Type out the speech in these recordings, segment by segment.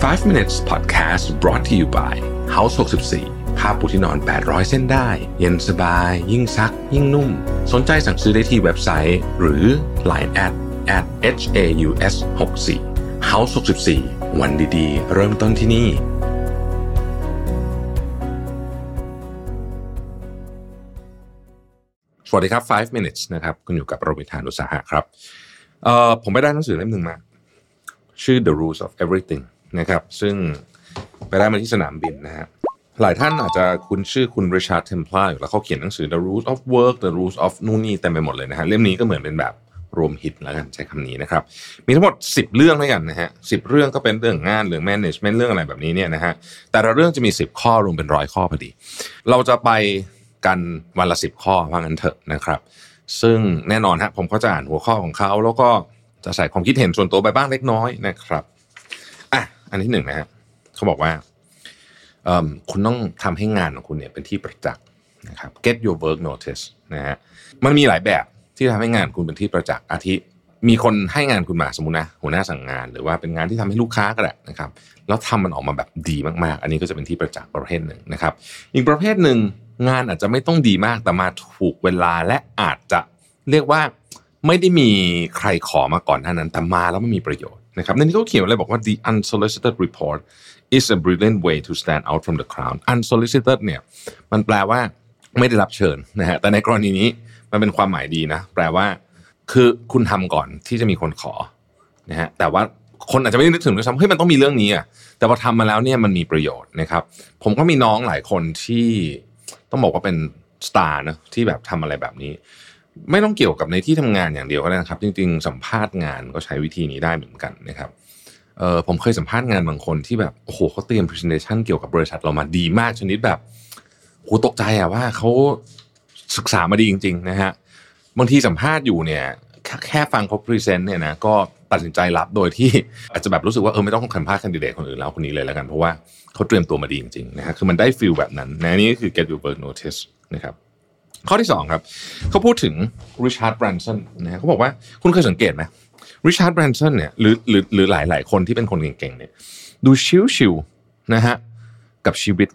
5 minutes podcast brought to you by House 64ผ้าปูที่นอน 800 เส้นได้ เย็นสบาย ยิ่งซัก ยิ่งนุ่ม สนใจสั่งซื้อได้ที่เว็บไซต์ หรือ Line at at h a u s 6 4 House 64วันดีๆ เริ่มต้นที่นี่สวัสดีครับ 5 minutes นะครับ คุณอยู่กับโรบิทานอุตสาหะครับ เอ่อ ผมไปได้หนังสือเล่มหนึ่งมา ชื่อ The Rules of Everything นะครับ ซึ่งไปได้มาที่สนามบินนะฮะหลายท่านอาจจะคุ้นชื่อคุณ Richard Templar อยู่แล้วเขาเขียนหนังสือ The Rules of Work The Rules of นู่นนี่เต็มไปหมดเลยนะฮะเล่มนี้ก็เหมือนเป็นแบบรวมฮิตแล้วกันใช้คำนี้นะครับ มีทั้งหมด 10 เรื่องด้วยกันนะฮะสิเรื่องก็เป็นเรื่องงานเรื่อง management เรื่องอะไรแบบนี้เนี่ยนะฮะแต่ละเรื่องจะมี 10 ข้อรวมเป็นร้อยข้อพอดี เราจะไปกันวันละ 10 ข้อว่างั้นเถอะนะครับ ซึ่งแน่นอนฮะผมก็จะอ่านหัวข้อของเขาแล้วก็จะใส่ความคิดเห็นส่วนตัวไปบ้างเล็กน้อยนะครับ อันที่หนึ่งนะฮะเขาบอกว่าคุณต้องทำให้งานของคุณเนี่ยเป็นที่ประจักษ์นะครับ get your work notice นะฮะมันมีหลายแบบที่ทำให้งานคุณเป็นที่ประจักษ์อาทิมีคนให้งานคุณมาสมมตินะหัวหน้าสั่งงาน หรือว่าเป็นงานที่ทำให้ลูกค้าก็ได้นะครับ แล้วทำมันออกมาแบบดีมากๆ อันนี้ก็จะเป็นที่ประจักษ์ประเภทหนึ่งนะครับ อีกประเภทหนึ่งงานอาจจะไม่ต้องดีมากแต่มาถูกเวลาและอาจจะเรียกว่าไม่ได้มีใครขอมาก่อนหน้านั้นแต่มาแล้วมันมีประโยชน์ นะครับในนี้เขาเขียนอะไรบอกว่า the unsolicited report is a brilliant way to stand out from the crowd unsolicited เนี่ยมันแปลว่าไม่ได้รับเชิญนะฮะแต่ในกรณีนี้มันเป็นความหมายดีนะ แปลว่า คือคุณทำก่อนที่จะมีคนขอนะฮะแต่ว่าคนอาจจะไม่ได้นึกถึงด้วยซ้ำเฮ้ยมันต้องมีเรื่องนี้อะแต่พอทำมาแล้วเนี่ยมันมีประโยชน์นะครับ ผมก็มีน้องหลายคนที่ต้องบอกว่าเป็นสตาร์นะที่แบบทำอะไรแบบนี้ ไม่ต้องเกี่ยวกับในที่ทำงานอย่างเดียวก็ได้นะครับ จริง ๆ สัมภาษณ์งานก็ใช้วิธีนี้ได้เหมือนกันนะครับเออผมเคยสัมภาษณ์งานบางคนที่แบบโอ้โหเขาเตรียม presentation เกี่ยวกับบริษัทเรามาดีมากชนิดแบบโหตกใจอะว่าเขาศึกษามาดีจริง ๆ นะฮะบางทีสัมภาษณ์อยู่เนี่ยแค่แค่ฟังเขา present เนี่ยนะก็ตัดสินใจรับโดยที่อาจจะแบบรู้สึกว่าเออไม่ต้องสัมภาษณ์ candidate คนอื่นแล้วคนนี้เลยแล้วกัน เพราะว่าเขาเตรียมตัวมาดีจริงๆนะฮะคือมันได้ feel แบบนั้นนะนี่ก็คือ get your work noticed นะครับ ข้อที่สองครับ เขาพูดถึงริชาร์ดแบรนสันนะฮะเขาบอกว่าคุณเคยสังเกตไหมริชาร์ดแบรนสันเนี่ยหรือหรือหรือหลายหลายคนที่เป็นคนเก่งๆเนี่ยดู chill ๆนะฮะกับชีวิต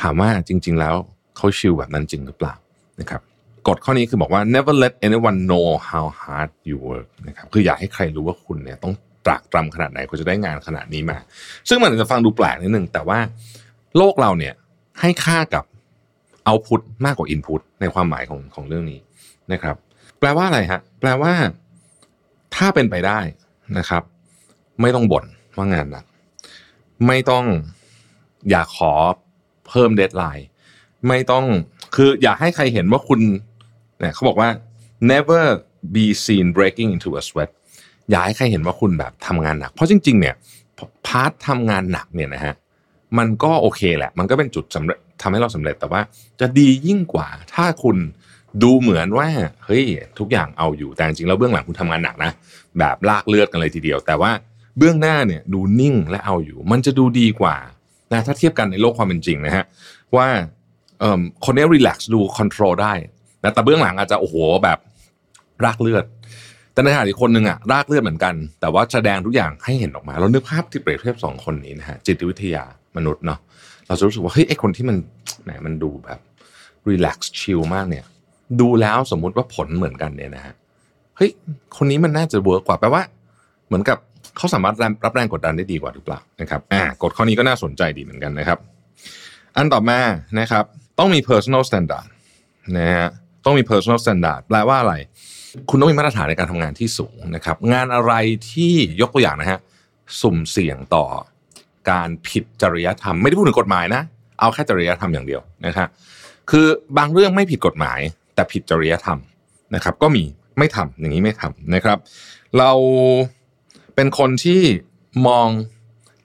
ถามว่าจริง ๆ แล้วเขาชิลแบบนั้นจริงหรือเปล่านะครับกฎข้อนี้คือบอกว่า never let anyone know how hard you work นะครับคืออย่าให้ใครรู้ว่าคุณเนี่ยต้องตรากตรำขนาดไหนคุณจะได้งานขนาดนี้มา ซึ่งมันอาจจะฟังดูแปลกนิดนึงแต่ว่าโลกเราเนี่ยให้ค่ากับ เอาพุตมากกว่าอินพุตในความหมายของของเรื่องนี้นะครับ แปลว่าอะไรฮะ แปลว่า ถ้าเป็นไปได้นะครับ ไม่ต้องบ่นว่างานหนักไม่ต้องอยากขอเพิ่ม deadline ไม่ต้องคืออย่าให้ใครเห็นว่าคุณเนี่ยเขาบอกว่า never be seen breaking into a sweat อย่าให้ใครเห็นว่าคุณแบบทำงานหนัก เพราะจริง ๆ เนี่ย part ทำงานหนักเนี่ยนะฮะ มันก็โอเคแหละ มันก็เป็นจุดสำเร็จทำให้เราสำเร็จแต่ว่า จะดียิ่งกว่าถ้าคุณดูเหมือนว่าเฮ้ยทุกอย่างเอาอยู่แต่จริงๆแล้วเบื้องหลังคุณทำงานหนักนะแบบลากเลือดกันเลยทีเดียว แต่ว่าเบื้องหน้าเนี่ยดูนิ่งและเอาอยู่ มันจะดูดีกว่านะถ้าเทียบกันในโลกความเป็นจริงนะฮะว่าเอ่อคนนี้รีแลกซ์ดูคอนโทรลได้นะแต่เบื้องหลังอาจจะโอ้โหแบบรากเลือด แต่ในขณะที่คนหนึ่งอะรากเลือดเหมือนกัน แต่ว่าแสดงทุกอย่างให้เห็นออกมาเรานึกภาพที่เปรียบเทียบสองคนนี้นะฮะจิตวิทยา มนุษย์เนาะเราจะรู้สึกว่าเฮ้ยไอคนที่มันแหมมันดูแบบรีแลกซ์ชิลมากเนี่ย ดูแล้วสมมุติว่าผลเหมือนกันเนี่ยนะฮะเฮ้ยคนนี้มันน่าจะเวิร์กกว่าแปลว่า เหมือนกับเขาสามารถรับแรงกดดันได้ดีกว่าหรือเปล่านะครับอ่ากฎข้อนี้ก็น่าสนใจดีเหมือนกันนะครับ อันต่อมานะครับ ต้องมี personal standard นะฮะต้องมี personal standard แปลว่าอะไร คุณต้องมีมาตรฐานในการทำงานที่สูงนะครับ งานอะไรที่ยกตัวอย่างนะฮะสุ่มเสี่ยงต่อ การผิดจริยธรรมไม่ได้พูดถึงกฎหมายนะ เอาแค่จริยธรรมอย่างเดียวนะครับคือบางเรื่องไม่ผิดกฎหมาย แต่ผิดจริยธรรมนะครับ ก็มีไม่ทำอย่างนี้ไม่ทำนะครับ เราเป็นคนที่มอง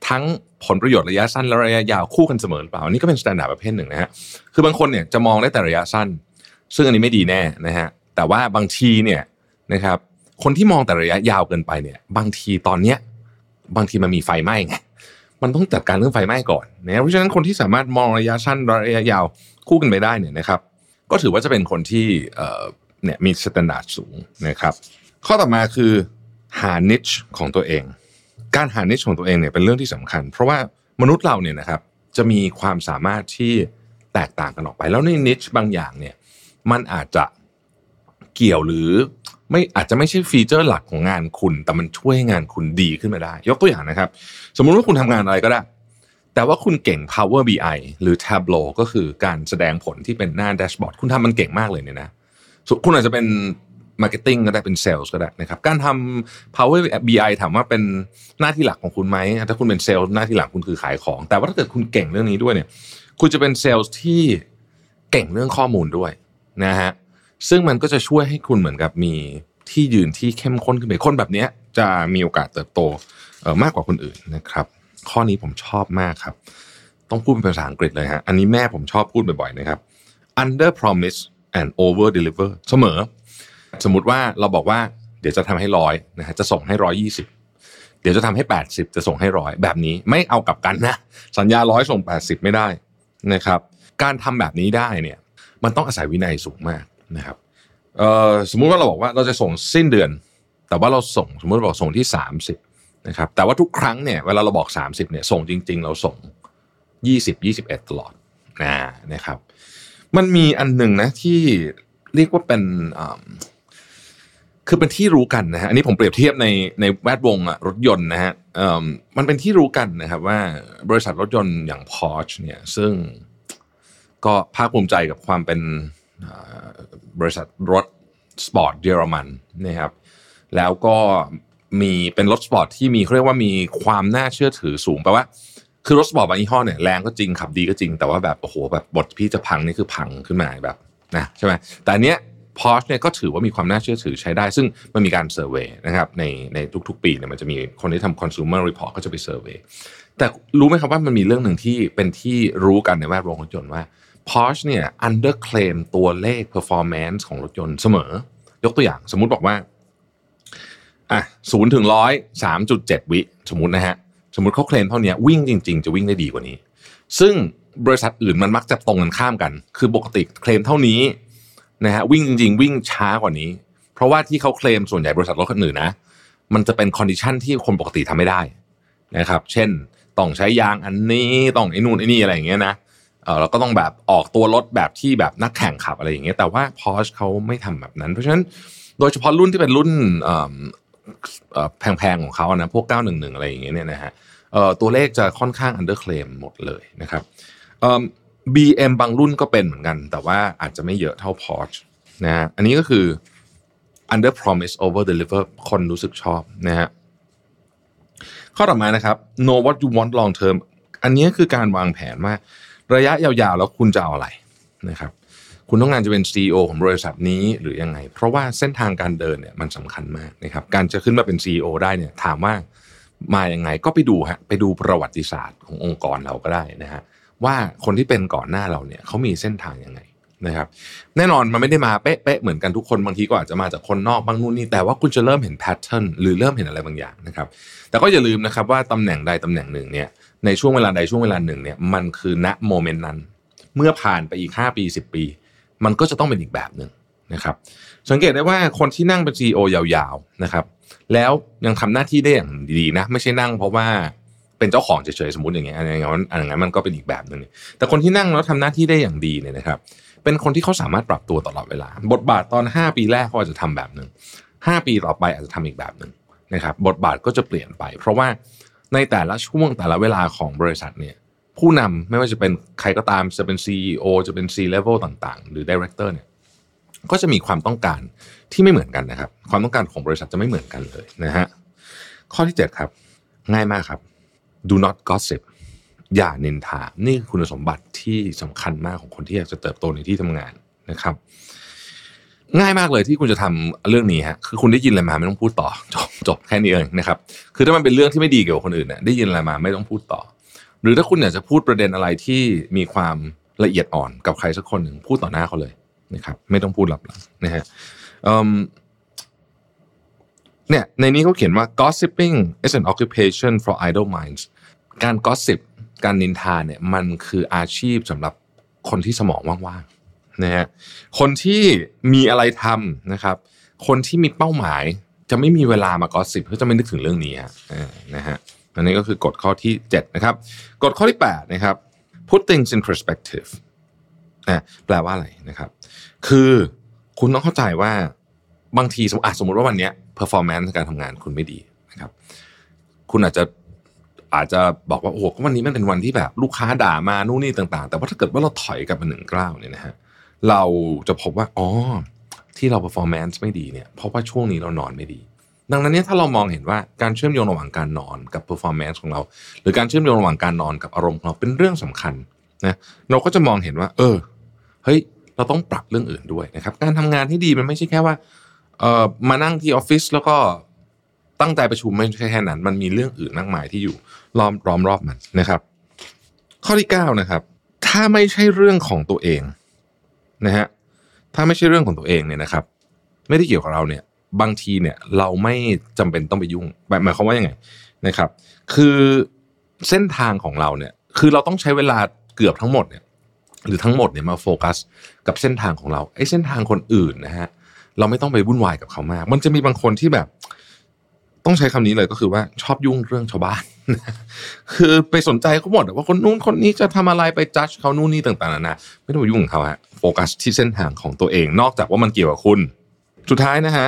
ทั้งผลประโยชน์ระยะสั้นและระยะยาวคู่กันเสมอหรือเปล่าอันนี้ก็เป็น standard ประเภทหนึ่งนะฮะคือบางคนเนี่ยจะมองได้แต่ระยะสั้น ซึ่งอันนี้ไม่ดีแน่นะฮะแต่ว่าบางทีเนี่ยนะครับคนที่มองแต่ระยะยาวเกินไปเนี่ย บางทีตอนเนี้ยบางทีมันมีไฟไหม้ไง มันต้องจัดการเรื่องไฟไหม้ก่อนนะเพราะฉะนั้นคนที่สามารถมองระยะสั้นระยะยาวคู่กันไปได้เนี่ยนะครับ ก็ถือว่าจะเป็นคนที่เนี่ยมี standard สูงนะครับ ข้อต่อมาคือหา niche ของตัวเอง การหา niche ของตัวเองเนี่ยเป็นเรื่องที่สำคัญ เพราะว่ามนุษย์เราเนี่ยนะครับจะมีความสามารถที่แตกต่างกันออกไป แล้วใน niche บางอย่างเนี่ยมันอาจจะเกี่ยวหรือ ไม่อาจจะไม่ใช่ feature หลักของงานคุณ แต่มันช่วยงานคุณดีขึ้นมาได้ ยกตัวอย่างนะครับ สมมุติว่าคุณทำงานอะไรก็ได้ แต่ว่าคุณเก่ง Power BI หรือ Tableau ก็คือการแสดงผลที่เป็นหน้า dashboard คุณทำมันเก่งมากเลยเนี่ยนะคุณอาจจะเป็น marketing ก็ได้เป็นเซลล์ก็ได้นะครับการทำ Power BI ถามว่าเป็นหน้าที่หลักของคุณไหมถ้าคุณเป็นเซลล์หน้าที่หลักคุณคือขายของ แต่ว่าถ้าเกิดคุณเก่งเรื่องนี้ด้วยเนี่ย คุณจะเป็นเซลล์ที่เก่งเรื่องข้อมูลด้วยนะฮะ ซึ่งมันก็จะช่วยให้คุณเหมือนกับมีที่ยืนที่เข้มข้นขึ้นไปคนแบบนี้จะมีโอกาสเติบโตมากกว่าคนอื่นนะครับ ข้อนี้ผมชอบมากครับ ต้องพูดเป็นภาษาอังกฤษเลยฮะอันนี้แม่ผมชอบพูดบ่อยๆนะครับ under promise and over deliver เสมอ สมมติว่าเราบอกว่าเดี๋ยวจะทำให้ร้อยนะฮะจะส่งให้ร้อยยี่สิบเดี๋ยวจะทำให้แปดสิบจะส่งให้ร้อยแบบนี้ไม่เอากับกันนะ สัญญาร้อยส่งแปดสิบไม่ได้นะครับ การทำแบบนี้ได้เนี่ย มันต้องอาศัยวินัยสูงมาก นะครับสมมุติว่าเราบอกว่าเราจะส่งสิ้นเดือน แต่ว่าเราส่งสมมติเราบอกส่งที่สามสิบนะครับแต่ว่าทุกครั้งเนี่ยเวลาเราบอกสามสิบเนี่ยส่งจริง ๆ เราส่งยี่สิบยี่สิบเอ็ดตลอดนะนะครับ มันมีอันหนึ่งนะที่เรียกว่าเป็นคือเป็นที่รู้กันนะฮะอันนี้ผมเปรียบเทียบในในแวดวงรถยนต์นะฮะมันเป็นที่รู้กันนะครับว่าบริษัทรถยนต์อย่าง Porsche เนี่ยซึ่งก็ภาคภูมิใจกับความเป็น บริษัทรถสปอร์ตเยอรมันนะครับแล้วก็มีเป็นรถสปอร์ตที่มีเขาเรียกว่ามีความน่าเชื่อถือสูงแปลว่า คือรถสปอร์ตบางยี่ห้อเนี่ยแรงก็จริงขับดีก็จริง แต่ว่าแบบโอ้โหแบบบทพี่จะพังนี่คือพังขึ้นมาแบบนะใช่ไหมแต่อันเนี้ยพอชเนี่ยก็ถือว่ามีความน่าเชื่อถือใช้ได้ ซึ่งมันมีการ survey นะครับในในทุกๆ ปีเนี่ยมันจะมีคนที่ทำ consumer report ก็จะไป survey แต่รู้ไหมครับว่ามันมีเรื่องหนึ่งที่เป็นที่รู้กันในแวดวงรถยนต์ว่า Porsche เนี่ย under claim ตัวเลข performance ของรถยนต์เสมอ ยกตัวอย่างสมมุติบอกว่าอะศูนย์ถึงร้อยสามจุดเจ็ดวิ สมมตินะฮะ สมมติเขาเคลมเท่านี้วิ่งจริง ๆ จะวิ่งได้ดีกว่านี้ ซึ่งบริษัทอื่นมันมักจะตรงกันข้ามกัน คือปกติเคลมเท่านี้นะฮะวิ่งจริง ๆ วิ่งช้ากว่านี้ เพราะว่าที่เขาเคลมส่วนใหญ่บริษัทรถคันอื่นนะมันจะเป็น condition ที่คนปกติทำไม่ได้นะครับ เช่นต้องใช้ยางอันนี้ต้องไอ้นู่นไอ้นี่อะไรอย่างเงี้ยนะ เออเราก็ต้องแบบออกตัวรถแบบที่แบบนักแข่งขับอะไรอย่างเงี้ยแต่ว่า Porsche เขาไม่ทำแบบนั้น เพราะฉะนั้นโดยเฉพาะรุ่นที่เป็นรุ่นแพงๆของเขานะพวก 911 อะไรอย่างเงี้ยเนี่ยนะฮะตัวเลขจะค่อนข้าง under claim หมดเลยนะครับ BM บางรุ่นก็เป็นเหมือนกัน แต่ว่าอาจจะไม่เยอะเท่า Porsche นะฮะอันนี้ก็คือ under promise over deliver คนรู้สึกชอบนะฮะข้อต่อมานะครับ know what you want long term อันนี้คือการวางแผนว่า ระยะยาวๆ แล้วคุณจะเอาอะไรนะครับคุณต้องการจะเป็น CEO ของบริษัทนี้หรือยังไง เพราะว่าเส้นทางการเดินเนี่ยมันสำคัญมากนะครับการจะขึ้นมาเป็น CEO ได้เนี่ยถามว่ามาอย่างไงก็ไปดูฮะไปดูประวัติศาสตร์ขององค์กรเราก็ได้นะฮะว่าคนที่เป็นก่อนหน้าเราเนี่ยเขามีเส้นทางยังไงนะครับแน่นอนมันไม่ได้มาเป๊ะๆเหมือนกันทุกคนบางทีก็อาจจะมาจากคนนอกบางนู่นนี่แต่ว่าคุณจะเริ่มเห็นแพทเทิร์นหรือเริ่มเห็นอะไรบางอย่างนะครับแต่ก็อย่าลืมนะครับว่าตำแหน่งใดตำแหน่งหนึ่งเนี่ย ในช่วงเวลาใดช่วงเวลาหนึ่งเนี่ยมันคือณโมเมนต์นั้น เมื่อผ่านไปอีก 5 ปี 10 ปี มันก็จะต้องเป็นอีกแบบหนึ่งนะครับ สังเกตได้ว่าคนที่นั่งเป็น CEO ยาวๆนะครับ แล้วยังทำหน้าที่ได้อย่างดีนะ ไม่ใช่นั่งเพราะว่าเป็นเจ้าของเฉยๆสมมติอย่างเงี้ยอันนี้อันนั้นมันก็เป็นอีกแบบหนึ่งแต่คนที่นั่งแล้วทำหน้าที่ได้อย่างดีเนี่ยนะครับ เป็นคนที่เขาสามารถปรับตัวตลอดเวลา บทบาทตอน 5 ปีแรกเขาอาจจะทำแบบหนึ่ง5 ปีต่อไปอาจจะทำอีกแบบหนึ่งนะครับ บทบาทก็จะเปลี่ยนไป เพราะว่า ในแต่ละช่วงแต่ละเวลาของบริษัทเนี่ยผู้นำไม่ว่าจะเป็นใครก็ตามจะเป็น CEO จะเป็น C level ต่างๆ หรือ Director เนี่ยก็จะมีความต้องการที่ไม่เหมือนกันนะครับ ความต้องการของบริษัทจะไม่เหมือนกันเลยนะฮะข้อที่ 7 ครับ ง่ายมากครับ do not gossip อย่านินทา นี่คือคุณสมบัติที่สำคัญมากของคนที่อยากจะเติบโตในที่ทำงานนะครับ ง่ายมากเลยที่คุณจะทำเรื่องนี้ฮะคือคุณได้ยินอะไรมาไม่ต้องพูดต่อจบจบแค่นี้เองนะครับคือถ้ามันเป็นเรื่องที่ไม่ดีเกี่ยวกับคนอื่นเนี่ยได้ยินอะไรมาไม่ต้องพูดต่อ หรือถ้าคุณอยากจะพูดประเด็นอะไรที่มีความละเอียดอ่อนกับใครสักคนหนึ่งพูดต่อหน้าเขาเลยนะครับ ไม่ต้องพูดหลับหลังนะฮะเนี่ยในนี้เขาเขียนว่า gossiping is an occupation for idle minds การ gossip การนินทาเนี่ยมันคืออาชีพสำหรับคนที่สมองว่างๆ นะฮะคนที่มีอะไรทำนะครับ คนที่มีเป้าหมายจะไม่มีเวลามากอสิบเพื่อจะไม่นึกถึงเรื่องนี้ฮะนะฮะอันนี้ก็คือกฎข้อที่ 7 นะครับ กฎข้อที่ 8 นะครับ put things in perspective นะแปลว่าอะไรนะครับ คือคุณต้องเข้าใจว่าบางทีสมมติสมมติว่าวันนี้ performance การทำงานคุณไม่ดีนะครับ คุณอาจจะอาจจะบอกว่าโอ้โหวันนี้มันเป็นวันที่แบบ ลูกค้าด่ามานู่นนี่ต่าง ๆ แต่ว่าถ้าเกิดว่าเราถอยกลับมาหนึ่งก้าวเนี่ยนะฮะเเราจะพบว่าอ๋อที่เรา performance ไม่ดีเนี่ยเพราะว่าช่วงนี้เรานอนไม่ดี ดังนั้นเนี่ยถ้าเรามองเห็นว่าการเชื่อมโยงระหว่างการนอนกับ performance ของเรา หรือการเชื่อมโยงระหว่างการนอนกับอารมณ์ของเราเป็นเรื่องสำคัญนะเราก็จะมองเห็นว่า เออเฮ้ยเราต้องปรับเรื่องอื่นด้วยนะครับ การทำงานที่ดีมันไม่ใช่แค่ว่าเออมานั่งที่ออฟฟิศแล้วก็ตั้งใจประชุมไม่ใช่แค่นั้น มันมีเรื่องอื่นมากมายที่อยู่ล้อมล้อมรอบมันนะครับ ข้อที่9นะครับ ถ้าไม่ใช่เรื่องของตัวเอง นะฮะถ้าไม่ใช่เรื่องของตัวเองเนี่ยนะครับ ไม่ได้เกี่ยวกับเราเนี่ย บางทีเนี่ยเราไม่จำเป็นต้องไปยุ่งหมายความว่ายังไงนะครับ คือเส้นทางของเราเนี่ย คือเราต้องใช้เวลาเกือบทั้งหมดเนี่ย หรือทั้งหมดเนี่ยมาโฟกัส กับเส้นทางของเราไอ้เส้นทางคนอื่นนะฮะเราไม่ต้องไปวุ่นวายกับเขามาก มันจะมีบางคนที่แบบ ต้องใช้คำนี้เลยก็คือว่าชอบยุ่งเรื่องชาวบ้านคือไปสนใจเขาหมดว่าคนนู้นคนนี้จะทำอะไรไปจัดเขานู่นนี่ต่างๆนานาไม่ต้องไปยุ่งเขาฮะโฟกัสที่เส้นทางของตัวเอง นอกจากว่ามันเกี่ยวกับคุณ สุดท้ายนะฮะ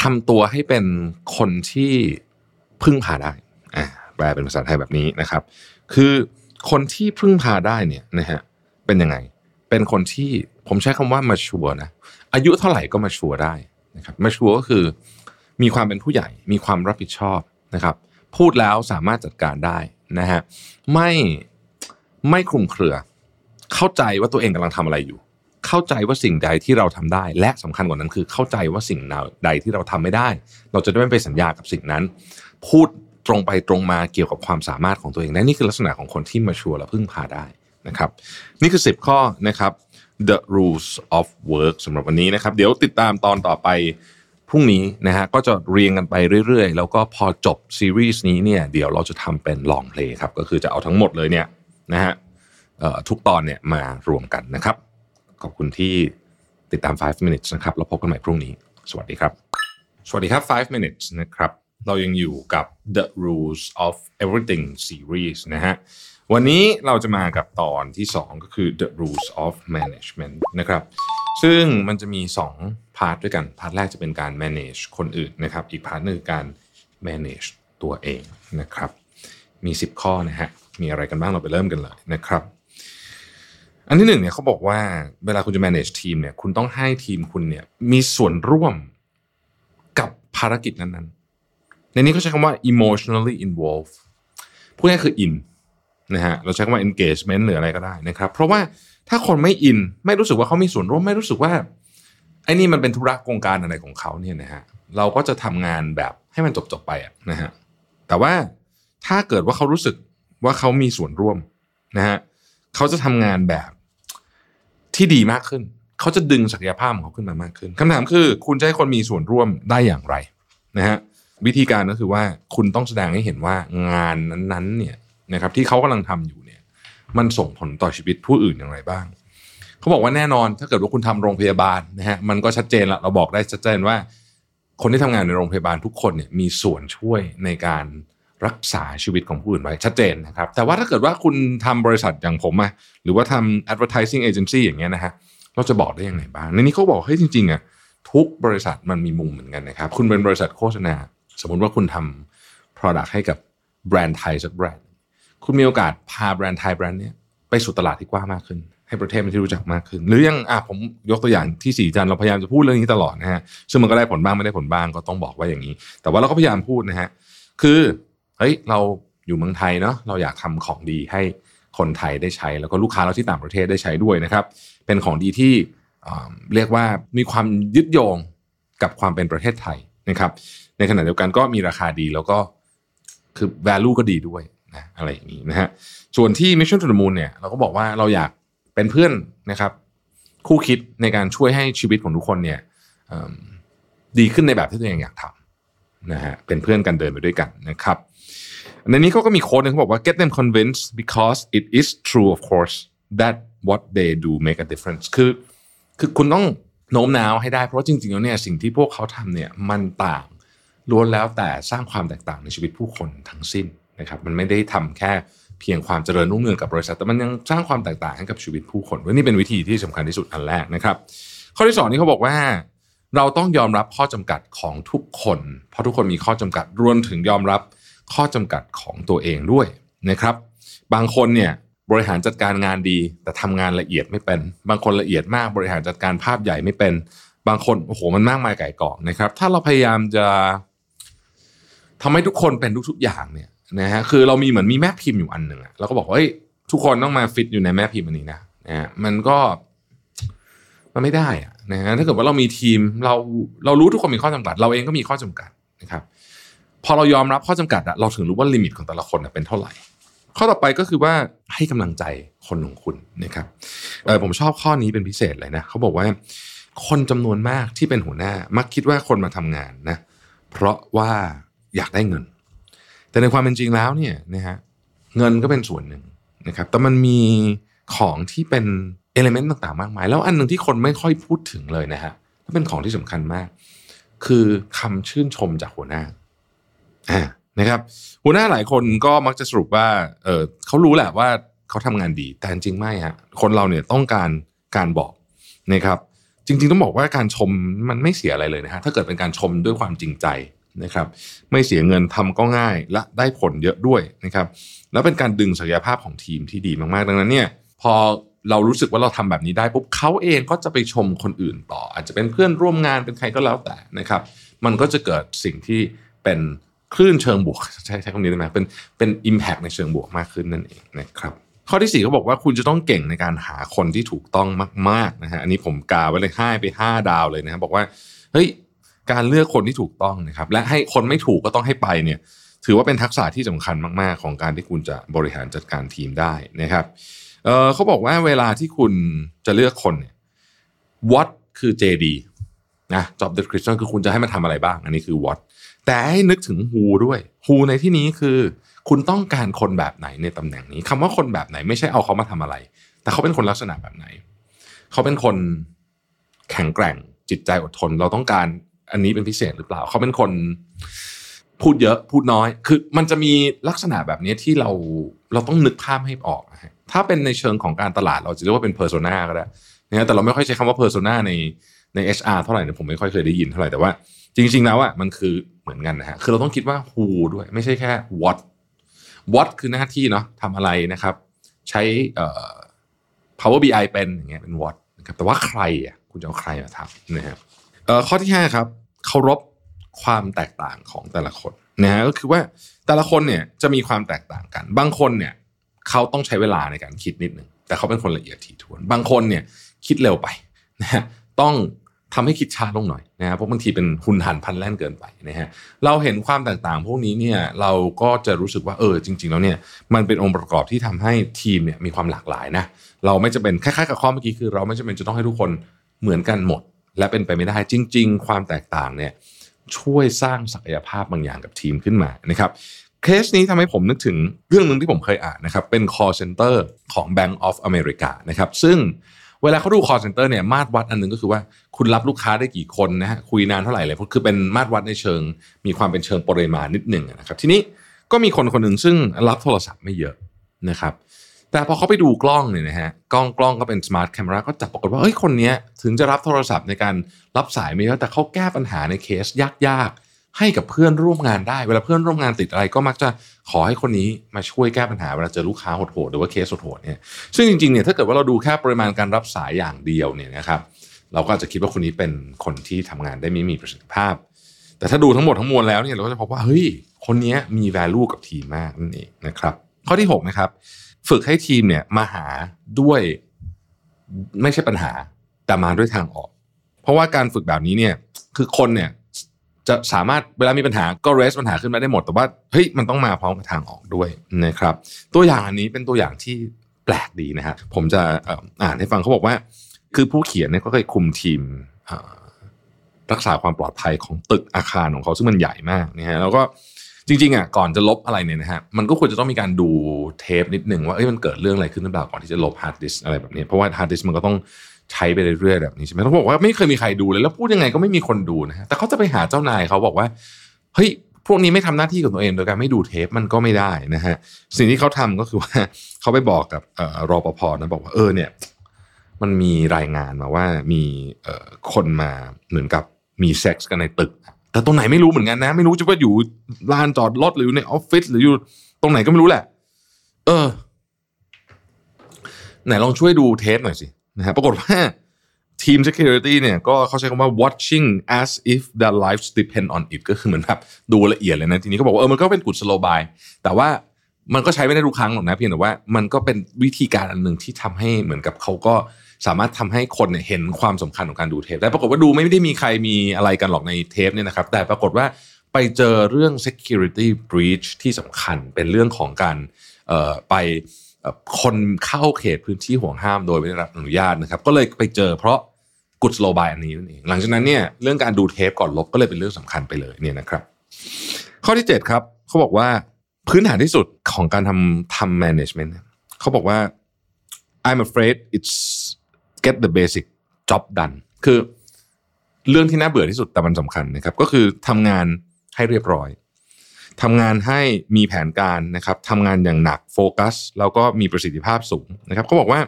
ทำตัวให้เป็นคนที่พึ่งพาได้อ่าแปลเป็นภาษาไทยแบบนี้นะครับ คือคนที่พึ่งพาได้เนี่ยนะฮะเป็นยังไง เป็นคนที่ผมใช้คำว่ามาชัวนะอายุเท่าไหร่ก็มาชัวได้นะครับมาชัวก็คือ มีความเป็นผู้ใหญ่ มีความรับผิดชอบนะครับ พูดแล้วสามารถจัดการได้นะฮะไม่ไม่คลุมเครือ เข้าใจว่าตัวเองกำลังทำอะไรอยู่ เข้าใจว่าสิ่งใดที่เราทำได้ และสำคัญกว่านั้นคือ เข้าใจว่าสิ่งใดที่เราทำไม่ได้ เราจะได้ไม่ไปสัญญากับสิ่งนั้น พูดตรงไปตรงมาเกี่ยวกับความสามารถของตัวเองและนี่คือลักษณะของคนที่มาชัวร์และพึ่งพาได้นะครับ นี่คือ 10 ข้อนะครับ the rules of work สำหรับวันนี้นะครับ เดี๋ยวติดตามตอนต่อไป พรุ่งนี้นะฮะก็จะเรียงกันไปเรื่อยๆ แล้วก็พอจบซีรีส์นี้เนี่ยเดี๋ยวเราจะทำเป็นลองเพลงครับ ก็คือจะเอาทั้งหมดเลยเนี่ยนะฮะทุกตอนเนี่ยมารวมกันนะครับ ขอบคุณที่ติดตาม 5 minutes นะครับ แล้วพบกันใหม่พรุ่งนี้ สวัสดีครับ สวัสดีครับ 5 minutes นะครับ เรายังอยู่กับ The Rules of Everything Series นะฮะวันนี้เราจะมากับตอนที่ 2 ก็คือ The Rules of Management นะครับ ซึ่งมันจะมี 2 part ด้วยกัน part แรกจะเป็นการ manage คนอื่นนะครับ อีก part นึงการ manage ตัวเองนะครับ มี 10 ข้อนะฮะ มีอะไรกันบ้างเราไปเริ่มกันเลยนะครับ อันที่หนึ่งเนี่ยเขาบอกว่าเวลาคุณจะ manage ทีมเนี่ย คุณต้องให้ทีมคุณเนี่ยมีส่วนร่วมกับภารกิจนั้นๆ ในนี้เขาใช้คำว่า emotionally involved พูดง่ายคือ in นะฮะ เราใช้คำว่า engagement หรืออะไรก็ได้นะครับ เพราะว่า ถ้าคนไม่อินไม่รู้สึกว่าเขามีส่วนร่วมไม่รู้สึกว่าไอ้นี่มันเป็นธุระโครงการอะไรของเขาเนี่ยนะฮะเราก็จะทำงานแบบให้มันจบๆไปอะนะฮะแต่ว่าถ้าเกิดว่าเขารู้สึกว่าเขามีส่วนร่วมนะฮะเขาจะทำงานแบบที่ดีมากขึ้น เขาจะดึงศักยภาพของเขาขึ้นมามากขึ้นคำถามคือ คุณจะให้คนมีส่วนร่วมได้อย่างไรนะฮะวิธีการก็คือว่าคุณต้องแสดงให้เห็นว่างานนั้นๆเนี่ยนะครับที่เขากำลังทำอยู่ มันส่งผลต่อชีวิตผู้อื่นอย่างไรบ้าง เขาบอกว่าแน่นอนถ้าเกิดว่าคุณทำโรงพยาบาลนะฮะมันก็ชัดเจนละเราบอกได้ชัดเจนว่า คนที่ทำงานในโรงพยาบาลทุกคนเนี่ยมีส่วนช่วยในการรักษาชีวิตของผู้อื่นไว้ชัดเจนนะครับ แต่ว่าถ้าเกิดว่าคุณทำบริษัทอย่างผมอะหรือว่าทำ advertising agency อย่างเงี้ยนะฮะเราจะบอกได้ยังไงบ้างในนี้เขาบอกเฮ้ยจริงๆอะทุกบริษัทมันมีมุมเหมือนกันนะครับ คุณเป็นบริษัทโฆษณา สมมติว่าคุณทำ product ให้กับแบรนด์ไทยสักแบรนด์ คุณมีโอกาสพาแบรนด์ไทยแบรนด์เนี้ยไปสู่ตลาดที่กว้างมากขึ้น ให้ประเทศเป็นที่รู้จักมากขึ้น หรือยังอะผมยกตัวอย่างที่สีจันเราพยายามจะพูดเรื่องนี้ตลอดนะฮะซึ่งมันก็ได้ผลบ้างไม่ได้ผลบ้างก็ต้องบอกว่าอย่างนี้ แต่ว่าเราก็พยายามพูดนะฮะคือเฮ้ยเราอยู่เมืองไทยเนาะเราอยากทำของดีให้คนไทยได้ใช้ แล้วก็ลูกค้าเราที่ต่างประเทศได้ใช้ด้วยนะครับ เป็นของดีที่เรียกว่ามีความยึดโยงกับความเป็นประเทศไทยนะครับ ในขณะเดียวกันก็มีราคาดีแล้วก็คือ value ก็ดีด้วย นะอะไรอย่างนี้นะฮะส่วนที่ Mission to the Moon เนี่ยเราก็บอกว่าเราอยากเป็นเพื่อนนะครับ คู่คิดในการช่วยให้ชีวิตของทุกคนเนี่ยดีขึ้นในแบบที่ตัวเองอยากทำนะฮะเป็นเพื่อนกันเดินไปด้วยกันนะครับในนี้เขาก็มีโค้ดนึงเขาบอกว่า get them convinced because it is true of course that what they do make a difference คือคือคุณต้องโน้มน้าวให้ได้เพราะจริงๆแล้วเนี่ยสิ่งที่พวกเขาทำเนี่ยมันต่างล้วนแล้วแต่สร้างความแตกต่างในชีวิตผู้คนทั้งสิ้น นะครับมันไม่ได้ทำแค่เพียงความเจริญรุ่งเรืองกับบริษัท แต่มันยังสร้างความแตกต่างให้กับชีวิตผู้คนว่านี่เป็นวิธีที่สำคัญที่สุดอันแรกนะครับ ข้อที่สองนี่เขาบอกว่า เราต้องยอมรับข้อจำกัดของทุกคน เพราะทุกคนมีข้อจำกัดรวมถึงยอมรับข้อจำกัดของตัวเองด้วยนะครับ บางคนเนี่ยบริหารจัดการงานดี แต่ทำงานละเอียดไม่เป็น บางคนละเอียดมากบริหารจัดการภาพใหญ่ไม่เป็น บางคนโอ้โหมันมากมายไก่กองนะครับ ถ้าเราพยายามจะทำให้ทุกคนเป็นทุกๆอย่างเนี่ย นะฮะคือเรามีเหมือนมีแม่พิมพ์อยู่อันหนึ่งอะเราก็บอกว่าเฮ้ยทุกคนต้องมาฟิตอยู่ในแม่พิมพ์อันนี้นะนะฮะมันก็มันไม่ได้อะนะฮะถ้าเกิดว่าเรามีทีมเราเรารู้ทุกคนมีข้อจำกัด เราเองก็มีข้อจำกัดนะครับ พอเรายอมรับข้อจำกัดอะเราถึงรู้ว่าลิมิตของแต่ละคนเป็นเท่าไหร่ ข้อต่อไปก็คือว่าให้กำลังใจคนของคุณนะครับเออผมชอบข้อนี้เป็นพิเศษเลยนะเขาบอกว่า คนจำนวนมากที่เป็นหัวหน้า มักคิดว่าคนมาทำงานนะเพราะว่าอยากได้เงิน แต่ในความเป็นจริงแล้วเนี่ยนะฮะเงินก็เป็นส่วนหนึ่งนะครับแต่มันมีของที่เป็นเอลิเมนต์ต่างๆ มากมาย แล้วอันหนึ่งที่คนไม่ค่อยพูดถึงเลยนะฮะและเป็นของที่สำคัญมาก คือคำชื่นชมจากหัวหน้าอ่านะครับ หัวหน้าหลายคนก็มักจะสรุปว่าเออเขารู้แหละว่าเขาทำงานดีแต่จริงไม่ฮะคนเราเนี่ยต้องการการบอกนะครับ จริง ๆ ต้องบอกว่าการชมมันไม่เสียอะไรเลยนะฮะถ้าเกิดเป็นการชมด้วยความจริงใจ นะครับไม่เสียเงินทำก็ง่ายและได้ผลเยอะด้วยนะครับแล้วเป็นการดึงศักยภาพของทีมที่ดีมากๆ ดังนั้นเนี่ยพอเรารู้สึกว่าเราทำแบบนี้ได้ปุ๊บเขาเองก็จะไปชมคนอื่นต่อ อาจจะเป็นเพื่อนร่วมงานเป็นใครก็แล้วแต่นะครับมันก็จะเกิดสิ่งที่เป็นคลื่นเชิงบวกใช้ใช้คำนี้ได้ไหมเป็นเป็น impact ในเชิงบวกมากขึ้นนั่นเองนะครับข้อที่สี่เขาบอกว่าคุณจะต้องเก่งในการหาคนที่ถูกต้องมากๆนะฮะอันนี้ผมกาไว้เลยให้ไปห้าดาวเลยนะครับบอกว่าเฮ้ย การเลือกคนที่ถูกต้องนะครับและให้คนไม่ถูกก็ต้องให้ไปเนี่ยถือว่าเป็นทักษะที่สำคัญมาก ๆ ของการที่คุณจะบริหารจัดการทีมได้นะครับเเขาบอกว่าเวลาที่คุณจะเลือกคนเนี่ย what คือ JD นะ job description คือคุณจะให้มันทำอะไรบ้าง อันนี้คือ what แต่ให้นึกถึง who ด้วย who ในที่นี้คือ คุณต้องการคนแบบไหนในตำแหน่งนี้คำว่าคนแบบไหนไม่ใช่เอาเขามาทำอะไร แต่เขาเป็นคนลักษณะแบบไหน เขาเป็นคนแข็งแกร่งจิตใจอดทน เราต้องการ อันนี้เป็นพิเศษหรือเปล่า เขาเป็นคนพูดเยอะพูดน้อย คือมันจะมีลักษณะแบบนี้ที่เราเราต้องนึกภาพให้ออกนะฮะถ้าเป็นในเชิงของการตลาดเราจะเรียกว่าเป็นเพอร์โซนาก็ได้นะแต่เราไม่ค่อยใช้คำว่าเพอร์โซนาในใน HR เท่าไหร่นะผมไม่ค่อยเคยได้ยินเท่าไหร่แต่ว่าจริง ๆ แล้วอะมันคือเหมือนกันนะฮะคือเราต้องคิดว่า who ด้วยไม่ใช่แค่ what what คือหน้าที่เนาะทำอะไรนะครับ ใช้เอ่อ Power BI เป็นอย่างเงี้ยเป็น what นะครับแต่ว่าใครอะคุณจะเอาใครมาทำนะครับ ข้อที่ห้าครับเคารพความแตกต่างของแต่ละคนนะฮะก็คือว่าแต่ละคนเนี่ยจะมีความแตกต่างกัน บางคนเนี่ยเขาต้องใช้เวลาในการคิดนิดนึงแต่เขาเป็นคนละเอียดถี่ถ้วน บางคนเนี่ยคิดเร็วไปนะฮะต้องทำให้คิดช้าลงหน่อยนะฮะเพราะบางทีเป็นหุนหันพันแล่นเกินไปนะฮะเราเห็นความแตกต่างพวกนี้เนี่ยเราก็จะรู้สึกว่าเออจริง ๆ แล้วเนี่ยมันเป็นองค์ประกอบที่ทำให้ทีมเนี่ยมีความหลากหลายนะเราไม่จะเป็นคล้ายๆกับข้อเมื่อกี้คือ เราไม่จำเป็นจะต้องให้ทุกคนเหมือนกันหมด และเป็นไปไม่ได้จริง ๆ ความแตกต่างเนี่ยช่วยสร้างศักยภาพบางอย่างกับทีมขึ้นมานะครับเคสนี้ทำให้ผมนึกถึงเรื่องหนึ่งที่ผมเคยอ่านนะครับเป็น call center ของ Bank of America นะครับซึ่งเวลาเขาดู call center เนี่ยมาตรวัดอันหนึงก็คือว่าคุณรับลูกค้าได้กี่คนนะฮะคุยนานเท่าไหร่เลยคือเป็นมาตรวัดในเชิง มีความเป็นเชิงปริมาณนิดหนึ่งนะครับทีนี้ก็มีคนคนหนึ่งซึ่งรับโทรศัพท์ไม่เยอะนะครับ แต่พอเขาไปดูกล้องเนี่ยนะฮะกล้องกล้องก็เป็นสมาร์ทแคมราก็จับปรากฏว่าเฮ้ยคนนี้ถึงจะรับโทรศัพท์ในการรับสายไม่เยอะแต่เขาแก้ปัญหาในเคสยากๆ ให้กับเพื่อนร่วมงานได้ เวลาเพื่อนร่วมงานติดอะไรก็มักจะขอให้คนนี้มาช่วยแก้ปัญหาเวลาเจอลูกค้าโหดๆหรือว่าเคสโหดๆเนี่ยซึ่งจริงๆเนี่ยถ้าเกิดว่าเราดูแค่ปริมาณการรับสายอย่างเดียวเนี่ยนะครับเราก็อาจจะคิดว่าคนนี้เป็นคนที่ทำงานได้ไม่มีประสิทธิภาพ แต่ถ้าดูทั้งหมดทั้งมวลแล้วเนี่ยเราก็จะพบว่าเฮ้ยคนนี้มี value กับทีมมากนั่นเองนะครับข้อที่6นะครับ ฝึกให้ทีมเนี่ยมาหาด้วยไม่ใช่ปัญหาแต่มาด้วยทางออก เพราะว่าการฝึกแบบนี้เนี่ยคือคนเนี่ยจะสามารถเวลามีปัญหาก็เรสปัญหาขึ้นมาได้หมด แต่ว่าเฮ้ยมันต้องมาพร้อมกับทางออกด้วยนะครับ ตัวอย่างอันนี้เป็นตัวอย่างที่แปลกดีนะฮะผมจะอ่านให้ฟังเขาบอกว่า คือผู้เขียนเนี่ยก็เคยคุมทีมรักษาความปลอดภัยของตึกอาคารของเขาซึ่งมันใหญ่มากนะฮะแล้วก็ จริงๆอะก่อนจะลบอะไรเนี่ยนะฮะมันก็ควรจะต้องมีการดูเทปนิดหนึ่งว่าเอ้ยมันเกิดเรื่องอะไรขึ้นหรือเปล่าก่อนที่จะลบ hard disk อะไรแบบนี้เพราะว่า hard disk มันก็ต้องใช้ไปเรื่อยๆแบบนี้ใช่ไหมต้องบอกว่าไม่เคยมีใครดูเลยแล้วพูดยังไงก็ไม่มีคนดูนะฮะแต่เขาจะไปหาเจ้านายเขาบอกว่าเฮ้ยพวกนี้ไม่ทำหน้าที่ของตัวเองโดยการไม่ดูเทปมันก็ไม่ได้นะฮะสิ่งที่เขาทำก็คือว่าเขาไปบอกกับเออ รปภ. นะบอกว่าเออเนี่ยมันมีรายงานมาว่ามีคนมาเหมือนกับมีเซ็กส์กันในตึก แต่ตรงไหนไม่รู้เหมือนกันนะ ไม่รู้จะว่าอยู่ลานจอดรถหรืออยู่ในออฟฟิศหรืออยู่ตรงไหนก็ไม่รู้แหละ เออ ไหนลองช่วยดูเทปหน่อยสินะฮะปรากฏว่าทีม security เนี่ยก็เขาใช้คำว่า watching as if their lives depend on it ก็คือเหมือนแบบดูละเอียดเลยนะ ทีนี้เขาบอกว่าเออมันก็เป็นกุศโลบาย แต่ว่ามันก็ใช้ไม่ได้ทุกครั้งหรอกนะเพียงแต่ว่ามันก็เป็นวิธีการอันหนึ่งที่ทำให้เหมือนกับเขาก็ สามารถทำให้คนเนี่ยเห็นความสำคัญของการดูเทปแต่ปรากฏว่าดูไม่ได้มีใครมีอะไรกันหรอกในเทปเนี่ยนะครับ แต่ปรากฏว่าไปเจอเรื่อง security breach ที่สำคัญเป็นเรื่องของการไปคนเข้าเขตพื้นที่ห่วงห้ามโดยไม่ได้รับอนุญาตนะครับ ก็เลยไปเจอเพราะกุศโลบายอันนี้นั่นเองหลังจากนั้นเนี่ยเรื่องการดูเทปก่อนลบก็เลยเป็นเรื่องสำคัญไปเลยเนี่ยนะครับ ข้อที่ 7 ครับเขาบอกว่าพื้นฐานที่สุดของการทำทำ management เขาบอกว่า I'm afraid it's get the basic job done คือเรื่องที่น่าเบื่อที่สุดแต่มันสำคัญนะครับ ก็คือทำงานให้เรียบร้อยทำงานให้มีแผนการนะครับทำงานอย่างหนักโฟกัส แล้วก็มีประสิทธิภาพสูงนะครับเขาบอกว่า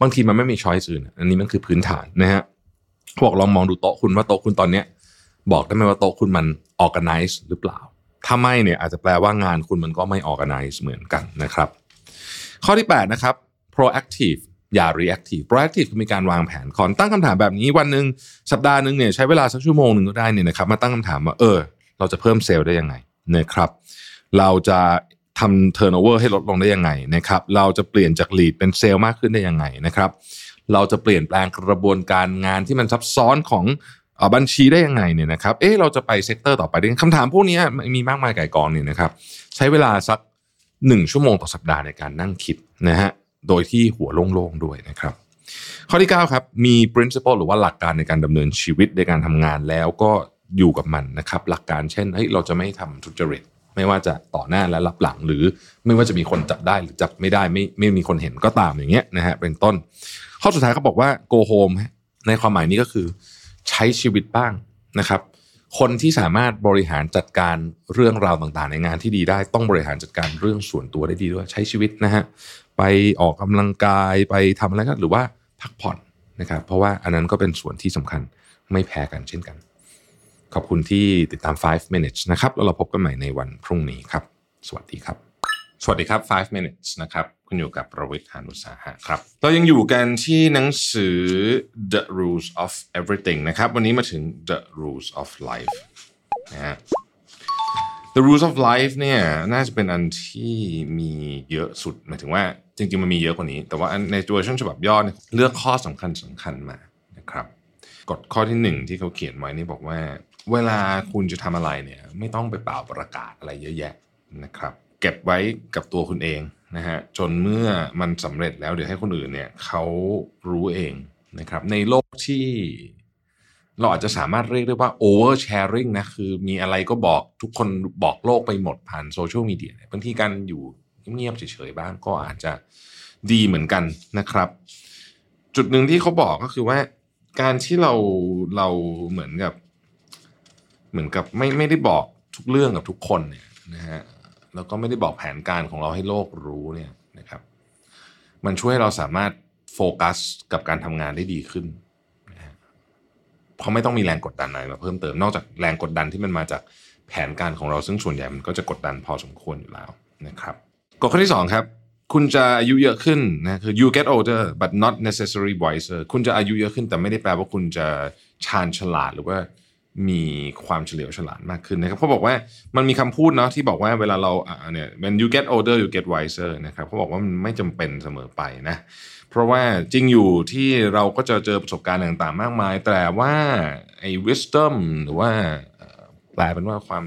บางทีมันไม่มีช้อยส์อื่นอันนี้มันคือพื้นฐานนะฮะบอกลองมองดูโต๊ะคุณว่าโต๊ะคุณตอนเนี้ยบอกได้ไหมว่าโต๊ะคุณมัน organize หรือเปล่า ถ้าไม่เนี่ยอาจจะแปลว่างานคุณมันก็ไม่ organize เหมือนกันนะครับ ข้อที่ 8 นะครับ proactive อย่า reactive proactive คือมีการวางแผนก่อนตั้งคำถามแบบนี้วันหนึ่งสัปดาห์หนึ่งเนี่ยใช้เวลาสักชั่วโมงหนึ่งก็ได้เนี่ยนะครับมาตั้งคำถามว่าเออ เราจะเพิ่มเซลล์ได้ยังไงนะครับ เราจะทำ turnover ให้ลดลงได้ยังไงนะครับ เราจะเปลี่ยนจาก lead เป็นเซลล์มากขึ้นได้ยังไงนะครับ เราจะเปลี่ยนแปลงกระบวนการงานที่มันซับซ้อนของอบัญชีได้ยังไงเนี่ยนะครับ เอ๊ะเราจะไป sector ต่อไปได้คำถามพวกนี้มีมากมายก่ายกองเนี่ยนะครับ ใช้เวลาสักหนึ่งชั่วโมงต่อสัปดาห์ในการนั่งคิดนะฮะ โดยที่หัวโล่งๆด้วยนะครับ ข้อที่9ครับมี principle หรือว่าหลักการในการดำเนินชีวิตในการทำงานแล้วก็อยู่กับมันนะครับ หลักการเช่นเฮ้ยเราจะไม่ทำทุจริตไม่ว่าจะต่อหน้าและลับหลังหรือไม่ว่าจะมีคนจับได้หรือจับไม่ได้ไม่ไม่มีคนเห็นก็ตามอย่างเงี้ยนะฮะเป็นต้น ข้อสุดท้ายเขาบอกว่า go home ในความหมายนี้ก็คือ ใช้ชีวิตบ้างนะครับ คนที่สามารถบริหารจัดการเรื่องราวต่างๆ ในงานที่ดีได้ต้องบริหารจัดการเรื่องส่วนตัวได้ดีด้วยใช้ชีวิตนะฮะ ไปออกกำลังกายไปทำอะไรก็หรือว่าพักผ่อนนะครับ เพราะว่าอันนั้นก็เป็นส่วนที่สำคัญไม่แพ้กันเช่นกัน ขอบคุณที่ติดตาม 5 minutes นะครับ แล้วเราพบกันใหม่ในวันพรุ่งนี้ครับ สวัสดีครับ สวัสดีครับ 5 minutes นะครับคุณอยู่กับประวิทย์หานุสาหะครับ เรายังอยู่กันที่หนังสือ The Rules of Everything นะครับ วันนี้มาถึง The Rules of Life นะฮะ The Rules of Life เนี่ยน่าจะเป็นอันที่มีเยอะสุดหมายถึงว่าจริงๆมันมีเยอะกว่านี้ แต่ว่าอันในเวอร์ชันฉบับย่อเนี่ยเลือกข้อสำคัญสำคัญมานะครับกฎข้อที่หนึ่งที่เขาเขียนไว้นี่บอกว่า เวลาคุณจะทำอะไรเนี่ยไม่ต้องไปเป่าประกาศอะไรเยอะแยะนะครับ เก็บไว้กับตัวคุณเองนะฮะจนเมื่อมันสำเร็จแล้วเดี๋ยวให้คนอื่นเนี่ยเขารู้เองนะครับในโลกที่ เราอาจจะสามารถเรียกได้ว่า over sharing นะคือมีอะไรก็บอกทุกคนบอกโลกไปหมดผ่านโซเชียลมีเดียบางทีการอยู่เงียบๆเฉยๆบ้างก็อาจจะดีเหมือนกันนะครับ จุดหนึ่งที่เขาบอกก็คือว่า การที่เราเราเหมือนกับ เหมือนกับไม่ไม่ได้บอกทุกเรื่องกับทุกคนเนี่ยนะฮะแล้วก็ไม่ได้บอกแผนการของเราให้โลกรู้เนี่ยนะครับ มันช่วยให้เราสามารถโฟกัสกับการทำงานได้ดีขึ้น เพราะไม่ต้องมีแรงกดดันอะไรมาเพิ่มเติมนอกจากแรงกดดันที่มันมาจากแผนการของเราซึ่งส่วนใหญ่มันก็จะกดดันพอสมควรอยู่แล้วนะครับกฎข้อที่สองครับคุณจะอายุเยอะขึ้นนะคือ you get older but not necessarily wiser คุณจะอายุเยอะขึ้นแต่ไม่ได้แปลว่าคุณจะชาญฉลาดหรือว่ามีความเฉลียวฉลาดมากขึ้นนะครับเขาบอกว่ามันมีคำพูดเนาะที่บอกว่าเวลาเราเนี่ย when you get older you get wiser นะครับเขาบอกว่ามันไม่จำเป็นเสมอไปนะ เพราะว่าจริงอยู่ที่เราก็จะเจอประสบการณ์ต่างๆ มากมาย แต่ว่าไอ้ wisdom หรือว่าแปลเป็นว่าความ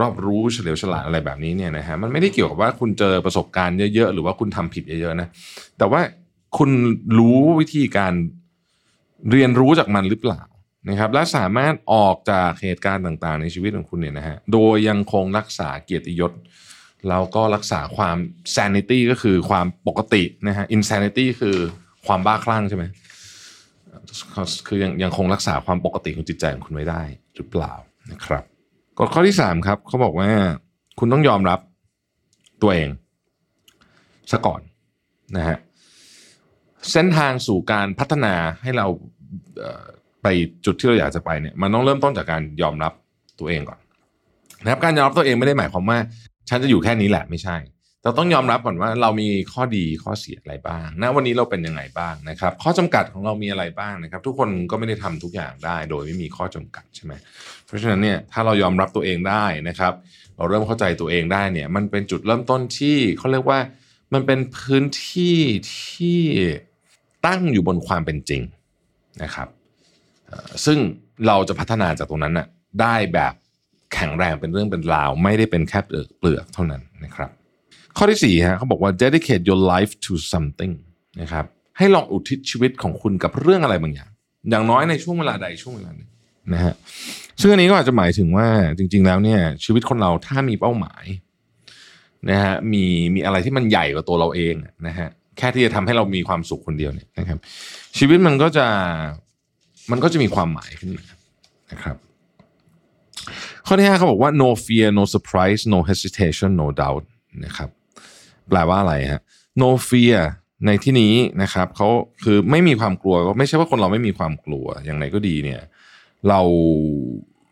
รอบรู้เฉลียวฉลาดอะไรแบบนี้เนี่ยนะฮะมันไม่ได้เกี่ยวกับว่าคุณเจอประสบการณ์เยอะๆ หรือว่าคุณทำผิดเยอะๆนะแต่ว่าคุณรู้วิธีการเรียนรู้จากมันหรือเปล่านะครับและสามารถออกจากเหตุการณ์ต่างๆ ในชีวิตของคุณเนี่ยนะฮะโดยยังคงรักษาเกียรติยศ แล้วก็รักษาความ sanity ก็คือความปกตินะฮะ insanity คือความบ้าคลั่งใช่ไหมคือยังยังคงรักษาความปกติของจิตใจของคุณไว้ได้หรือเปล่านะครับกฎข้อที่สามครับเขาบอกว่า คุณต้องยอมรับตัวเองซะก่อนนะฮะเส้นทางสู่การพัฒนาให้เราไปจุดที่เราอยากจะไปเนี่ยมันต้องเริ่มต้นจากการยอมรับตัวเองก่อนนะครับการยอมรับตัวเองไม่ได้หมายความว่า ฉันจะอยู่แค่นี้แหละไม่ใช่เราต้องยอมรับก่อนว่าเรามีข้อดีข้อเสียอะไรบ้างณวันนี้เราเป็นยังไงบ้างนะครับ ข้อจำกัดของเรามีอะไรบ้างนะครับ ทุกคนก็ไม่ได้ทำทุกอย่างได้ โดยไม่มีข้อจำกัดใช่ไหมเพราะฉะนั้นเนี่ยถ้าเรายอมรับตัวเองได้นะครับ เราเริ่มเข้าใจตัวเองได้เนี่ย มันเป็นจุดเริ่มต้นที่เขาเรียกว่ามันเป็นพื้นที่ที่ตั้งอยู่บนความเป็นจริงนะครับซึ่งเราจะพัฒนาจากตรงนั้นน่ะได้แบบ แข็งแรงเป็นเรื่องเป็นราว ไม่ได้เป็นแค่เปลือกเท่านั้นนะครับ ข้อที่สี่ฮะเขาบอกว่า dedicate your life to something นะครับให้ลองอุทิศชีวิตของคุณกับเรื่องอะไรบางอย่าง อย่างน้อยในช่วงเวลาใดช่วงเวลาหนึ่งนะฮะซึ่งอันนี้ก็อาจจะหมายถึงว่าจริง ๆ แล้วเนี่ย ชีวิตคนเราถ้ามีเป้าหมายนะฮะมีมีอะไรที่มันใหญ่กว่าตัวเราเองนะฮะแค่ที่จะทำให้เรามีความสุขคนเดียวเนี่ยนะครับ ชีวิตมันก็จะมันก็จะมีความหมายขึ้นมานะครับ ข้อที่ห้าเขาบอกว่า no fear no surprise no hesitation no doubt นะครับแปลว่าอะไรฮะ no fear ในที่นี้นะครับเขาคือไม่มีความกลัวก็ไม่ใช่ว่าคนเราไม่มีความกลัวอย่างไรก็ดีเนี่ย เรา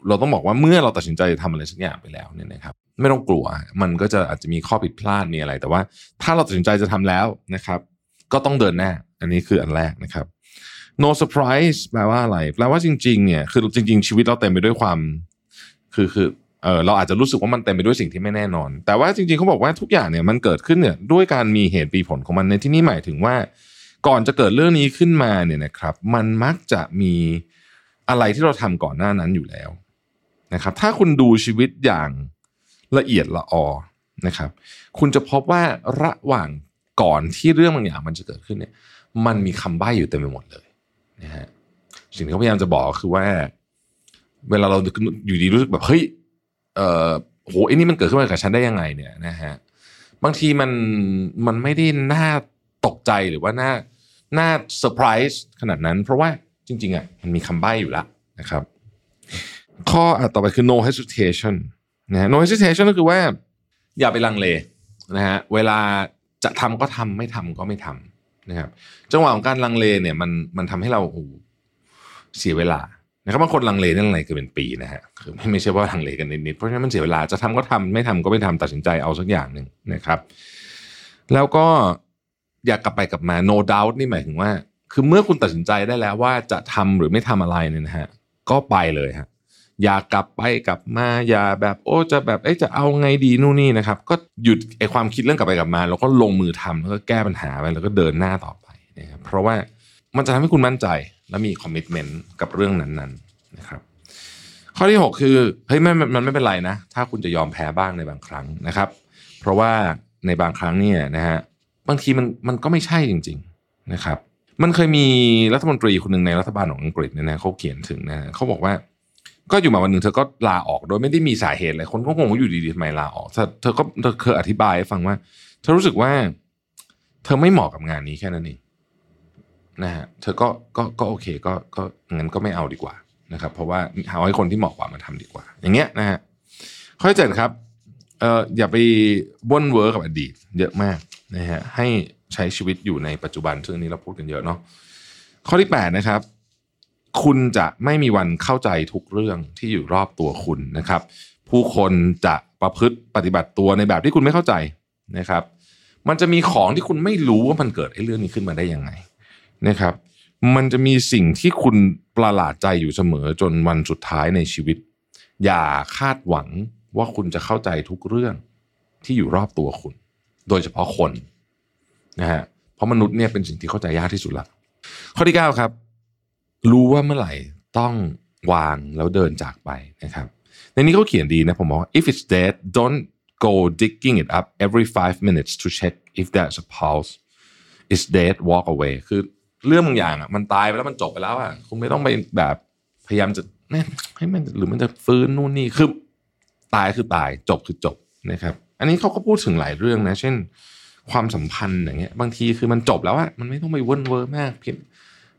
เราต้องบอกว่าเมื่อเราตัดสินใจจะทำอะไรสักอย่างไปแล้วเนี่ยนะครับ ไม่ต้องกลัว มันก็จะอาจจะมีข้อผิดพลาดมีอะไร แต่ว่าถ้าเราตัดสินใจจะทำแล้วนะครับ ก็ต้องเดินหน้า อันนี้คืออันแรกนะครับ no surprise แปลว่าอะไร แปลว่าจริง ๆ เนี่ย คือจริง ๆ ชีวิตเราเต็มไปด้วยความ คือคือเออเราอาจจะรู้สึกว่ามันเต็มไปด้วยสิ่งที่ไม่แน่นอน แต่ว่าจริงๆเขาบอกว่าทุกอย่างเนี่ยมันเกิดขึ้นเนี่ยด้วยการมีเหตุปีผลของมันในที่นี้หมายถึงว่า ก่อนจะเกิดเรื่องนี้ขึ้นมาเนี่ยนะครับ มันมักจะมีอะไรที่เราทำก่อนหน้านั้นอยู่แล้วนะครับ ถ้าคุณดูชีวิตอย่างละเอียดละออนะครับ คุณจะพบว่าระหว่างก่อนที่เรื่องบางอย่างมันจะเกิดขึ้นเนี่ย มันมีคำใบ้อยู่เต็มไปหมดเลยนะฮะสิ่งที่เขาพยายามจะบอกคือว่า เวลาเราอยู่ดีรู้สึกแบบเฮ้ยเอ่อโหไอ้นี่มันเกิดขึ้นมากับฉันได้ยังไงเนี่ยนะฮะบางทีมันมันไม่ได้น่าตกใจหรือว่าน่าน่าเซอร์ไพรส์ขนาดนั้น เพราะว่าจริง ๆอะมันมีคำใบ้อยู่แล้วนะครับ ข้อต่อไปคือ no hesitation นะฮะ no hesitation ก็คือว่า อย่าไปลังเลนะฮะเวลาจะทำก็ทำไม่ทำก็ไม่ทำนะครับจังหวะของการลังเลเนี่ยมันมันทำให้เราเสียเวลา นะครับบางคนลังเลนั่นอะไรคือเป็นปีนะฮะคือไม่ไม่ใช่ว่าลังเลกันนิดๆเพราะฉะนั้นมันเสียเวลาจะทำก็ทำไม่ทำก็ไม่ทำตัดสินใจเอาสักอย่างหนึ่งนะครับ แล้วก็อยากกลับไปกลับมา no doubt นี่หมายถึงว่า คือเมื่อคุณตัดสินใจได้แล้วว่าจะทำหรือไม่ทำอะไรเนี่ยนะฮะก็ไปเลยฮะอย่ากลับไปกลับมาอย่าแบบโอ้จะแบบเอ๊ะจะเอาไงดีนู่นนี่นะครับ ก็หยุดไอความคิดเรื่องกลับไปกลับมา แล้วก็ลงมือทำแล้วก็แก้ปัญหาไปแล้วก็เดินหน้าต่อไปนะครับเพราะว่ามันจะทำให้คุณมั่นใจ และมีคอมมิชเมนต์กับเรื่องนั้นๆนะครับข้อที่ 6 คือเฮ้ยมันมันไม่เป็นไรนะ ถ้าคุณจะยอมแพ้บ้างในบางครั้งนะครับ เพราะว่าในบางครั้งเนี่ยนะฮะบางทีมันมันก็ไม่ใช่จริง ๆนะครับ มันเคยมีรัฐมนตรีคนหนึ่งในรัฐบาลของอังกฤษเนี่ยนะเขาเขียนถึงนะเขาบอกว่า ก็อยู่มาวันหนึ่งเธอก็ลาออกโดยไม่ได้มีสาเหตุอะไรคนก็งงว่าอยู่ดีๆทำไมลาออกเธอเธอก็เธอเคยอธิบายให้ฟังว่า เธอรู้สึกว่า เธอไม่เหมาะกับงานนี้แค่นั้นเอง นะฮะเธอก็ก็ก็โอเคก็ก็งั้นก็ไม่เอาดีกว่านะครับเพราะว่าหาให้คนที่เหมาะกว่ามาทำดีกว่า อย่างเงี้ยนะฮะข้อที่เจ็ดครับเอ่ออย่าไปบ้นเวิร์กับอดีต เยอะมากนะฮะให้ใช้ชีวิตอยู่ในปัจจุบันซึ่งนี้เราพูดกันเยอะเนาะข้อที่แปดนะครับ คุณจะไม่มีวันเข้าใจทุกเรื่องที่อยู่รอบตัวคุณนะครับ ผู้คนจะประพฤติปฏิบัติตัวในแบบที่คุณไม่เข้าใจนะครับ มันจะมีของที่คุณไม่รู้ว่ามันเกิดไอ้เรื่องนี้ขึ้นมาได้ยังไง นะครับ มันจะมีสิ่งที่คุณประหลาดใจอยู่เสมอจนวันสุดท้ายในชีวิต อย่าคาดหวังว่าคุณจะเข้าใจทุกเรื่องที่อยู่รอบตัวคุณ โดยเฉพาะคนนะฮะเพราะมนุษย์เนี่ยเป็นสิ่งที่เข้าใจยากที่สุดละข้อที่9ครับ รู้ว่าเมื่อไหร่ต้องวางแล้วเดินจากไปนะครับ ในนี้เขาเขียนดีนะผมบอกว่า if it's dead don't go digging it up every five minutes to check if there's a pulse is dead walk away คือ เรื่องบางอย่างอะมันตายไปแล้วมันจบไปแล้วอะคุณไม่ต้องไปแบบพยายามจะเนี่ยให้มันหรือมันจะฟื้นนู่นนี่คือตายคือตายจบคือจบนะครับ อันนี้เขาก็พูดถึงหลายเรื่องนะ เช่น ความสัมพันธ์อย่างเงี้ย บางทีคือมันจบแล้วอะมันไม่ต้องไปวนเวอร์มากเพียง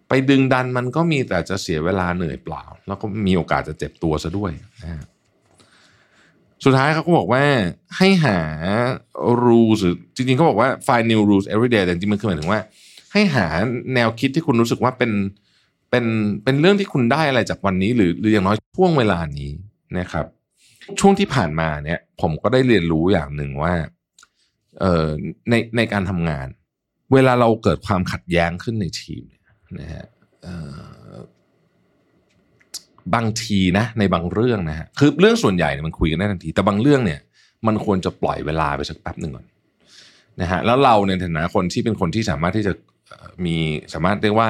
ไปดึงดันมันก็มีแต่จะเสียเวลาเหนื่อยเปล่า แล้วก็มีโอกาสจะเจ็บตัวซะด้วยนะฮะสุดท้ายเขาก็บอกว่าให้หา rules หรือจริงๆเขาบอกว่า find new rules every day แต่จริงๆมันคือหมายถึงว่า ให้หาแนวคิดที่คุณรู้สึกว่าเป็นเป็นเป็นเรื่องที่คุณได้อะไรจากวันนี้ หรือหรืออย่างน้อยช่วงเวลานี้นะครับ ช่วงที่ผ่านมาเนี่ย ผมก็ได้เรียนรู้อย่างหนึ่งว่าเอ่อในในการทำงาน เวลาเราเกิดความขัดแย้งขึ้นในทีมนะฮะเอ่อบางทีนะในบางเรื่องนะฮะคือเรื่องส่วนใหญ่เนี่ยมันคุยกันได้ทันที แต่บางเรื่องเนี่ย มันควรจะปล่อยเวลาไปสักแป๊บหนึ่งก่อนนะฮะแล้วเราในฐานะคนที่เป็นคนที่สามารถที่จะ มีสามารถเรียกว่า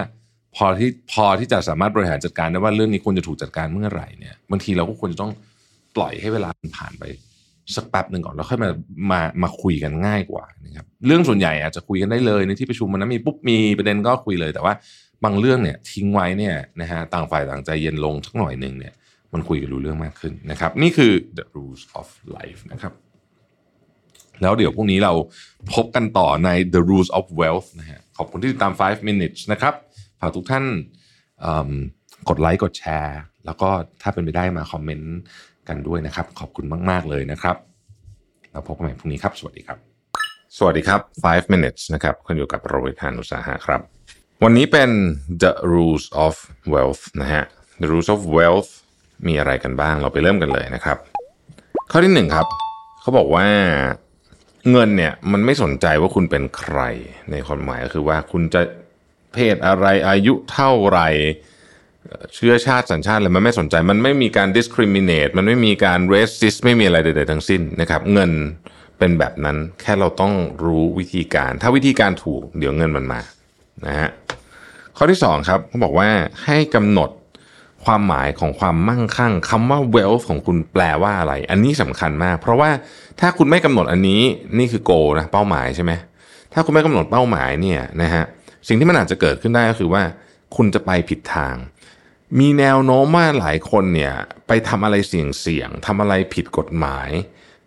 พอที่พอที่จะสามารถบริหารจัดการได้ว่าเรื่องนี้ควรจะถูกจัดการเมื่อไหร่เนี่ยบางทีเราก็ควรจะต้องปล่อยให้เวลาผ่านไปสักแป๊บหนึ่งก่อนแล้วค่อยมามามาคุยกันง่ายกว่านะครับเรื่องส่วนใหญ่อาจจะคุยกันได้เลยในที่ประชุมมันนั้นมีปุ๊บมีประเด็นก็คุยเลยแต่ว่าบางเรื่องเนี่ยทิ้งไว้เนี่ยนะฮะต่างฝ่ายต่างใจเย็นลงสักหน่อยหนึ่งเนี่ยมันคุยกันรู้เรื่องมากขึ้นนะครับ นี่คือ the rules of life นะครับ แล้วเดี๋ยวพรุ่งนี้เราพบกันต่อใน the rules of wealth นะฮะ อบคุณที่ติดตาม 5 minutes นะครับฝากทุกท่านกดไลค์กดแชร์ แล้วก็ถ้าเป็นไปได้มาคอมเมนต์กันด้วยนะครับ ขอบคุณมาก ๆ เลยนะครับเราพบกันใหม่พรุ่งนี้ครับ สวัสดีครับ สวัสดีครับ 5 minutes นะครับคุณอยู่กับโรเบิร์ตฮานุสาหะครับ วันนี้เป็น the rules of wealth นะฮะ the rules of wealth มีอะไรกันบ้างเราไปเริ่มกันเลยนะครับ ข้อที่หนึ่งครับ เขาบอกว่า เงินเนี่ยมันไม่สนใจว่าคุณเป็นใครในความหมายก็คือว่าคุณจะเพศอะไรอายุเท่าไหร่เชื้อชาติสัญชาติอะไรมันไม่สนใจ มันไม่มีการ discriminate มันไม่มีการ racist ไม่มีอะไรใดๆทั้งสิ้นนะครับ เงินเป็นแบบนั้นแค่เราต้องรู้วิธีการ ถ้าวิธีการถูกเดี๋ยวเงินมันมานะฮะข้อที่สองครับเขาบอกว่าให้กำหนด ความหมายของความมั่งคั่งคำว่า wealth ของคุณแปลว่าอะไร อันนี้สำคัญมาก เพราะว่าถ้าคุณไม่กำหนดอันนี้นี่คือ goal นะเป้าหมายใช่ไหมถ้าคุณไม่กำหนดเป้าหมายเนี่ยนะฮะสิ่งที่มันอาจจะเกิดขึ้นได้ก็คือว่า คุณจะไปผิดทาง มีแนวโน้มว่าหลายคนเนี่ยไปทำอะไรเสี่ยงๆทำอะไรผิดกฎหมาย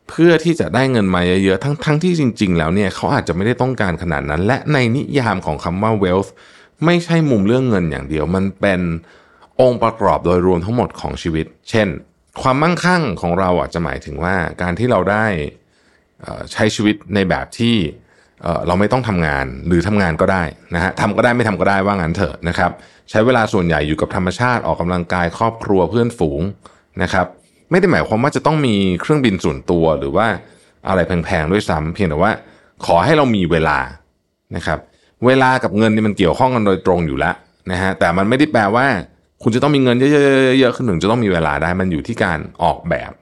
เพื่อที่จะได้เงินมาเยอะๆทั้งทั้งที่จริง ๆ แล้วเนี่ยเขาอาจจะไม่ได้ต้องการขนาดนั้น และในนิยามของคำว่า wealth ไม่ใช่มุมเรื่องเงินอย่างเดียวมันเป็น องค์ประกอบโดยรวมทั้งหมดของชีวิต เช่น ความมั่งคั่งของเราอาจจะหมายถึงว่าการที่เราได้ใช้ชีวิตในแบบที่เอ่อเราไม่ต้องทำงานหรือทำงานก็ได้นะฮะทำก็ได้ไม่ทำก็ได้ว่างั้นเถอะนะครับ ใช้เวลาส่วนใหญ่อยู่กับธรรมชาติออกกำลังกายครอบครัวเพื่อนฝูงนะครับไม่ได้หมายความว่าจะต้องมีเครื่องบินส่วนตัวหรือว่าอะไรแพงๆด้วยซ้ำเพียงแต่ว่าขอให้เรามีเวลานะครับ เวลากับเงินนี่มันเกี่ยวข้องกันโดยตรงอยู่แล้วนะฮะแต่มันไม่ได้แปลว่า คุณจะต้องมีเงินเยอะๆๆๆขึ้นถึงจะต้องมีเวลาได้มันอยู่ที่การออกแบบ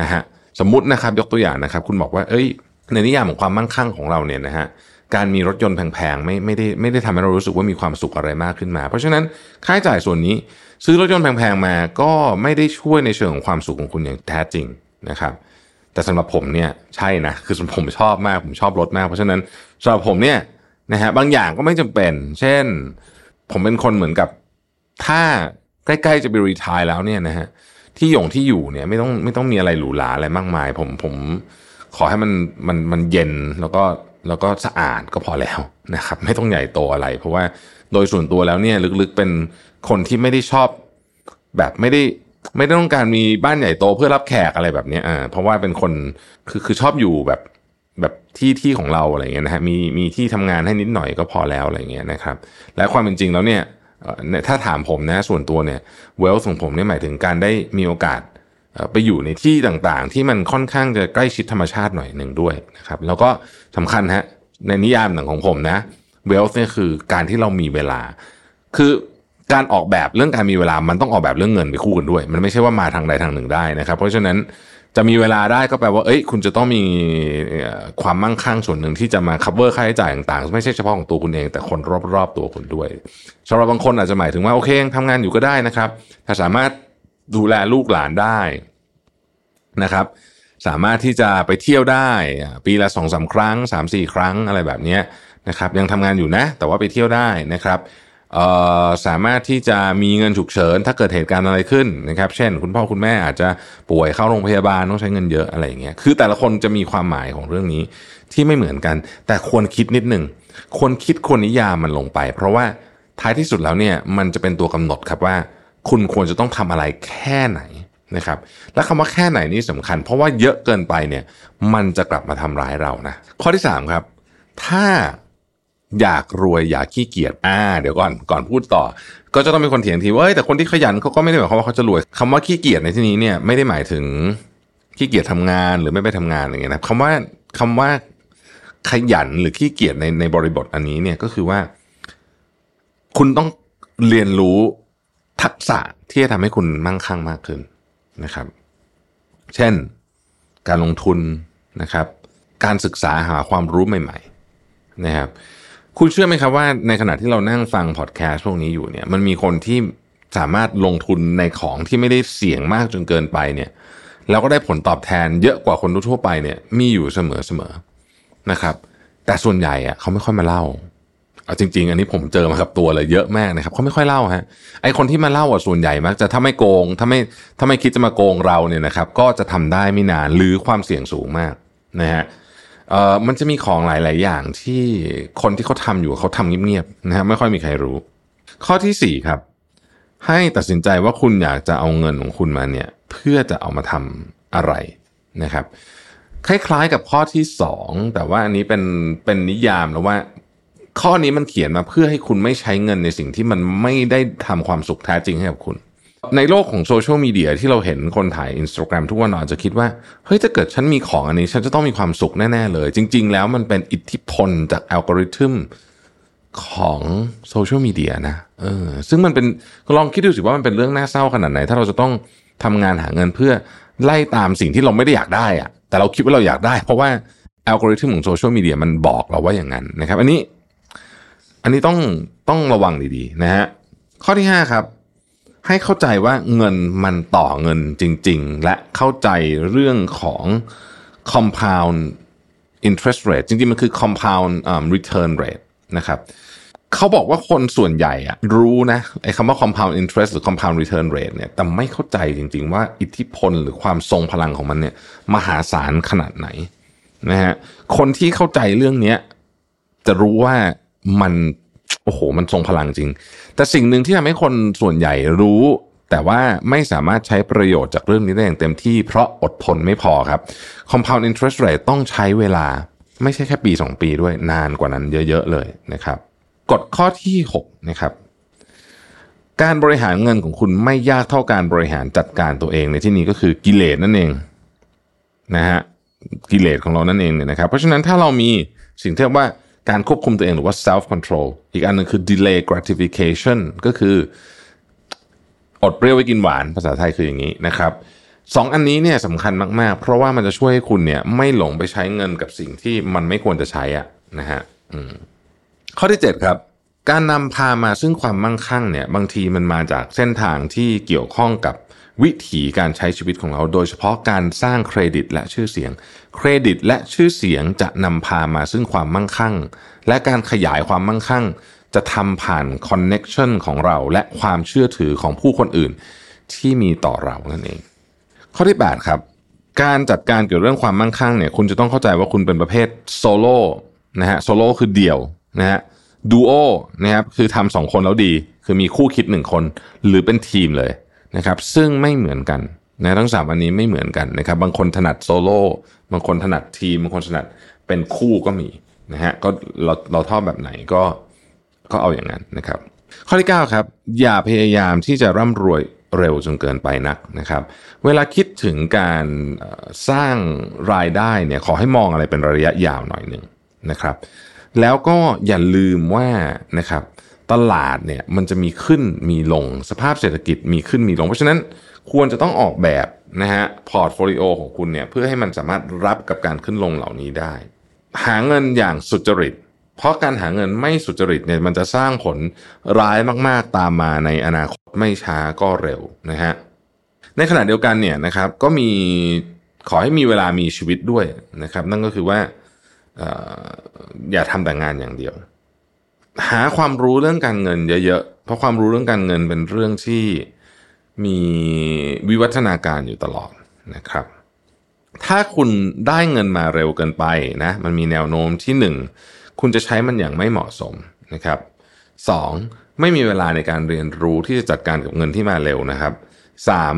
นะฮะสมมตินะครับยกตัวอย่างนะครับ คุณบอกว่าเอ้ย ในนิยามของความมั่งคั่งของเราเนี่ยนะฮะการมีรถยนต์แพงๆไม่ไม่ได้ไม่ได้ทำให้เรารู้สึกว่ามีความสุขอะไรมากขึ้นมา เพราะฉะนั้นค่าใช้จ่ายส่วนนี้ ซื้อรถยนต์แพงๆมาก็ไม่ได้ช่วยในเชิงของความสุขของคุณอย่างแท้จริงนะครับแต่สำหรับผมเนี่ยใช่นะคือผมชอบมากผมชอบรถมาก เพราะฉะนั้นสำหรับผมเนี่ยนะฮะบางอย่างก็ไม่จำเป็น เช่น ผมเป็นคนเหมือนกับ ถ้าใกล้ๆจะไปรีทายแล้วเนี่ยนะฮะที่หยงที่อยู่เนี่ยไม่ต้องไม่ต้องมีอะไรหรูหราอะไรมากมาย ผมผมขอให้มันมันมันเย็นแล้วก็แล้วก็สะอาดก็พอแล้วนะครับ ไม่ต้องใหญ่โตอะไร เพราะว่าโดยส่วนตัวแล้วเนี่ยลึกๆเป็นคนที่ไม่ได้ชอบแบบไม่ได้ไม่ได้ต้องการมีบ้านใหญ่โตเพื่อรับแขกอะไรแบบนี้อ่าเพราะว่าเป็นคนคือคือชอบอยู่แบบแบบที่ที่ของเราอะไรเงี้ยนะฮะมีมีที่ทำงานให้นิดหน่อยก็พอแล้วอะไรเงี้ยนะครับ และความเป็นจริงแล้วเนี่ย ถ้าถามผมนะส่วนตัวเนี่ยเวลของผมเนี่ยหมายถึงการได้มีโอกาสไปอยู่ในที่ต่างๆ ที่มันค่อนข้างจะใกล้ชิดธรรมชาติหน่อยหนึ่งด้วยนะครับ แล้วก็สำคัญฮะในนิยามหนึ่งของผมนะเวลเนี่ยคือการที่เรามีเวลา คือการออกแบบเรื่องการมีเวลามันต้องออกแบบเรื่องเงินไปคู่กันด้วย มันไม่ใช่ว่ามาทางใดทางหนึ่งได้นะครับ เพราะฉะนั้น จะมีเวลาได้ก็แปลว่า เอ้ย คุณจะต้องมีความมั่งคั่งส่วนหนึ่งที่จะมา cover ค่าใช้จ่ายต่างๆ ไม่ใช่เฉพาะของตัวคุณเอง แต่คนรอบๆตัวคุณด้วยสำหรับบางคนอาจจะหมายถึงว่าโอเคทำงานอยู่ก็ได้นะครับ ถ้าสามารถดูแลลูกหลานได้นะครับ สามารถที่จะไปเที่ยวได้ปีละสองสาครั้งสามสี่ครั้งอะไรแบบนี้นะครับ ยังทำงานอยู่นะ แต่ว่าไปเที่ยวได้นะครับ สามารถที่จะมีเงินฉุกเฉิน ถ้าเกิดเหตุการณ์อะไรขึ้นนะครับ เช่น คุณพ่อคุณแม่อาจจะป่วยเข้าโรงพยาบาลต้องใช้เงินเยอะอะไรอย่างเงี้ยคือแต่ละคนจะมีความหมายของเรื่องนี้ที่ไม่เหมือนกัน แต่ควรคิดนิดหนึ่งควรคิดควรนิยามมันลงไป เพราะว่าท้ายที่สุดแล้วเนี่ยมันจะเป็นตัวกำหนดครับว่า คุณควรจะต้องทำอะไรแค่ไหนนะครับและคำว่าแค่ไหนนี่สำคัญ เพราะว่าเยอะเกินไปเนี่ยมันจะกลับมาทำร้ายเรานะข้อที่ 3 ครับ ถ้า อยากรวยอยากขี้เกียจอ่า เดี๋ยวก่อนก่อนพูดต่อ ก็จะต้องมีคนเถียงทีว่าแต่คนที่ขยันเขาก็ไม่ได้หมายความว่าเขาจะรวยคำว่าขี้เกียจในที่นี้เนี่ยไม่ได้หมายถึงขี้เกียจทำงานหรือไม่ไปทำงานอะไรเงี้ยนะคำว่าคำว่าขยันหรือขี้เกียจในในบริบทอันนี้เนี่ยก็คือว่า คุณต้องเรียนรู้ทักษะที่จะทำให้คุณมั่งคั่งมากขึ้นนะครับ เช่น การลงทุนนะครับ การศึกษาหาความรู้ใหม่ ๆ นะครับ คุณเชื่อไหมครับว่าในขณะที่เรานั่งฟังพอดแคสต์พวกนี้อยู่เนี่ย มันมีคนที่สามารถลงทุนในของที่ไม่ได้เสี่ยงมากจนเกินไปเนี่ย แล้วก็ได้ผลตอบแทนเยอะกว่าคนทั่วไปเนี่ย มีอยู่เสมอๆนะครับ แต่ส่วนใหญ่อะเขาไม่ค่อยมาเล่าเอาจริง ๆ อันนี้ผมเจอมากับตัวเลยเยอะมากนะครับเขาไม่ค่อยเล่าฮะไอคนที่มาเล่าอะส่วนใหญ่มักจะถ้าไม่โกงถ้าไม่ถ้าไม่คิดจะมาโกงเราเนี่ยนะครับ ก็จะทำได้ไม่นานหรือความเสี่ยงสูงมากนะฮะ เอ่อมันจะมีของหลาย ๆ อย่างที่คนที่เขาทำอยู่เขาทำเงียบๆนะฮะไม่ค่อยมีใครรู้ ข้อที่สี่ครับ ให้ตัดสินใจว่าคุณอยากจะเอาเงินของคุณมาเนี่ย เพื่อจะเอามาทำอะไรนะครับ คล้ายๆกับข้อที่สองแต่ว่าอันนี้เป็นเป็นนิยามแล้วว่า ข้อนี้มันเขียนมาเพื่อให้คุณไม่ใช้เงินในสิ่งที่มันไม่ได้ทำความสุขแท้จริงให้กับคุณ ในโลกของโซเชียลมีเดียที่เราเห็นคนถ่าย Instagram ทุกวันอาจจะคิดว่า เฮ้ยถ้าเกิดฉันมีของอันนี้ ฉันจะต้องมีความสุขแน่ ๆ เลย จริง ๆ แล้วมันเป็นอิทธิพลจากอัลกอริทึมของโซเชียลมีเดียนะเออซึ่งมันเป็นลองคิดดูสิว่ามันเป็นเรื่องน่าเศร้าขนาดไหน ถ้าเราจะต้องทำงานหาเงินเพื่อไล่ตามสิ่งที่เราไม่ได้อยากได้อะแต่เราคิดว่าเราอยากได้ เพราะว่าอัลกอริทึมของโซเชียลมีเดียมันบอกเราว่าอย่างนั้นนะครับ อันนี้ อันนี้ต้องต้องระวังดีๆนะฮะข้อที่ 5 ครับ ให้เข้าใจว่าเงินมันต่อเงินจริง ๆ และเข้าใจเรื่องของ compound interest rate จริง ๆ มันคือ compound return rate นะครับเขาบอกว่าคนส่วนใหญ่อะรู้นะไอ้คำว่า compound interest หรือ compound return rate เนี่ยแต่ไม่เข้าใจจริง ๆ ว่าอิทธิพลหรือความทรงพลังของมันเนี่ยมหาศาลขนาดไหนนะฮะคนที่เข้าใจเรื่องนี้จะรู้ว่ามันโอ้โหมันทรงพลังจริง แต่สิ่งหนึ่งที่ทำให้คนส่วนใหญ่รู้ แต่ว่าไม่สามารถใช้ประโยชน์จากเรื่องนี้ได้อย่างเต็มที่ เพราะอดทนไม่พอครับ compound interest rate ต้องใช้เวลาไม่ใช่แค่ปี 2 ปีด้วยนานกว่านั้นเยอะๆเลยนะครับกฎข้อที่6นะครับการบริหารเงินของคุณไม่ยากเท่าการบริหารจัดการตัวเองในที่นี้ก็คือกิเลสนั่นเองนะฮะกิเลสของเรานั่นเองเนี่ยนะครับ เพราะฉะนั้นถ้าเรามีสิ่งที่เรียกว่า การควบคุมตัวเองหรือว่า self control อีกอันหนึ่งคือ delay gratification ก็คืออดเปรี้ยวไว้กินหวานภาษาไทยคืออย่างนี้นะครับสองอันนี้เนี่ยสำคัญมากๆ เพราะว่ามันจะช่วยให้คุณเนี่ยไม่หลงไปใช้เงินกับสิ่งที่มันไม่ควรจะใช้อะนะฮะข้อที่ 7 ครับ การนำพามาซึ่งความมั่งคั่งเนี่ยบางทีมันมาจากเส้นทางที่เกี่ยวข้องกับ วิถีการใช้ชีวิตของเรา โดยเฉพาะการสร้างเครดิตและชื่อเสียง เครดิตและชื่อเสียงจะนำพามาซึ่งความมั่งคั่ง และการขยายความมั่งคั่ง จะทำผ่านคอนเน็ชันของเราและความเชื่อถือของผู้คนอื่น ที่มีต่อเรานั่นเอง ข้อที่ 8 ครับ การจัดการเกี่ยวเรื่องความมั่งคั่งเนี่ยคุณจะต้องเข้าใจว่าคุณเป็นประเภทโซโล่นะฮะโซโล่คือเดี่ยวนะฮะดูโอนะครับคือทำสองคนแล้วดี คือมีคู่คิดหนึ่งคน หรือเป็นทีมเลย นะครับซึ่งไม่เหมือนกันนะทั้งสามอันนี้ไม่เหมือนกันนะครับบางคนถนัดโซโล่บางคนถนัดทีมบางคนถนัดเป็นคู่ก็มีนะฮะก็เราเราชอบแบบไหนก็ก็เอาอย่างนั้นนะครับ ข้อที่9ครับอย่าพยายามที่จะร่ำรวยเร็วจนเกินไปนักนะครับ เวลาคิดถึงการสร้างรายได้เนี่ยขอให้มองอะไรเป็นระยะยาวหน่อยหนึ่งนะครับ แล้วก็อย่าลืมว่านะครับ ตลาดเนี่ยมันจะมีขึ้นมีลงสภาพเศรษฐกิจมีขึ้นมีลง เพราะฉะนั้นควรจะต้องออกแบบนะฮะ portfolio ของคุณเนี่ยเพื่อให้มันสามารถรับกับการขึ้นลงเหล่านี้ได้ หาเงินอย่างสุจริต เพราะการหาเงินไม่สุจริตเนี่ยมันจะสร้างผลร้ายมากๆตามมาในอนาคตไม่ช้าก็เร็วนะฮะในขณะเดียวกันเนี่ยนะครับก็มีขอให้มีเวลามีชีวิตด้วยนะครับ นั่นก็คือว่าอย่าทำแต่งานอย่างเดียว หาความรู้เรื่องการเงินเยอะๆ เพราะความรู้เรื่องการเงินเป็นเรื่องที่มีวิวัฒนาการอยู่ตลอดนะครับ ถ้าคุณได้เงินมาเร็วเกินไปนะมันมีแนวโน้มที่ 1 คุณจะใช้มันอย่างไม่เหมาะสมนะครับ 2. ไม่มีเวลาในการเรียนรู้ที่จะจัดการกับเงินที่มาเร็วนะครับสาม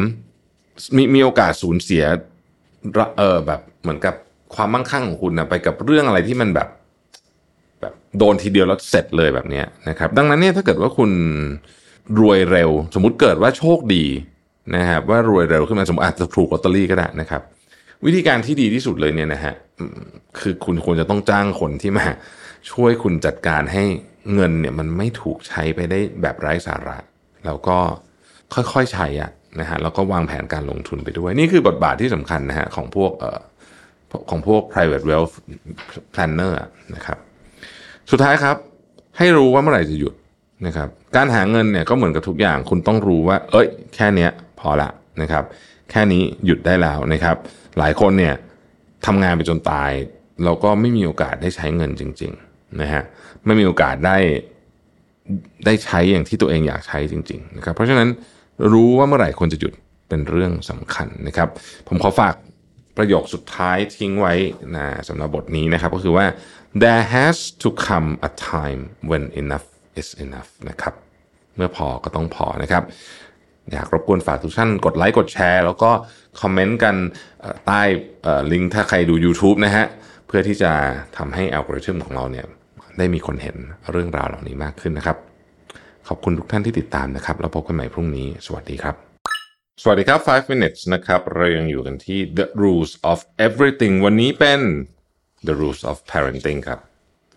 มีมีโอกาสสูญเสียเออแบบเหมือนกับความมั่งคั่งของคุณนะไปกับเรื่องอะไรที่มันแบบ โดนทีเดียวแล้วเสร็จเลยแบบนี้นะครับ ดังนั้นเนี่ยถ้าเกิดว่าคุณรวยเร็ว สมมุติเกิดว่าโชคดีนะครับว่ารวยเร็วขึ้นมาสมมติอาจจะถูกลอตเตอรี่ก็ได้นะครับ วิธีการที่ดีที่สุดเลยเนี่ยนะฮะคือคุณควรจะต้องจ้างคนที่มาช่วยคุณจัดการให้เงินเนี่ยมันไม่ถูกใช้ไปได้แบบไร้สาระ แล้วก็ค่อยๆใช้อะนะฮะแล้วก็วางแผนการลงทุนไปด้วย นี่คือบทบาทที่สำคัญนะฮะของพวกเอ่อของพวก private wealth planner นะครับ สุดท้ายครับ ให้รู้ว่าเมื่อไหร่จะหยุดนะครับ การหาเงินเนี่ยก็เหมือนกับทุกอย่าง คุณต้องรู้ว่า เอ้ย แค่เนี้ยพอละนะครับ แค่นี้หยุดได้แล้วนะครับ หลายคนเนี่ยทำงานไปจนตายเราก็ไม่มีโอกาสได้ใช้เงินจริง ๆนะฮะไม่มีโอกาสได้ได้ใช้อย่างที่ตัวเองอยากใช้จริงๆนะครับเพราะฉะนั้นรู้ว่าเมื่อไหร่ควรจะหยุดเป็นเรื่องสำคัญนะครับ ผมขอฝากประโยคสุดท้ายทิ้งไว้นะสำหรับบทนี้นะครับ ก็คือว่า there has to come a time when enough is enough นะครับ เมื่อพอก็ต้องพอนะครับ อยากรบกวนฝากทุกท่านกดไลค์กดแชร์ แล้วก็คอมเมนต์กันใต้ลิงก์ถ้าใครดู YouTube นะฮะ เพื่อที่จะทำให้อัลกอริทึมของเราเนี่ยได้มีคนเห็นเรื่องราวเหล่านี้มากขึ้นนะครับ ขอบคุณทุกท่านที่ติดตามนะครับ แล้วพบกันใหม่พรุ่งนี้ สวัสดีครับสวัสดีครับ 5 minutes นะครับ เรายังอยู่กันที่ the rules of everything วันนี้เป็น the rules of parenting ครับ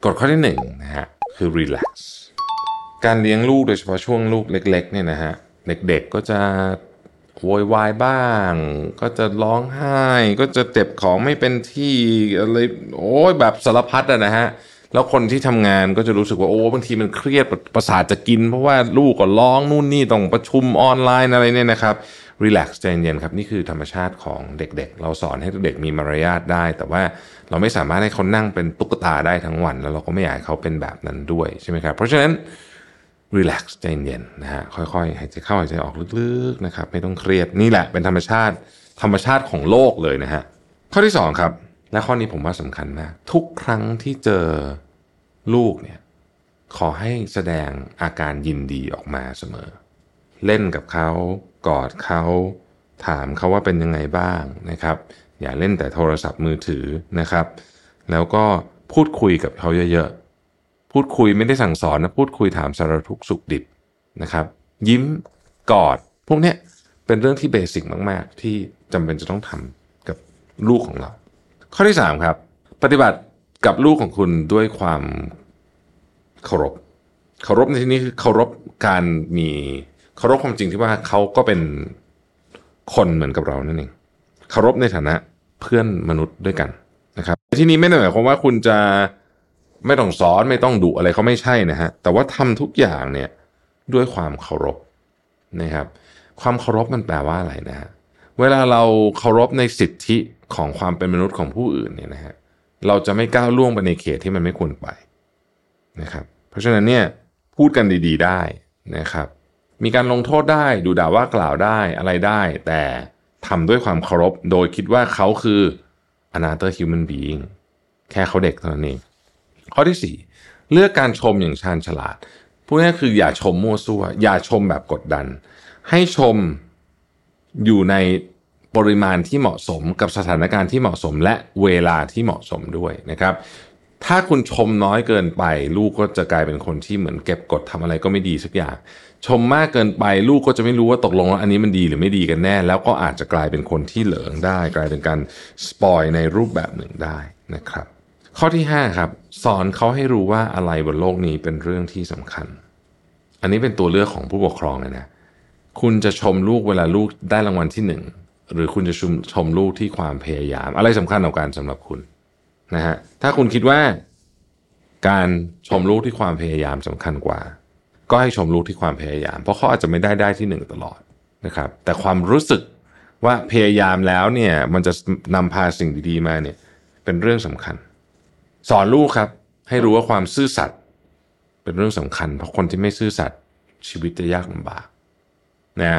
กฎข้อที่หนึ่งนะฮะคือ relax การเลี้ยงลูกโดยเฉพาะช่วงลูกเล็กๆเนี่ยนะฮะเด็กๆก็จะโวยวายบ้าง ก็จะร้องไห้ ก็จะเจ็บของไม่เป็นที่อะไรโอ้ยแบบสารพัดอะนะฮะแล้วคนที่ทำงานก็จะรู้สึกว่าโอ้บางทีมันเครียดประสาทจะกิน เพราะว่าลูกก็ร้องนู่นนี่ต้องประชุมออนไลน์อะไรเนี่ยนะครับรีแลกซ์ใจเย็นครับ นี่คือธรรมชาติของเด็กๆ เราสอนให้เด็กมีมารยาทได้ แต่ว่า เราไม่สามารถให้เขานั่งเป็นตุ๊กตาได้ทั้งวัน แล้วเราก็ไม่อยากให้เขาเป็นแบบนั้นด้วยใช่ไหมครับ เพราะฉะนั้นรีแลกซ์ใจเย็นนะฮะค่อยๆหายใจเข้าหายใจออกลึกๆนะครับไม่ต้องเครียดนี่แหละเป็นธรรมชาติ ธรรมชาติของโลกเลยนะฮะข้อที่สองครับและข้อนี้ผมว่าสำคัญมากทุกครั้งที่เจอลูกเนี่ยขอให้แสดงอาการยินดีออกมาเสมอ เล่นกับเขากอดเขาถามเขาว่าเป็นยังไงบ้างนะครับ อย่าเล่นแต่โทรศัพท์มือถือนะครับ แล้วก็พูดคุยกับเขาเยอะๆ พูดคุยไม่ได้สั่งสอนนะ พูดคุยถามสารทุกสุขดิบนะครับ ยิ้มกอด พวกเนี้ยเป็นเรื่องที่เบสิกมาก ๆ ที่จำเป็นจะต้องทำกับลูกของเรา ข้อที่ 3 ครับ ปฏิบัติกับลูกของคุณด้วยความเคารพเคารพในที่นี้คือเคารพการมีเคารพความจริงที่ว่าเขาก็เป็นคนเหมือนกับเรานั่นเอง เคารพในฐานะเพื่อนมนุษย์ด้วยกันนะครับที่นี้ไม่ได้หมายความว่าคุณจะไม่ต้องสอนไม่ต้องดุอะไรเขาไม่ใช่นะฮะแต่ว่าทำทุกอย่างเนี่ยด้วยความเคารพนะครับ ความเคารพมันแปลว่าอะไรนะฮะเวลาเราเคารพในสิทธิของความเป็นมนุษย์ของผู้อื่นเนี่ยนะฮะเราจะไม่ก้าวล่วงไปในเขตที่มันไม่ควรไปนะครับ เพราะฉะนั้นเนี่ยพูดกันดี ๆ ได้นะครับ มีการลงโทษได้ดูด่าว่ากล่าวได้อะไรได้ แต่ ทำด้วยความเคารพ โดยคิดว่าเขาคือ another human being แค่เขาเด็กเท่านั้นเองข้อที่ 4 เลือกการชมอย่างชาญฉลาดพูดง่ายคืออย่าชมมั่วซั่ว อย่าชมแบบกดดัน ให้ชมอยู่ในปริมาณที่เหมาะสมกับสถานการณ์ที่เหมาะสมและเวลาที่เหมาะสมด้วยนะครับ ถ้าคุณชมน้อยเกินไป ลูกก็จะกลายเป็นคนที่เหมือนเก็บกดทำอะไรก็ไม่ดีสักอย่าง ชมมากเกินไปลูกก็จะไม่รู้ว่าตกลงแล้วอันนี้มันดีหรือไม่ดีกันแน่ แล้วก็อาจจะกลายเป็นคนที่เหลิงได้ กลายเป็นการสปอยในรูปแบบหนึ่งได้นะครับ ข้อที่ 5 ครับ สอนเขาให้รู้ว่าอะไรบนโลกนี้เป็นเรื่องที่สำคัญ อันนี้เป็นตัวเลือกของผู้ปกครองเลยนะคุณจะชมลูกเวลาลูกได้รางวัลที่หนึ่งหรือคุณจะชมชมลูกที่ความพยายาม อะไรสำคัญต่อการสำหรับคุณนะฮะถ้าคุณคิดว่าการชมลูกที่ความพยายามสำคัญกว่า ก็ให้ชมลูกที่ความพยายาม เพราะเขาอาจจะไม่ได้ได้ที่หนึ่งตลอดนะครับ แต่ความรู้สึกว่าพยายามแล้วเนี่ยมันจะนำพาสิ่งดีๆมาเนี่ยเป็นเรื่องสำคัญ สอนลูกครับ ให้รู้ว่าความซื่อสัตย์เป็นเรื่องสำคัญ เพราะคนที่ไม่ซื่อสัตย์ชีวิตจะยากลำบากนะ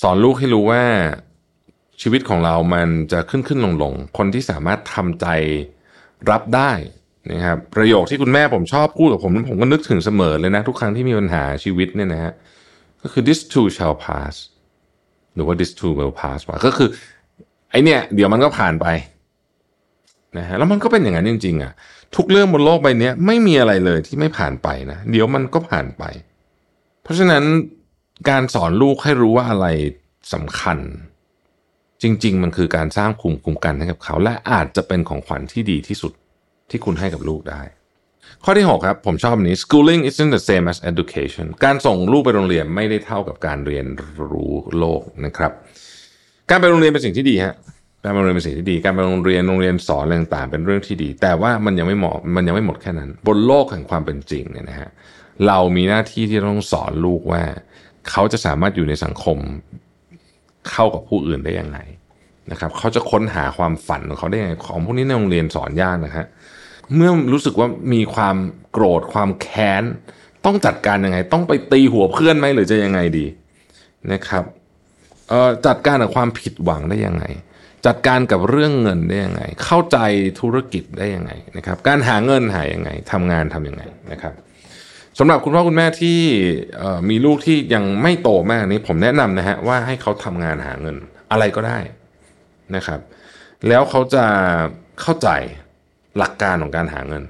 สอนลูกให้รู้ว่าชีวิตของเรามันจะขึ้นขึ้นลงลงคนที่สามารถทำใจรับได้ นะครับประโยคที่คุณแม่ผมชอบพูดกับผมผมก็นึกถึงเสมอเลยนะ ทุกครั้งที่มีปัญหาชีวิตเนี่ยนะฮะก็คือ this too shall pass หรือว่า this too will pass ว่าก็คือไอเนี่ยเดี๋ยวมันก็ผ่านไปนะฮะแล้วมันก็เป็นอย่างนั้นจริงๆอะทุกเรื่องบนโลกใบนี้ไม่มีอะไรเลยที่ไม่ผ่านไปนะ เดี๋ยวมันก็ผ่านไป เพราะฉะนั้นการสอนลูกให้รู้ว่าอะไรสำคัญ จริง ๆ มันคือการสร้างคุมคุ้มกันให้กับเขา และอาจจะเป็นของขวัญที่ดีที่สุด ที่คุณให้กับลูกได้ ข้อที่ 6 ครับ ผมชอบนี้ schooling isn't the same as education การส่งลูกไปโรงเรียนไม่ได้เท่ากับการเรียนรู้โลกนะครับ การไปโรงเรียนเป็นสิ่งที่ดีฮะการไปโรงเรียนเป็นสิ่งที่ดี การไปโรงเรียนโรงเรียนสอนอะไรต่างๆเป็นเรื่องที่ดี แต่ว่ามันยังไม่เหมาะมันยังไม่หมดแค่นั้น บนโลกแห่งความเป็นจริงเนี่ยนะฮะเรามีหน้าที่ที่ต้องสอนลูกว่า เขาจะสามารถอยู่ในสังคมเข้ากับผู้อื่นได้ยังไง นะครับเขาจะค้นหาความฝันของเขาได้ยังไงของพวกนี้ในโรงเรียนสอนยากนะฮะเมื่อรู้สึกว่ามีความโกรธความแค้น ต้องจัดการยังไง ต้องไปตีหัวเพื่อนไหมหรือจะยังไงดีนะครับจัดการกับความผิดหวังได้ยังไง จัดการกับเรื่องเงินได้ยังไง เข้าใจธุรกิจได้ยังไงนะครับ การหาเงินหายังไงทำงานทำยังไงนะครับสำหรับคุณพ่อคุณแม่ที่มีลูกที่ยังไม่โตมากนี้ผมแนะนำนะฮะว่าให้เขาทำงานหาเงินอะไรก็ได้ นะครับ แล้วเขาจะเข้าใจหลักการของการหาเงิน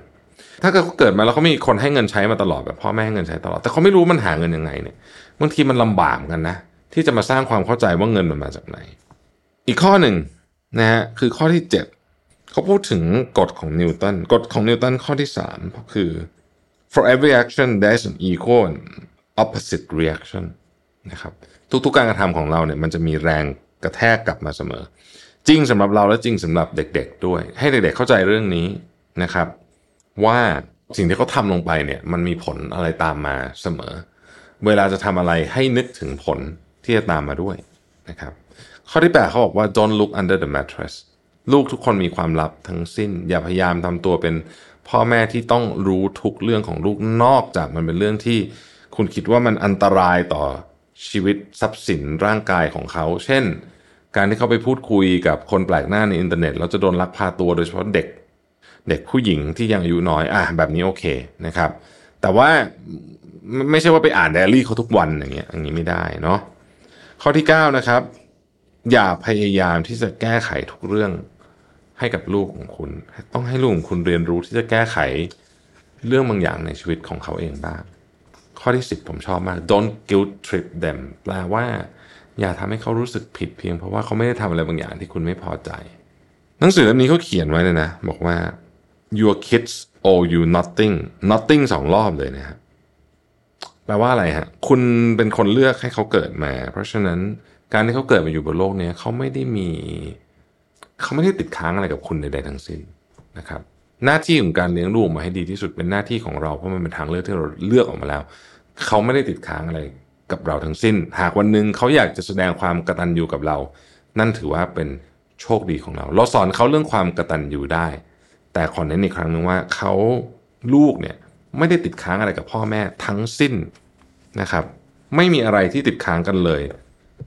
ถ้าเกิดเขาเกิดมาแล้วเขามีคนให้เงินใช้มาตลอดแบบพ่อแม่ให้เงินใช้ตลอด แต่เขาไม่รู้มันหาเงินยังไงเนี่ยบางทีมันลำบากกันนะ ที่จะมาสร้างความเข้าใจว่าเงินมันมาจากไหน อีกข้อหนึ่งนะฮะคือข้อที่ 7 เขาพูดถึงกฎของนิวตันกฎของนิวตันข้อที่3คือ for every action there's an equal and opposite reaction นะครับทุกๆการกระทำของเราเนี่ยมันจะมีแรงกระแทกกลับมาเสมอ จริงสำหรับเราและจริงสำหรับเด็ก ๆ ด้วย ให้เด็กๆเข้าใจเรื่องนี้นะครับ ว่าสิ่งที่เขาทำลงไปเนี่ยมันมีผลอะไรตามมาเสมอ เวลาจะทำอะไรให้นึกถึงผลที่จะตามมาด้วยนะครับ ข้อที่แปดเขาบอกว่า don't look under the mattress ลูกทุกคนมีความลับทั้งสิ้น อย่าพยายามทำตัวเป็นพ่อแม่ที่ต้องรู้ทุกเรื่องของลูกนอกจากมันเป็นเรื่องที่คุณคิดว่ามันอันตรายต่อชีวิตทรัพย์สินร่างกายของเขา เช่น การที่เขาไปพูดคุยกับคนแปลกหน้าในอินเทอร์เน็ตเราจะโดนลักพาตัวโดยเฉพาะเด็ก เด็กผู้หญิงที่ยังอายุน้อยอะแบบนี้โอเคนะครับ แต่ว่าไม่ใช่ว่าไปอ่านไดอารี่เขาทุกวันอย่างเงี้ยอย่างนี้ไม่ได้เนาะข้อที่9นะครับ อย่าพยายามที่จะแก้ไขทุกเรื่องให้กับลูกของคุณ ต้องให้ลูกของคุณเรียนรู้ที่จะแก้ไขเรื่องบางอย่างในชีวิตของเขาเองบ้างข้อที่ 10 ผมชอบมาก don't guilt trip them แปลว่า อย่าทำให้เขารู้สึกผิดเพียงเพราะว่าเขาไม่ได้ทำอะไรบางอย่างที่คุณไม่พอใจ หนังสือเล่มนี้เขาเขียนไว้เลยนะ บอกว่า your kids owe you nothing nothing สองรอบเลยนะครับแปลว่าอะไรฮะ คุณเป็นคนเลือกให้เขาเกิดมา เพราะฉะนั้นการที่เขาเกิดมาอยู่บนโลกนี้เขาไม่ได้มี เขาไม่ได้ติดค้างอะไรกับคุณใดๆทั้งสิ้นนะครับ หน้าที่ของการเลี้ยงลูกมาให้ดีที่สุดเป็นหน้าที่ของเราเพราะมันเป็นทางเลือกที่เราเลือกออกมาแล้ว เขาไม่ได้ติดค้างอะไร กับเราทั้งสิ้น หากวันหนึ่งเขาอยากจะแสดงความกตัญญูกับเรา นั่นถือว่าเป็นโชคดีของเรา เราสอนเขาเรื่องความกตัญญูได้ แต่ขอเน้นอีกครั้งนึงว่าเขาลูกเนี่ยไม่ได้ติดค้างอะไรกับพ่อแม่ทั้งสิ้นนะครับ ไม่มีอะไรที่ติดค้างกันเลย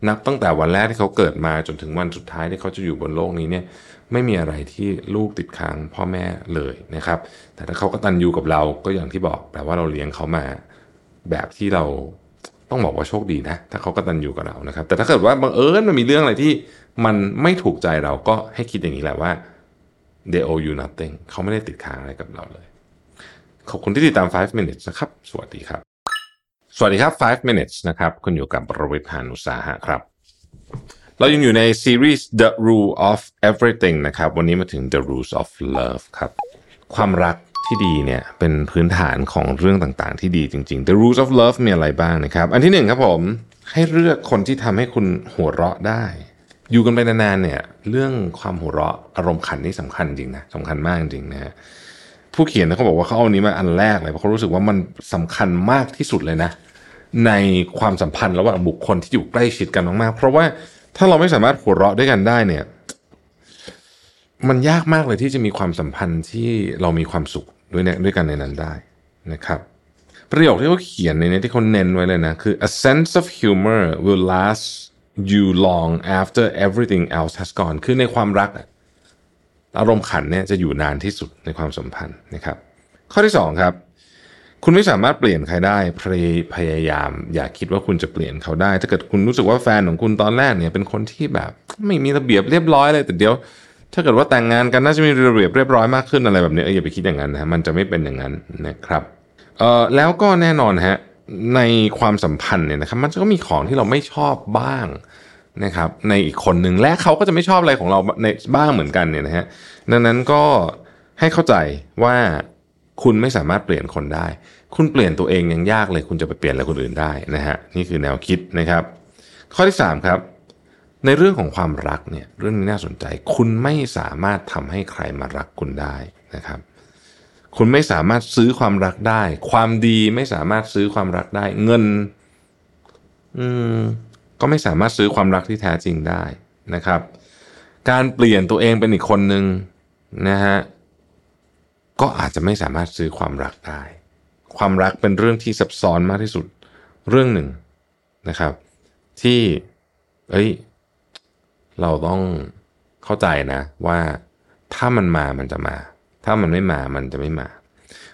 นับตั้งแต่วันแรกที่เขาเกิดมาจนถึงวันสุดท้ายที่เขาจะอยู่บนโลกนี้เนี่ยไม่มีอะไรที่ลูกติดค้างพ่อแม่เลยนะครับ แต่ถ้าเขากตันอยู่กับเราก็อย่างที่บอกแปลว่าเราเลี้ยงเขามา แบบที่เรา ต้องบอกว่าโชคดีนะ ถ้าเขากตัญญูกับเรานะครับ แต่ถ้าเกิดว่าบังเอิญมันมีเรื่องอะไรที่มันไม่ถูกใจเราก็ให้คิดอย่างนี้แหละว่า they owe you nothing เขาไม่ได้ติดค้างอะไรกับเราเลย ขอบคุณที่ติดตาม 5 minutes นะครับ สวัสดีครับ สวัสดีครับ 5 minutes นะครับ คุณอยู่กับประวิทยานุสาหะครับ เรายังอยู่ในซีรีส์ The Rule of Everything นะครับ วันนี้มาถึง The Rules of Love ครับ ความรัก ที่ดีเนี่ยเป็นพื้นฐานของเรื่องต่างๆ ที่ดีจริงๆ The rules of love มีอะไรบ้างนะครับ อันที่หนึ่งครับผม ให้เลือกคนที่ทำให้คุณหัวเราะได้ อยู่กันไปนานๆเนี่ยเรื่องความหัวเราะอารมณ์ขันนี่สำคัญจริงนะสำคัญมากจริงนะผู้เขียนเขาบอกว่าเขาเอานี้มาอันแรกเลยเพราะเขารู้สึกว่ามันสำคัญมากที่สุดเลยนะ ในความสัมพันธ์ระหว่างบุคคลที่อยู่ใกล้ชิดกันมากๆ เพราะว่าถ้าเราไม่สามารถหัวเราะด้วยกันได้เนี่ย มันยากมากเลยที่จะมีความสัมพันธ์ที่เรามีความสุข ด้วยด้วยกันในนั้นได้นะครับ ประโยคที่เขาเขียนในนี้ที่เขาเน้นไว้เลยนะ คือ a sense of humor will last you long after everything else has gone คือในความรัก อารมณ์ขันเนี่ยจะอยู่นานที่สุดในความสัมพันธ์นะครับ ข้อที่สองครับ คุณไม่สามารถเปลี่ยนใครได้พยพยายาม อย่าคิดว่าคุณจะเปลี่ยนเขาได้ ถ้าเกิดคุณรู้สึกว่าแฟนของคุณตอนแรกเนี่ยเป็นคนที่แบบ ไม่มีระเบียบเรียบร้อยเลยแต่เดี๋ยว ถ้าเกิดว่าแต่งงานกันน่าจะมีระเบียบเรียบร้อยมากขึ้นอะไรแบบนี้เอออย่าไปคิดอย่างนั้นนะมันจะไม่เป็นอย่างนั้นนะครับเอ่อแล้วก็แน่นอนฮะในความสัมพันธ์เนี่ยนะครับมันก็มีของที่เราไม่ชอบบ้างนะครับในอีกคนหนึ่งและเขาก็จะไม่ชอบอะไรของเราในบ้างเหมือนกันเนี่ยนะฮะดังนั้นก็ให้เข้าใจว่าคุณไม่สามารถเปลี่ยนคนได้ คุณเปลี่ยนตัวเองยังยากเลย คุณจะไปเปลี่ยนอะไรคนอื่นได้นะฮะนี่คือแนวคิดนะครับ ข้อที่ 3 ครับ ในเรื่องของความรักเนี่ยเรื่องนี้น่าสนใจ คุณไม่สามารถทำให้ใครมารักคุณได้นะครับ คุณไม่สามารถซื้อความรักได้ ความดีไม่สามารถซื้อความรักได้ เงิน อืมก็ไม่สามารถซื้อความรักที่แท้จริงได้นะครับ การเปลี่ยนตัวเองเป็นอีกคนหนึ่งนะฮะก็อาจจะไม่สามารถซื้อความรักได้ ความรักเป็นเรื่องที่ซับซ้อนมากที่สุดเรื่องหนึ่งนะครับ ที่ เอ้ย เราต้องเข้าใจนะว่าถ้ามันมามันจะมา ถ้ามันไม่มามันจะไม่มา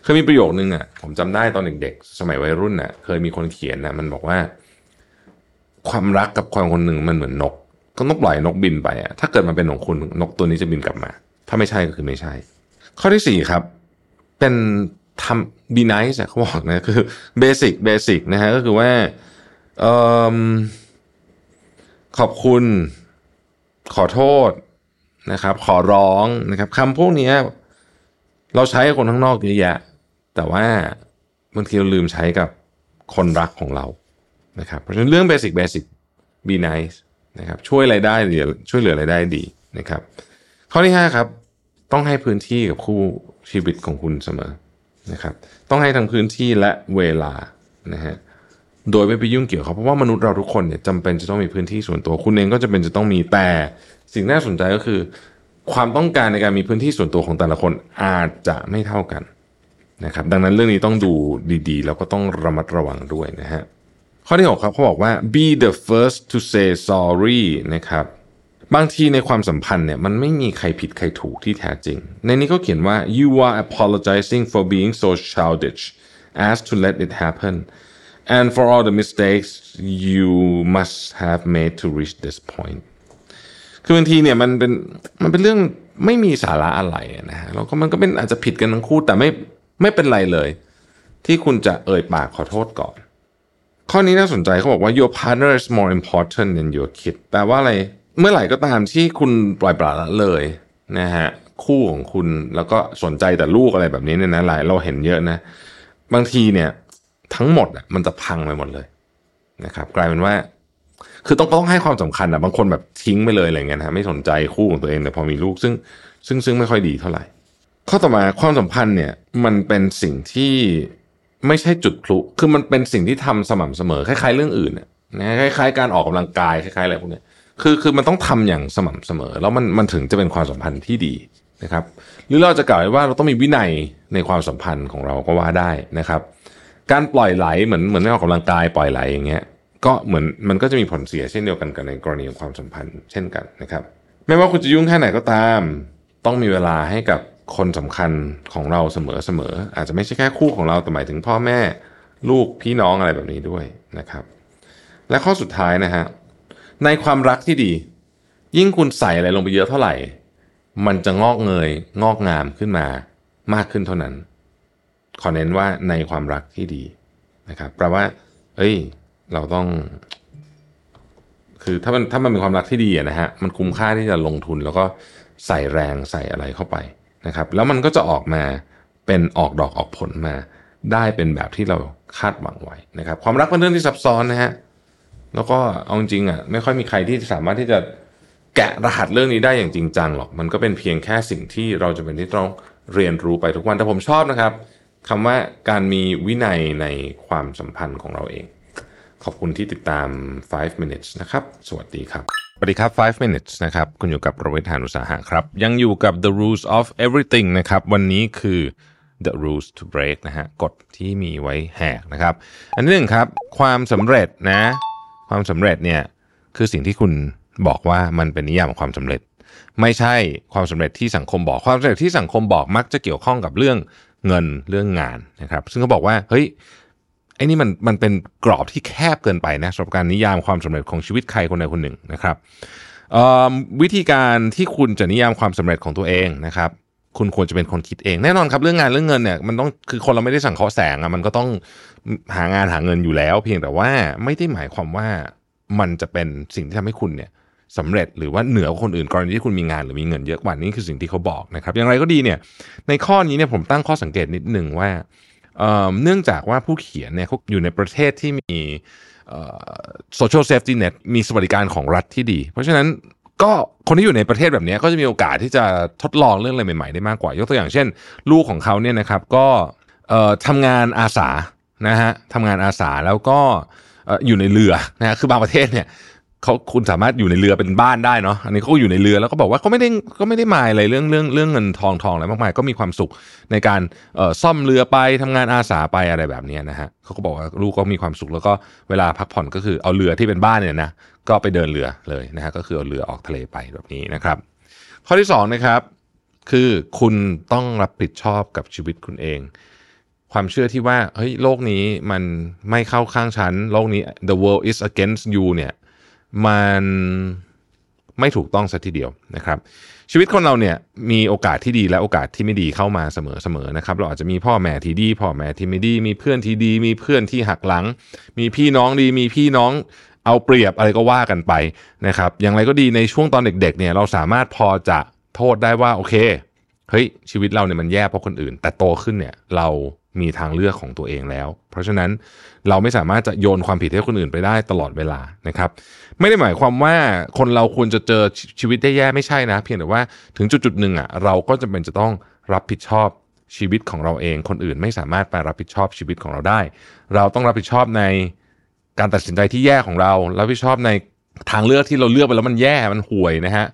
เคยมีประโยคนึงอะ ผมจำได้ตอนเด็กๆ สมัยวัยรุ่นอะ เคยมีคนเขียนนะมันบอกว่า ความรักกับความคนหนึ่งมันเหมือนนก ก็ต้องปล่อยนกบินไปอะถ้าเกิดมันเป็นของคุณนกตัวนี้จะบินกลับมา ถ้าไม่ใช่ก็คือไม่ใช่ ข้อที่สี่ครับ เป็นทำ be nice อะเขาบอกนะคือ basic basic นะฮะก็คือว่าออขอบคุณ ขอโทษนะครับ ขอร้องนะครับคำพวกนี้เราใช้กับคนข้างนอกเยอะแยะ แต่ว่าบางทีเราลืมใช้กับคนรักของเรานะครับ เพราะฉะนั้นเรื่องเบสิกเบสิก be nice นะครับ ช่วยอะไรได้หรือช่วยเหลืออะไรได้ดีนะครับ ข้อที่ 5 ครับ ต้องให้พื้นที่กับคู่ชีวิตของคุณเสมอนะครับ ต้องให้ทั้งพื้นที่และเวลานะฮะ โดยไม่ไปยุ่งเกี่ยวเขาเพราะว่ามนุษย์เราทุกคนเนี่ยจำเป็นจะต้องมีพื้นที่ส่วนตัว คุณเองก็จะเป็นจะต้องมีแต่ สิ่งน่าสนใจก็คือ ความต้องการในการมีพื้นที่ส่วนตัวของแต่ละคนอาจจะไม่เท่ากันนะครับดังนั้นเรื่องนี้ต้องดูดีๆ แล้วก็ต้องระมัดระวังด้วยนะฮะข้อที่6ครับเขาบอกว่า be the first to say sorry นะครับบางทีในความสัมพันธ์เนี่ยมันไม่มีใครผิดใครถูกที่แท้จริง ในนี้เขาเขียนว่า you are apologizing for being so childish as to let it happen and for all the mistakes you must have made to reach this point คือบางทีเนี่ยมันเป็นมันเป็นเรื่องไม่มีสาระอะไรนะฮะแล้วก็มันก็เป็นอาจจะผิดกันทั้งคู่แต่ไม่ไม่เป็นไรเลย ที่คุณจะเอ่ยปากขอโทษก่อน ข้อนี้น่าสนใจเขาบอกว่า your partner is more important than your kid แปลว่าอะไรเมื่อไหร่ก็ตามที่คุณปล่อยปละละเลยนะฮะคู่ของคุณแล้วก็สนใจแต่ลูกอะไรแบบนี้เนี่ยนะหลายเราเห็นเยอะนะ บางทีเนี่ย ทั้งหมดอะมันจะพังไปหมดเลยนะครับ กลายเป็นว่า คือต้องต้องให้ความสำคัญอะบางคนแบบทิ้งไปเลยอะไรเงี้ยนะไม่สนใจคู่ของตัวเองแต่พอมีลูกซึ่งซึ่งซึ่งไม่ค่อยดีเท่าไหร่ ข้อต่อมาความสัมพันธ์เนี่ย มันเป็นสิ่งที่ไม่ใช่จุดพลุคือมันเป็นสิ่งที่ทำสม่ำเสมอคล้ายๆเรื่องอื่นน่ะคล้ายๆ การออกกำลังกายคล้ายๆอะไรพวกเนี้ยคือคือมันต้องทำอย่างสม่ำเสมอ แล้วมันมันถึงจะเป็นความสัมพันธ์ที่ดีนะครับ หรือเราจะกล่าวว่าเราต้องมีวินัยในความสัมพันธ์ของเราก็ว่าได้นะครับ การปล่อยไหลเหมือนเหมือนไม่ออกกำลังกายปล่อยไหลอย่างเงี้ยก็เหมือนมันก็จะมีผลเสียเช่นเดียวกันกับในกรณีของความสัมพันธ์ เช่นกันนะครับ ไม่ว่าคุณจะยุ่งแค่ไหนก็ตาม ต้องมีเวลาให้กับคนสำคัญของเราเสมอเสมออาจจะไม่ใช่แค่คู่ของเราแต่หมายถึงพ่อแม่ลูกพี่น้องอะไรแบบนี้ด้วยนะครับ และข้อสุดท้ายนะฮะในความรักที่ดี ยิ่งคุณใส่อะไรลงไปเยอะเท่าไหร่ มันจะงอกเงยงอกงามขึ้นมามากขึ้นเท่านั้น ขอเน้นว่าในความรักที่ดีนะครับแปลว่า เอ้ย เราต้อง คือถ้ามันถ้ามันเป็นความรักที่ดีนะฮะมันคุ้มค่าที่จะลงทุน แล้วก็ใส่แรงใส่อะไรเข้าไปนะครับ แล้วมันก็จะออกมาเป็นออกดอกออกผลมา ได้เป็นแบบที่เราคาดหวังไว้นะครับ ความรักเป็นเรื่องที่ซับซ้อนนะฮะแล้วก็เอาจริงอะไม่ค่อยมีใครที่สามารถที่จะแกะรหัสเรื่องนี้ได้อย่างจริงจังหรอก มันก็เป็นเพียงแค่สิ่งที่เราจะเป็นที่ต้องเรียนรู้ไปทุกวันแต่ผมชอบนะครับ คำว่าการมีวินัยในความสัมพันธ์ของเราเอง ขอบคุณที่ติดตาม 5 minutes นะครับ สวัสดีครับสวัสดีครับ 5 minutes นะครับ คุณอยู่กับโรเบิร์ตหานุสาหะครับ ยังอยู่กับ the rules of everything นะครับ วันนี้คือ the rules to break นะฮะ กฎที่มีไว้แหกนะครับ อันที่หนึ่งครับ ความสำเร็จนะ ความสำเร็จเนี่ย คือสิ่งที่คุณบอกว่ามันเป็นนิยามของความสำเร็จ ไม่ใช่ความสำเร็จที่สังคมบอก ความสำเร็จที่สังคมบอกมักจะเกี่ยวข้องกับเรื่อง เงินเรื่องงานนะครับ ซึ่งเขาบอกว่าเฮ้ยไอ้นี่มันมันเป็นกรอบที่แคบเกินไปนะสำหรับการนิยามความสำเร็จของชีวิตใครคนใดคนหนึ่งนะครับวิธีการที่คุณจะนิยามความสำเร็จของตัวเองนะครับ คุณควรจะเป็นคนคิดเองแน่นอนครับเรื่องงานเรื่องเงินเนี่ยมันต้องคือคนเราไม่ได้สั่งเคาะแสงอะมันก็ต้องหางานหาเงินอยู่แล้ว เพียงแต่ว่าไม่ได้หมายความว่ามันจะเป็นสิ่งที่ทำให้คุณเนี่ย สำเร็จหรือว่าเหนือคนอื่นกรณีที่คุณมีงานหรือมีเงินเยอะกว่านี้คือสิ่งที่เขาบอกนะครับ อย่างไรก็ดีเนี่ย ในข้อนี้เนี่ยผมตั้งข้อสังเกตนิดหนึ่งว่าเนื่องจากว่าผู้เขียนเนี่ยเขาอยู่ในประเทศที่มี social safety net มีสวัสดิการของรัฐที่ดี เพราะฉะนั้นก็คนที่อยู่ในประเทศแบบนี้ก็จะมีโอกาสที่จะทดลองเรื่องอะไรใหม่ๆได้มากกว่า ยกตัวอย่างเช่น ลูกของเขาเนี่ยนะครับก็ทำงานอาสานะฮะทำงานอาสาแล้วก็อยู่ในเรือนะฮะคือบางประเทศเนี่ย เขาคุณสามารถอยู่ในเรือเป็นบ้านได้เนาะอันนี้เขาอยู่ในเรือแล้วก็บอกว่าเขาไม่ได้ก็ไม่ได้หมายอะไรเรื่องเรื่องเรื่องเงินทองทองอะไรมากมายก็มีความสุขในการเออซ่อมเรือไปทำงานอาสาไปอะไรแบบนี้นะฮะเขาก็บอกว่าลูกก็มีความสุขแล้วก็เวลาพักผ่อนก็คือเอาเรือที่เป็นบ้านเนี่ยนะก็ไปเดินเรือเลยนะฮะก็คือเอาเรือออกทะเลไปแบบนี้นะครับ ข้อที่2นะครับคือคุณต้องรับผิดชอบกับชีวิตคุณเอง ความเชื่อที่ว่าเฮ้ยโลกนี้มันไม่เข้าข้างฉัน โลกนี้ the world is against you เนี่ย มันไม่ถูกต้องสัทีเดียวนะครับ ชีวิตคนเราเนี่ยมีโอกาสที่ดีและโอกาสที่ไม่ดีเข้ามาเสมอๆนะครับ เราอาจจะมีพ่อแม่ที่ดี พ่อแม่ที่ไม่ดี มีเพื่อนที่ดี มีเพื่อนที่หักหลัง มีพี่น้องดี มีพี่น้องเอาเปรียบอะไรก็ว่ากันไปนะครับ อย่างไรก็ดีในช่วงตอนเด็ก ๆ เนี่ยเราสามารถพอจะโทษได้ว่าโอเคเฮ้ยชีวิตเราเนี่ยมันแย่เพราะคนอื่น แต่โตขึ้นเนี่ยเรามีทางเลือกของตัวเองแล้ว เพราะฉะนั้นเราไม่สามารถจะโยนความผิดให้คนอื่นไปได้ตลอดเวลานะครับ ไม่ได้หมายความว่าคนเราควรจะเจอชีวิตได้แย่ไม่ใช่นะ เพียงแต่ว่าถึงจุดๆหนึ่งอะเราก็จำเป็นจะต้องรับผิดชอบชีวิตของเราเอง คนอื่นไม่สามารถไปรับผิดชอบชีวิตของเราได้ เราต้องรับผิดชอบในการตัดสินใจที่แย่ของเรารับผิดชอบในทางเลือกที่เราเลือกไปแล้วมันแย่มันห่วยนะฮะ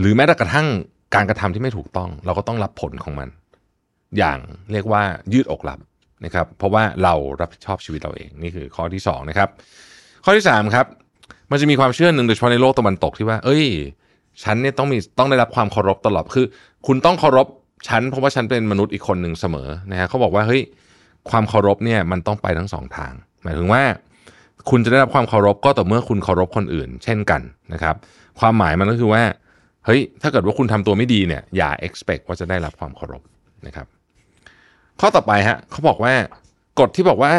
หรือแม้แต่กระทั่งการกระทำที่ไม่ถูกต้อง เราก็ต้องรับผลของมัน อย่างเรียกว่ายืดอกรับนะครับ เพราะว่าเรารับผิดชอบชีวิตเราเองนี่คือข้อที่2นะครับข้อที่3ครับ มันจะมีความเชื่อหนึ่งโดยเฉพาะในโลกตะวันตกที่ว่า เอ้ย ฉันเนี่ยต้องมีต้องได้รับความเคารพตลอดคือ คุณต้องเคารพฉันเพราะว่าฉันเป็นมนุษย์อีกคนหนึ่งเสมอนะฮะเขาบอกว่าเฮ้ยความเคารพเนี่ยมันต้องไปทั้งสองทาง หมายถึงว่า คุณจะได้รับความเคารพก็ต่อเมื่อคุณเคารพคนอื่น เช่นกันนะครับ ความหมายมันก็คือว่าเฮ้ยถ้าเกิดว่าคุณทำตัวไม่ดีเนี่ยอย่า expect ว่าจะได้รับความเคารพนะครับ ข้อต่อไปฮะเขาบอกว่ากฎที่บอกว่า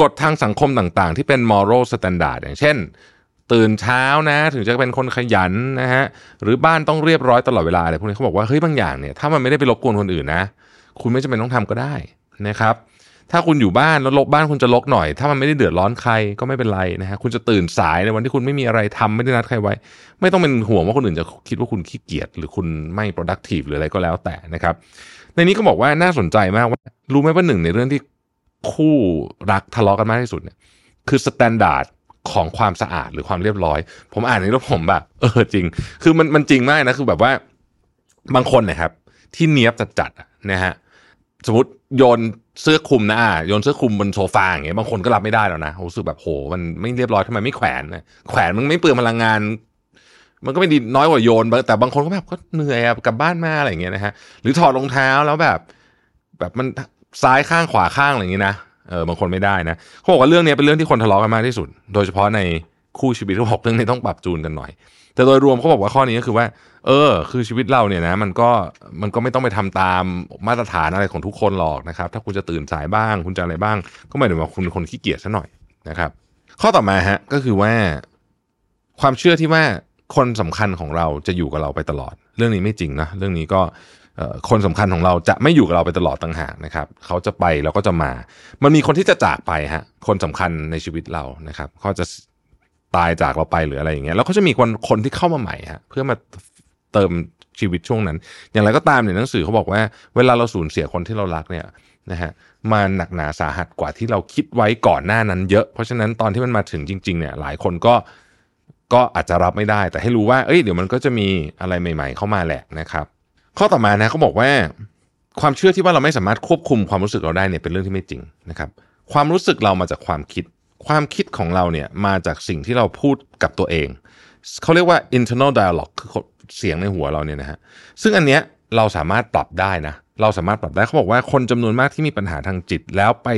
กฎทางสังคมต่างๆ ที่เป็น moral standard อย่างเช่น ตื่นเช้านะ ถึงจะเป็นคนขยันนะฮะหรือบ้านต้องเรียบร้อยตลอดเวลาอะไรพวกนี้เขาบอกว่าเฮ้ยบางอย่างเนี่ยถ้ามันไม่ได้ไปรบกวนคนอื่นนะ คุณไม่จำเป็นต้องทำก็ได้นะครับ ถ้าคุณอยู่บ้านแล้วลกบ้านคุณจะลกหน่อย ถ้ามันไม่ได้เดือดร้อนใครก็ไม่เป็นไรนะฮะคุณจะตื่นสายในวันที่คุณไม่มีอะไรทำไม่ได้นัดใครไว้ ไม่ต้องเป็นห่วงว่าคนอื่นจะคิดว่าคุณขี้เกียจหรือคุณไม่ productive หรืออะไรก็แล้วแต่นะครับ ในนี้ก็บอกว่าน่าสนใจมากว่า รู้ไหมว่าหนึ่งในเรื่องที่คู่รักทะเลาะกันมากที่สุดเนี่ยคือ standard ของความสะอาดหรือความเรียบร้อย ผมอ่านนี้แล้วผมแบบเออจริง คือมันมันจริงมากนะคือแบบว่าบางคนนะครับ ที่เนี้ยบจัดจัดนะฮะสมมติโยนเสื้อคลุมนะโยนเสื้อคลุมบนโซฟาอย่างเงี้ยบางคนก็รับไม่ได้แล้วนะรู้สึกแบบโห มันไม่เรียบร้อยทำไมไม่แขวนแขวนมันไม่เปลืองพลังงาน มันก็ไม่ดีน้อยกว่าโยน แต่บางคนก็แบบก็เหนื่อยกลับบ้านมาอะไรอย่างเงี้ยนะฮะหรือถอดรองเท้าแล้วแบบ แบบมันซ้ายข้างขวาข้างอะไรอย่างเงี้ยนะ เออบางคนไม่ได้นะเขาบอกว่าเรื่องนี้เป็นเรื่องที่คนทะเลาะกันมากที่สุด โดยเฉพาะในคู่ชีวิตเขาบอกเรื่องนี้ต้องปรับจูนกันหน่อย แต่โดยรวมเขาบอกว่าข้อนี้ก็คือว่า เออ คือชีวิตเราเนี่ยนะ มันก็มันก็ไม่ต้องไปทำตามมาตรฐานอะไรของทุกคนหรอกนะครับ ถ้าคุณจะตื่นสายบ้าง คุณจะอะไรบ้าง ก็หมายถึงว่าคุณเป็นคนขี้เกียจซะหน่อยนะครับ ข้อต่อมาฮะก็คือว่า ความเชื่อที่ว่าคนสำคัญของเราจะอยู่กับเราไปตลอด เรื่องนี้ไม่จริงนะเรื่องนี้ก็ คนสำคัญของเราจะไม่อยู่กับเราไปตลอดต่างหากนะครับ เขาจะไปแล้วก็จะมา มันมีคนที่จะจากไปฮะคนสำคัญในชีวิตเรานะครับเขาจะตายจากเราไปหรืออะไรอย่างเงี้ยแล้วก็จะมีคนคนที่เข้ามาใหม่ฮะเพื่อมาเติมชีวิตช่วงนั้น อย่างไรก็ตามเนี่ยหนังสือเขาบอกว่า เวลาเราสูญเสียคนที่เรารักเนี่ยนะฮะมาหนักหนาสาหัสกว่าที่เราคิดไว้ก่อนหน้านั้นเยอะ เพราะฉะนั้นตอนที่มันมาถึงจริงๆเนี่ยหลายคนก็ก็อาจจะรับไม่ได้ แต่ให้รู้ว่าเอ้ยเดี๋ยวมันก็จะมีอะไรใหม่ ๆ เข้ามาแหละนะครับ ข้อต่อมานะเขาบอกว่า ความเชื่อที่ว่าเราไม่สามารถควบคุมความรู้สึกเราได้เนี่ยเป็นเรื่องที่ไม่จริงนะครับความรู้สึกเรามาจากความคิด ความคิดของเราเนี่ยมาจากสิ่งที่เราพูดกับตัวเอง เขาเรียกว่า internal dialogue คือเสียงในหัวเราเนี่ยนะฮะซึ่งอันเนี้ยเราสามารถปรับได้นะ เราสามารถปรับได้เขาบอกว่าคนจำนวนมากที่มีปัญหาทางจิต แล้วไป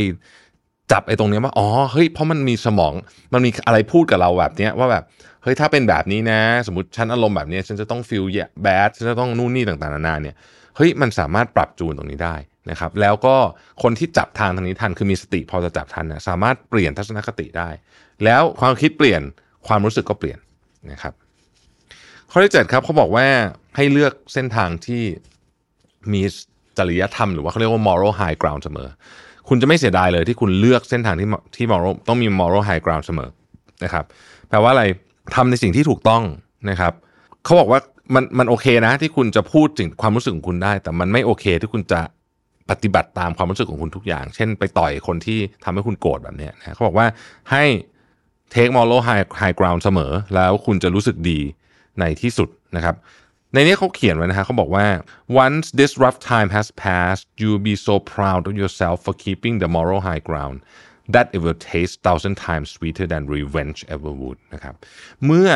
จับไอ้ตรงเนี้ยว่าอ๋อเฮ้ยเพราะมันมีสมองมันมีอะไรพูดกับเราแบบเนี้ยว่าแบบ เฮ้ยถ้าเป็นแบบนี้นะ สมมติฉันอารมณ์แบบนี้ฉันจะต้องฟีลแบดฉันจะต้องนู่นนี่ต่างๆนานาเนี่ยเฮ้ยมันสามารถปรับจูนตรงนี้ได้นะครับแล้วก็คนที่จับทางทางนี้ทันคือมีสติพอจะจับทันนะสามารถเปลี่ยนทัศนคติได้ แล้วความคิดเปลี่ยนความรู้สึกก็เปลี่ยนนะครับข้อที่เจ็ดครับเขาบอกว่าให้เลือกเส้นทางที่มีจริยธรรมหรือว่าเขาเรียกว่า moral high ground เสมอ คุณจะไม่เสียดายเลยที่คุณเลือกเส้นทางที่ที่ moral ต้องมี moral high ground เสมอนะครับแปลว่าอะไร ทำในสิ่งที่ถูกต้องนะครับเขาบอกว่ามันมันโอเคนะที่คุณจะพูดถึงความรู้สึกของคุณได้ แต่มันไม่โอเคที่คุณจะปฏิบัติตามความรู้สึกของคุณทุกอย่าง เช่น ไปต่อยคนที่ทำให้คุณโกรธแบบนี้นะเขาบอกว่าให้ take moral high high ground เสมอ แล้วคุณจะรู้สึกดีในที่สุดนะครับ ในนี้เขาเขียนไว้นะฮะเขาบอกว่า once this rough time has passed you'll be so proud of yourself for keeping the moral high ground that it will taste thousand times sweeter than revenge ever would นะครับเมื่อ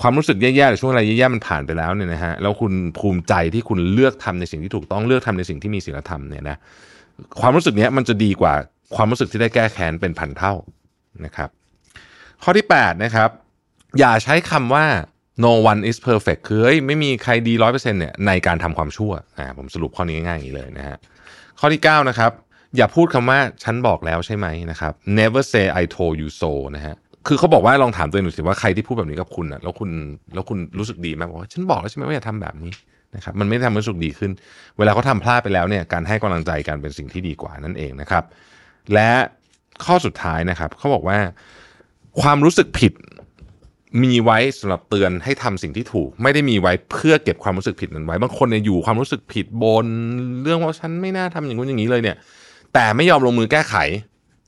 ความรู้สึกแย่ๆหรือช่วงอะไรแย่ๆมันผ่านไปแล้วเนี่ยนะฮะแล้วคุณภูมิใจที่คุณเลือกทำในสิ่งที่ถูกต้องเลือกทำในสิ่งที่มีศีลธรรมเนี่ยนะความรู้สึกนี้มันจะดีกว่าความรู้สึกที่ได้แก้แค้นเป็นพันเท่านะครับ ข้อที่8นะครับอย่าใช้คำว่า no one is perfect คือไม่มีใครดีร้อยเปอร์เซ็นต์เนี่ยในการทำความชั่วอ่าผมสรุปข้อนี้ง่ายๆอย่างนี้เลยนะฮะข้อที่ 9 นะครับ อย่าพูดคำว่าฉันบอกแล้วใช่ไหมนะครับ never say I told you so นะฮะคือเขาบอกว่าลองถามตัวเองดูสิว่าใครที่พูดแบบนี้กับคุณอะแล้วคุณแล้วคุณรู้สึกดีไหมบอกว่าฉันบอกแล้วใช่ไหมว่าอย่าทำแบบนี้นะครับมันไม่ทำให้รู้สึกดีขึ้น เวลาเขาทาพลาดไปแล้วเนี่ยการให้กำลังใจกันเป็นสิ่งที่ดีกว่านั่นเองนะครับ และข้อสุดท้ายนะครับเขาบอกว่าความรู้สึกผิดมีไว้สำหรับเตือนให้ทำสิ่งที่ถูก ไม่ได้มีไว้เพื่อเก็บความรู้สึกผิดนั้นไว้ บางคนเนี่ยอยู่ความรู้สึกผิดบน เรื่องว่าฉันไม่น่าทำอย่างนู้นอย่างนี้เลยเนี่ย แต่ไม่ยอมลงมือแก้ไข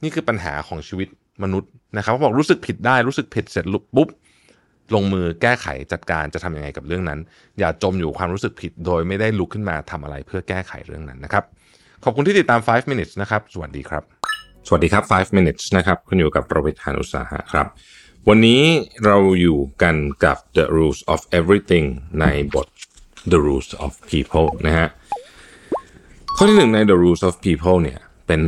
นี่คือปัญหาของชีวิตมนุษย์นะครับเขาบอกรู้สึกผิดได้รู้สึกผิดเสร็จปุ๊บลงมือแก้ไขจัดการจะทํำยังไงกับเรื่องนั้น อย่าจมอยู่ความรู้สึกผิดโดยไม่ได้ลุกขึ้นมาทำอะไรเพื่อแก้ไขเรื่องนั้นนะครับ ขอบคุณที่ติดตาม 5 minutes นะครับ สวัสดีครับ สวัสดีครับ 5 minutes นะครับคุณอยู่กับประวิทยานุสาหะครับ วันนี้เราอยู่กันกับ the rules of everything ในบท the rules of people นะฮะข้อที่หนึ่งใน the rules of people เนี่ย เป็น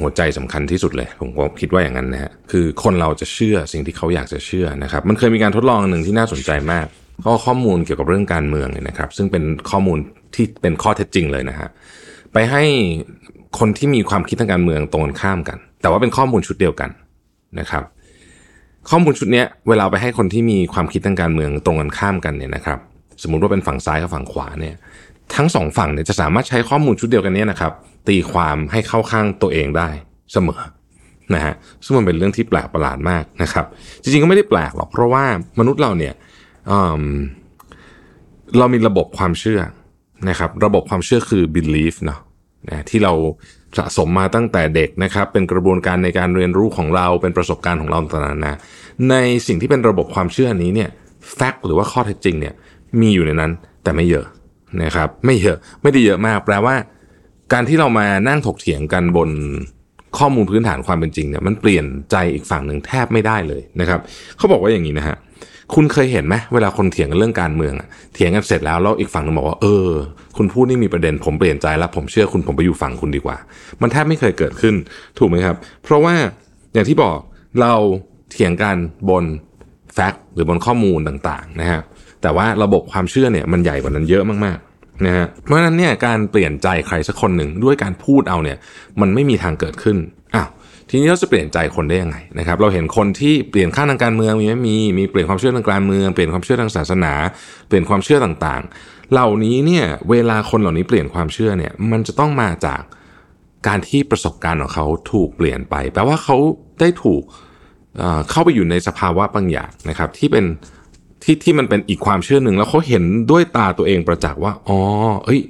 หัวใจสำคัญที่สุดเลย ผมก็คิดว่าอย่างนั้นนะฮะคือคนเราจะเชื่อสิ่งที่เขาอยากจะเชื่อนะครับ มันเคยมีการทดลองหนึ่งที่น่าสนใจมากก็ข้อมูลเกี่ยวกับเรื่องการเมืองเนี่ยนะครับ ซึ่งเป็นข้อมูลที่เป็นข้อเท็จจริงเลยนะฮะไปให้คนที่มีความคิดทางการเมืองตรงกันข้ามกัน แต่ว่าเป็นข้อมูลชุดเดียวกันนะครับ ข้อมูลชุดนี้เวลาไปให้คนที่มีความคิดทางการเมืองตรงกันข้ามกันเนี่ยนะครับ สมมติว่าเป็นฝั่งซ้ายกับฝั่งขวาเนี่ย ทั้งสองฝั่งเนี่ยจะสามารถใช้ข้อมูลชุดเดียวกันนี้นะครับ ตีความให้เข้าข้างตัวเองได้เสมอนะฮะซึ่งมันเป็นเรื่องที่แปลกประหลาดมากนะครับ จริงๆก็ไม่ได้แปลกหรอกเพราะว่ามนุษย์เราเนี่ยเรามีระบบความเชื่อนะครับ ระบบความเชื่อคือ belief เนาะนะที่เราสะสมมาตั้งแต่เด็กนะครับ เป็นกระบวนการในการเรียนรู้ของเราเป็นประสบการณ์ของเราต่างๆนะในสิ่งที่เป็นระบบความเชื่อนี้เนี่ยแฟกต์หรือว่าข้อเท็จจริงเนี่ยมีอยู่ในนั้นแต่ไม่เยอะ นะครับไม่เยอะไม่ได้เยอะมากแปลว่า การที่เรามานั่งถกเถียงกันบนข้อมูลพื้นฐานความเป็นจริงเนี่ยมันเปลี่ยนใจอีกฝั่งหนึ่งแทบไม่ได้เลยนะครับเขาบอกว่าอย่างนี้นะฮะคุณเคยเห็นไหมเวลาคนเถียงกันเรื่องการเมืองเถียงกันเสร็จแล้วแล้วอีกฝั่งนึงบอกว่าเออ คุณพูดนี่มีประเด็นผมเปลี่ยนใจแล้วผมเชื่อคุณผมไปอยู่ฝั่งคุณดีกว่า มันแทบไม่เคยเกิดขึ้นถูกไหมครับ เพราะว่าอย่างที่บอกเราเถียงกันบนแฟกต์หรือบนข้อมูลต่างๆนะฮะ แต่ว่าระบบความเชื่อเนี่ยมันใหญ่กว่านั้นเยอะมากนะฮะเพราะฉะนั้นเนี่ยการเปลี่ยนใจใครสักคนหนึ่งด้วยการพูดเอาเนี่ยมันไม่มีทางเกิดขึ้นอ้าวทีนี้เราจะเปลี่ยนใจคนได้ยังไงนะครับ เราเห็นคนที่เปลี่ยนข้างทางการเมืองมีไหมมีมีเปลี่ยนความเชื่อทางการเมืองเปลี่ยนความเชื่อทางศาสนา เปลี่ยนความเชื่อต่างๆ เหล่านี้เนี่ยเวลาคนเหล่านี้เปลี่ยนความเชื่อเนี่ยมันจะต้องมาจากการที่ประสบการณ์ของเขาถูกเปลี่ยนไปแปลว่าเขาได้ถูกเข้าไปอยู่ในสภาวะบางอย่างนะครับ ที่เป็น ที่ที่มันเป็นอีกความเชื่อหนึ่งแล้วเขาเห็นด้วยตาตัวเองประจักษ์ว่าอ๋อเอ้ย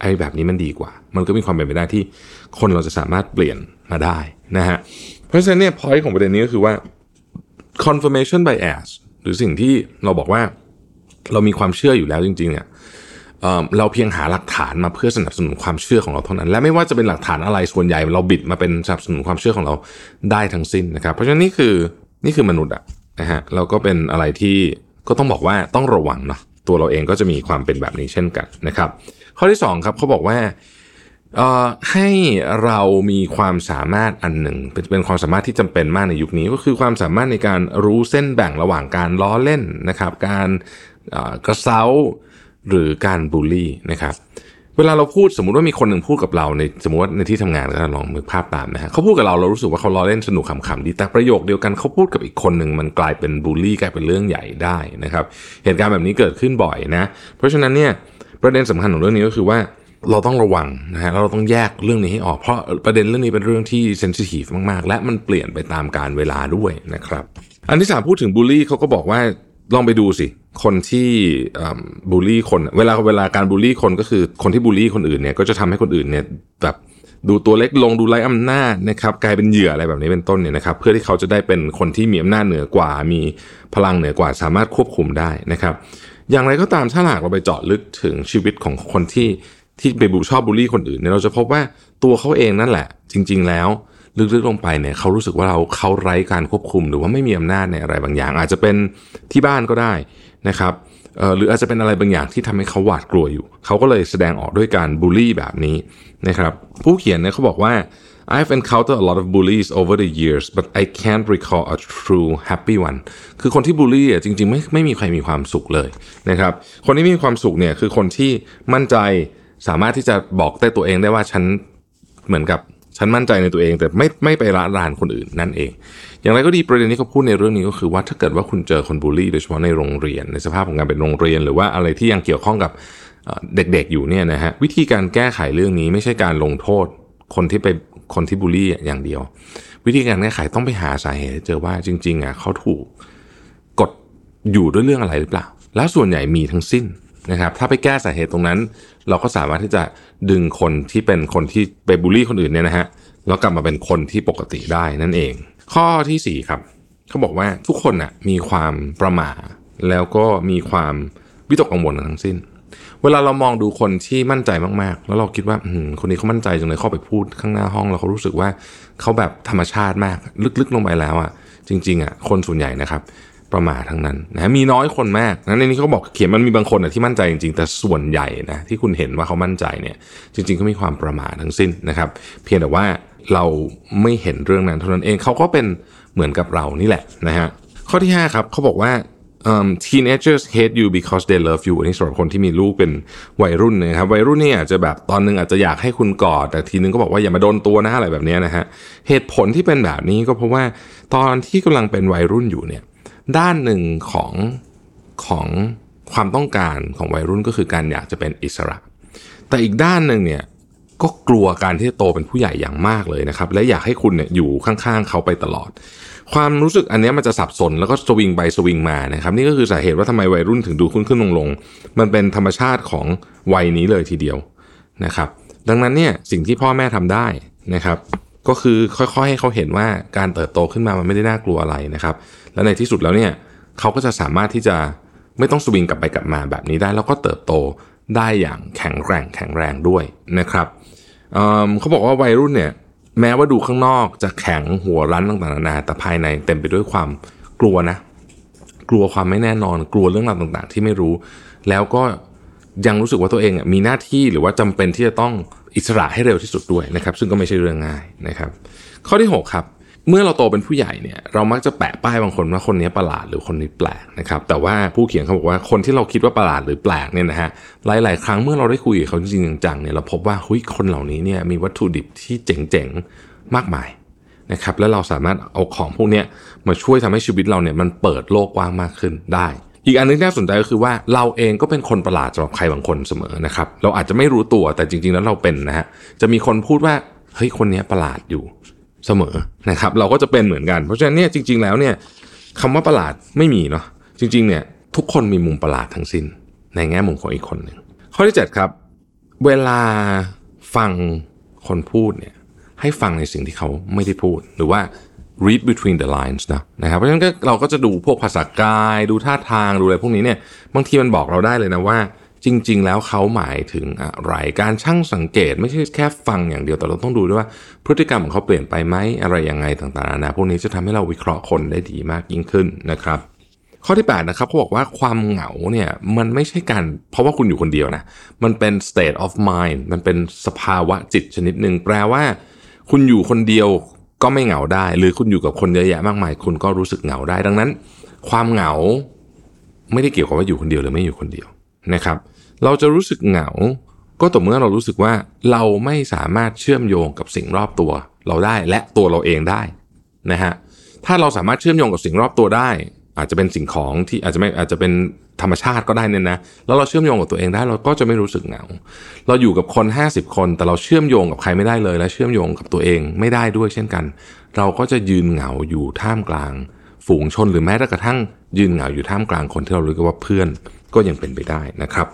ไอ้แบบนี้มันดีกว่า มันก็มีความเป็นไปได้ที่คนเราจะสามารถเปลี่ยนมาได้นะฮะเพราะฉะนั้นเนี่ยพอยของประเด็นนี้ก็คือว่า confirmation bias หรือสิ่งที่เราบอกว่าเรามีความเชื่ออยู่แล้วจริงๆเนี่ยเราเพียงหาหลักฐานมาเพื่อสนับสนุนความเชื่อของเราเท่านั้น และไม่ว่าจะเป็นหลักฐานอะไรส่วนใหญ่ เราบิดมาเป็นสนับสนุนความเชื่อของเราได้ทั้งสิ้นนะครับ เพราะฉะนั้นนี่คือนี่คือมนุษย์อะนะฮะเราก็เป็นอะไรที่ ก็ต้องบอกว่าต้องระวังเนาะตัวเราเองก็จะมีความเป็นแบบนี้เช่นกันนะครับ ข้อที่2ครับเขาบอกว่าให้เรามีความสามารถอันหนึ่งเป็นความสามารถที่จำเป็นมากในยุคนี้ ก็คือความสามารถในการรู้เส้นแบ่งระหว่างการล้อเล่นนะครับ การกระเซ้าหรือการบูลลี่นะครับ เวลาเราพูดสมมติว่ามีคนหนึ่งพูดกับเราในสมมติว่าในที่ทำงานก็ลองมือภาพตามนะฮะเขาพูดกับเราเรารู้สึกว่าเขาล้อเล่นสนุกขำๆดีแต่ประโยคเดียวกันเขาพูดกับอีกคนหนึ่งมันกลายเป็นบูลลี่กลายเป็นเรื่องใหญ่ได้นะครับ เหตุการณ์แบบนี้เกิดขึ้นบ่อยนะ เพราะฉะนั้นเนี่ยประเด็นสำคัญของเรื่องนี้ก็คือว่าเราต้องระวังนะฮะเราต้องแยกเรื่องนี้ให้ออกเพราะประเด็นเรื่องนี้เป็นเรื่องที่เซนซิทีฟมากๆ และมันเปลี่ยนไปตามการเวลาด้วยนะครับ อันที่สามพูดถึงบูลลี่เขาก็บอกว่า ลองไปดูสิ คนที่บูลลี่คน เวลาเวลาการบูลลี่คนก็คือคนที่บูลลี่คนอื่นเนี่ยก็จะทำให้คนอื่นเนี่ยแบบดูตัวเล็กลงดูไร้อำนาจนะครับกลายเป็นเหยื่ออะไรแบบนี้เป็นต้นเนี่ยนะครับ เพื่อที่เขาจะได้เป็นคนที่มีอำนาจเหนือกว่า มีพลังเหนือกว่า สามารถควบคุมได้นะครับ อย่างไรก็ตามถ้าหากเราไปเจาะลึกถึงชีวิตของคนที่ที่ไปบูชอบบูลลี่คนอื่นเนี่ยเราจะพบว่าตัวเขาเองนั่นแหละ จริง ๆ แล้ว ลึกๆลงไปเนี่ยเขารู้สึกว่าเราเขาไร้การควบคุม หรือว่าไม่มีอำนาจในอะไรบางอย่าง อาจจะเป็นที่บ้านก็ได้นะครับหรืออาจจะเป็นอะไรบางอย่างที่ทำให้เขาหวาดกลัวอยู่ เขาก็เลยแสดงออกด้วยการบูลลี่แบบนี้นะครับผู้เขียนเนี่ยเขาบอกว่า I've encountered a lot of bullies over the years but I can't recall a true happy one คือคนที่บูลลี่อะจริงๆไม่ไม่มีใครมีความสุขเลยนะครับคนที่มีความสุขเนี่ยคือคนที่มั่นใจสามารถที่จะบอกได้ตัวเองได้ว่าฉันเหมือนกับ ฉันมั่นใจในตัวเองแต่ไม่ไม่ไปละลานคนอื่นนั่นเอง อย่างไรก็ดีประเด็นที่เขาพูดในเรื่องนี้ก็คือว่าถ้าเกิดว่าคุณเจอคนบูลลี่โดยเฉพาะในโรงเรียน ในสภาพของการเป็นโรงเรียน หรือว่าอะไรที่ยังเกี่ยวข้องกับเด็กๆอยู่เนี่ยนะฮะวิธีการแก้ไขเรื่องนี้ไม่ใช่การลงโทษคนที่ไปคนที่บูลลี่อย่างเดียว วิธีการแก้ไขต้องไปหาสาเหตุเจอว่าจริง ๆอะเขาถูกกดอยู่ด้วยเรื่องอะไรหรือเปล่า แล้วส่วนใหญ่มีทั้งสิ้น นะครับ ถ้าไปแก้สาเหตุตรงนั้น เราก็สามารถที่จะดึงคนที่เป็นคนที่ไปบูลลี่คนอื่นเนี่ยนะฮะแล้วกลับมาเป็นคนที่ปกติได้นั่นเอง ข้อที่4ครับเขาบอกว่าทุกคนนะ่ะมีความประมาทแล้วก็มีความวิตกกังวลทั้งสิ้น เวลาเรามองดูคนที่มั่นใจมากๆ แล้วเราคิดว่าคนนี้เขามั่นใจจังเลยเข้าไปพูดข้างหน้าห้องแล้วเขารู้สึกว่าเขาแบบธรรมชาติมาก ลึกๆลงไปแล้วอะ่ะจริงๆอะ่ะคนส่วนใหญ่นะครับ ประมาททั้งนั้นนะมีน้อยคนมากนั้นในนี้เขาบอกเขียนมันมีบางคนที่มั่นใจจริงๆ แต่ส่วนใหญ่นะที่คุณเห็นว่าเขามั่นใจเนี่ย จริง ๆ ก็มีความประมาททั้งสิ้นนะครับ เพียงแต่ว่าเราไม่เห็นเรื่องนั้นเท่านั้นเองเขาก็เป็นเหมือนกับเรานี่แหละนะฮะข้อที่ 5 ครับเขาบอกว่า um, teenagers hate you because they love you อันนี้สำหรับคนที่มีลูกเป็นวัยรุ่นนะครับวัยรุ่นเนี่อาจจะแบบตอนนึงอาจจะอยากให้คุณกอด แต่ทีนึงก็บอกว่าอย่ามาโดนตัวนะอะไรแบบนี้นะฮะเหตุผลที่เป็นแบบนี้ก็เพราะว่าตอนที่กำลังเป็นวัยรุ่นอยู่เนี่ย ด้านหนึ่งของของความต้องการของวัยรุ่นก็คือการอยากจะเป็นอิสระ แต่อีกด้านหนึ่งเนี่ยก็กลัวการที่จะโตเป็นผู้ใหญ่อย่างมากเลยนะครับ และอยากให้คุณเนี่ยอยู่ข้างๆเขาไปตลอด ความรู้สึกอันนี้มันจะสับสนแล้วก็สวิงไปสวิงมานะครับนี่ก็คือสาเหตุว่าทำไมวัยรุ่นถึงดูขึ้นขึ้นลงลงมันเป็นธรรมชาติของวัยนี้เลยทีเดียวนะครับ ดังนั้นเนี่ยสิ่งที่พ่อแม่ทำได้นะครับ ก็คือค่อยๆให้เขาเห็นว่าการเติบโตขึ้นมามันไม่ได้น่ากลัวอะไรนะครับ และในที่สุดแล้วเนี่ยเขาก็จะสามารถที่จะไม่ต้องสวิงกลับไปกลับมาแบบนี้ได้ แล้วก็เติบโตได้อย่างแข็งแกร่งแข็งแรงด้วยนะครับเเขาบอกว่าวัยรุ่นเนี่ยแม้ว่าดูข้างนอกจะแข็งหัวรั้นต่างๆนานาแต่ภายในเต็มไปด้วยความกลัวนะ กลัวความไม่แน่นอน กลัวเรื่องราวต่างๆ ที่ไม่รู้ แล้วก็ยังรู้สึกว่าตัวเองมีหน้าที่หรือว่าจำเป็นที่จะต้องอิสระให้เร็วที่สุดด้วยนะครับ ซึ่งก็ไม่ใช่เรื่องง่ายนะครับ ข้อที่ 6 ครับ เมื่อเราโตเป็นผู้ใหญ่เนี่ยเรามักจะแปะป้ายบางคนว่าคนนี้ประหลาดหรือคนนี้แปลกนะครับแต่ว่าผู้เขียนเขาบอกว่าคนที่เราคิดว่าประหลาดหรือแปลกเนี่ยนะฮะหลาย ๆ ครั้งเมื่อเราได้คุยกับเขาจริงๆจังๆเนี่ยเราพบว่าหุยคนเหล่านี้เนี่ยมีวัตถุดิบที่เจ๋งๆมากมายนะครับแล้วเราสามารถเอาของพวกนี้มาช่วยทำให้ชีวิตเราเนี่ยมันเปิดโลกกว้างมากขึ้นได้อีกอันนึงที่น่าสนใจก็คือว่าเราเองก็เป็นคนประหลาดสำหรับใครบางคนเสมอนะครับ เราอาจจะไม่รู้ตัวแต่จริง ๆ แล้วเราเป็นนะฮะจะมีคนพูดว่าเฮ้ยคนนี้ประหลาดอยู่ เสมอนะครับ เราก็จะเป็นเหมือนกัน เพราะฉะนั้นเนี่ยจริง ๆ แล้วเนี่ยคำว่าประหลาดไม่มีเนาะจริง ๆ เนี่ยทุกคนมีมุมประหลาดทั้งสิ้น ในแง่มุมของอีกคนหนึ่งข้อที่ 7 ครับ เวลาฟังคนพูดเนี่ยให้ฟังในสิ่งที่เขาไม่ได้พูด หรือว่า read between the lines นะนะครับเพราะฉะนั้นเราก็จะดูพวกภาษากาย ดูท่าทางดูอะไรพวกนี้เนี่ยบางทีมันบอกเราได้เลยนะว่า จริง ๆ แล้วเขาหมายถึงอะไรการช่างสังเกตไม่ใช่แค่ฟังอย่างเดียวแต่เราต้องดูด้วยว่า พฤติกรรมของเขาเปลี่ยนไปไหมอะไรยังไงต่างๆนะพวกนี้จะทำให้เราวิเคราะห์คนได้ดีมากยิ่งขึ้นนะครับ ข้อที่8นะครับเขาบอกว่าความเหงาเนี่ยมันไม่ใช่การเพราะว่าคุณอยู่คนเดียวนะมันเป็น state of mind มันเป็นสภาวะจิตชนิดหนึ่งแปลว่า คุณอยู่คนเดียวก็ไม่เหงาได้ หรือคุณอยู่กับคนเยอะแยะมากมาย คุณก็รู้สึกเหงาได้ดังนั้น ความเหงาไม่ได้เกี่ยวกับว่าอยู่คนเดียวหรือไม่อยู่คนเดียวนะครับ เราจะรู้สึกเหงา ก็ต่อเมื่อเรารู้สึกว่าเราไม่สามารถเชื่อมโยงกับสิ่งรอบตัว เราได้และตัวเราเองได้นะฮะถ้าเราสามารถเชื่อมโยงกับสิ่งรอบตัวได้ อาจจะเป็นสิ่งของที่อาจจะไม่อาจจะเป็นธรรมชาติก็ได้เนี่ยนะแล้วเราเชื่อมโยงกับตัวเองได้ เราก็จะไม่รู้สึกเหงา เราอยู่กับคน 50 คน แต่เราเชื่อมโยงกับใครไม่ได้เลย และเชื่อมโยงกับตัวเองไม่ได้ด้วยเช่นกัน เราก็จะยืนเหงาอยู่ท่ามกลาง ฝูงชนหรือแม้กระทั่งยืนเหงาอยู่ท่ามกลางคนที่เรารู้กันว่าเพื่อน ก็ยังเป็นไปได้นะครับ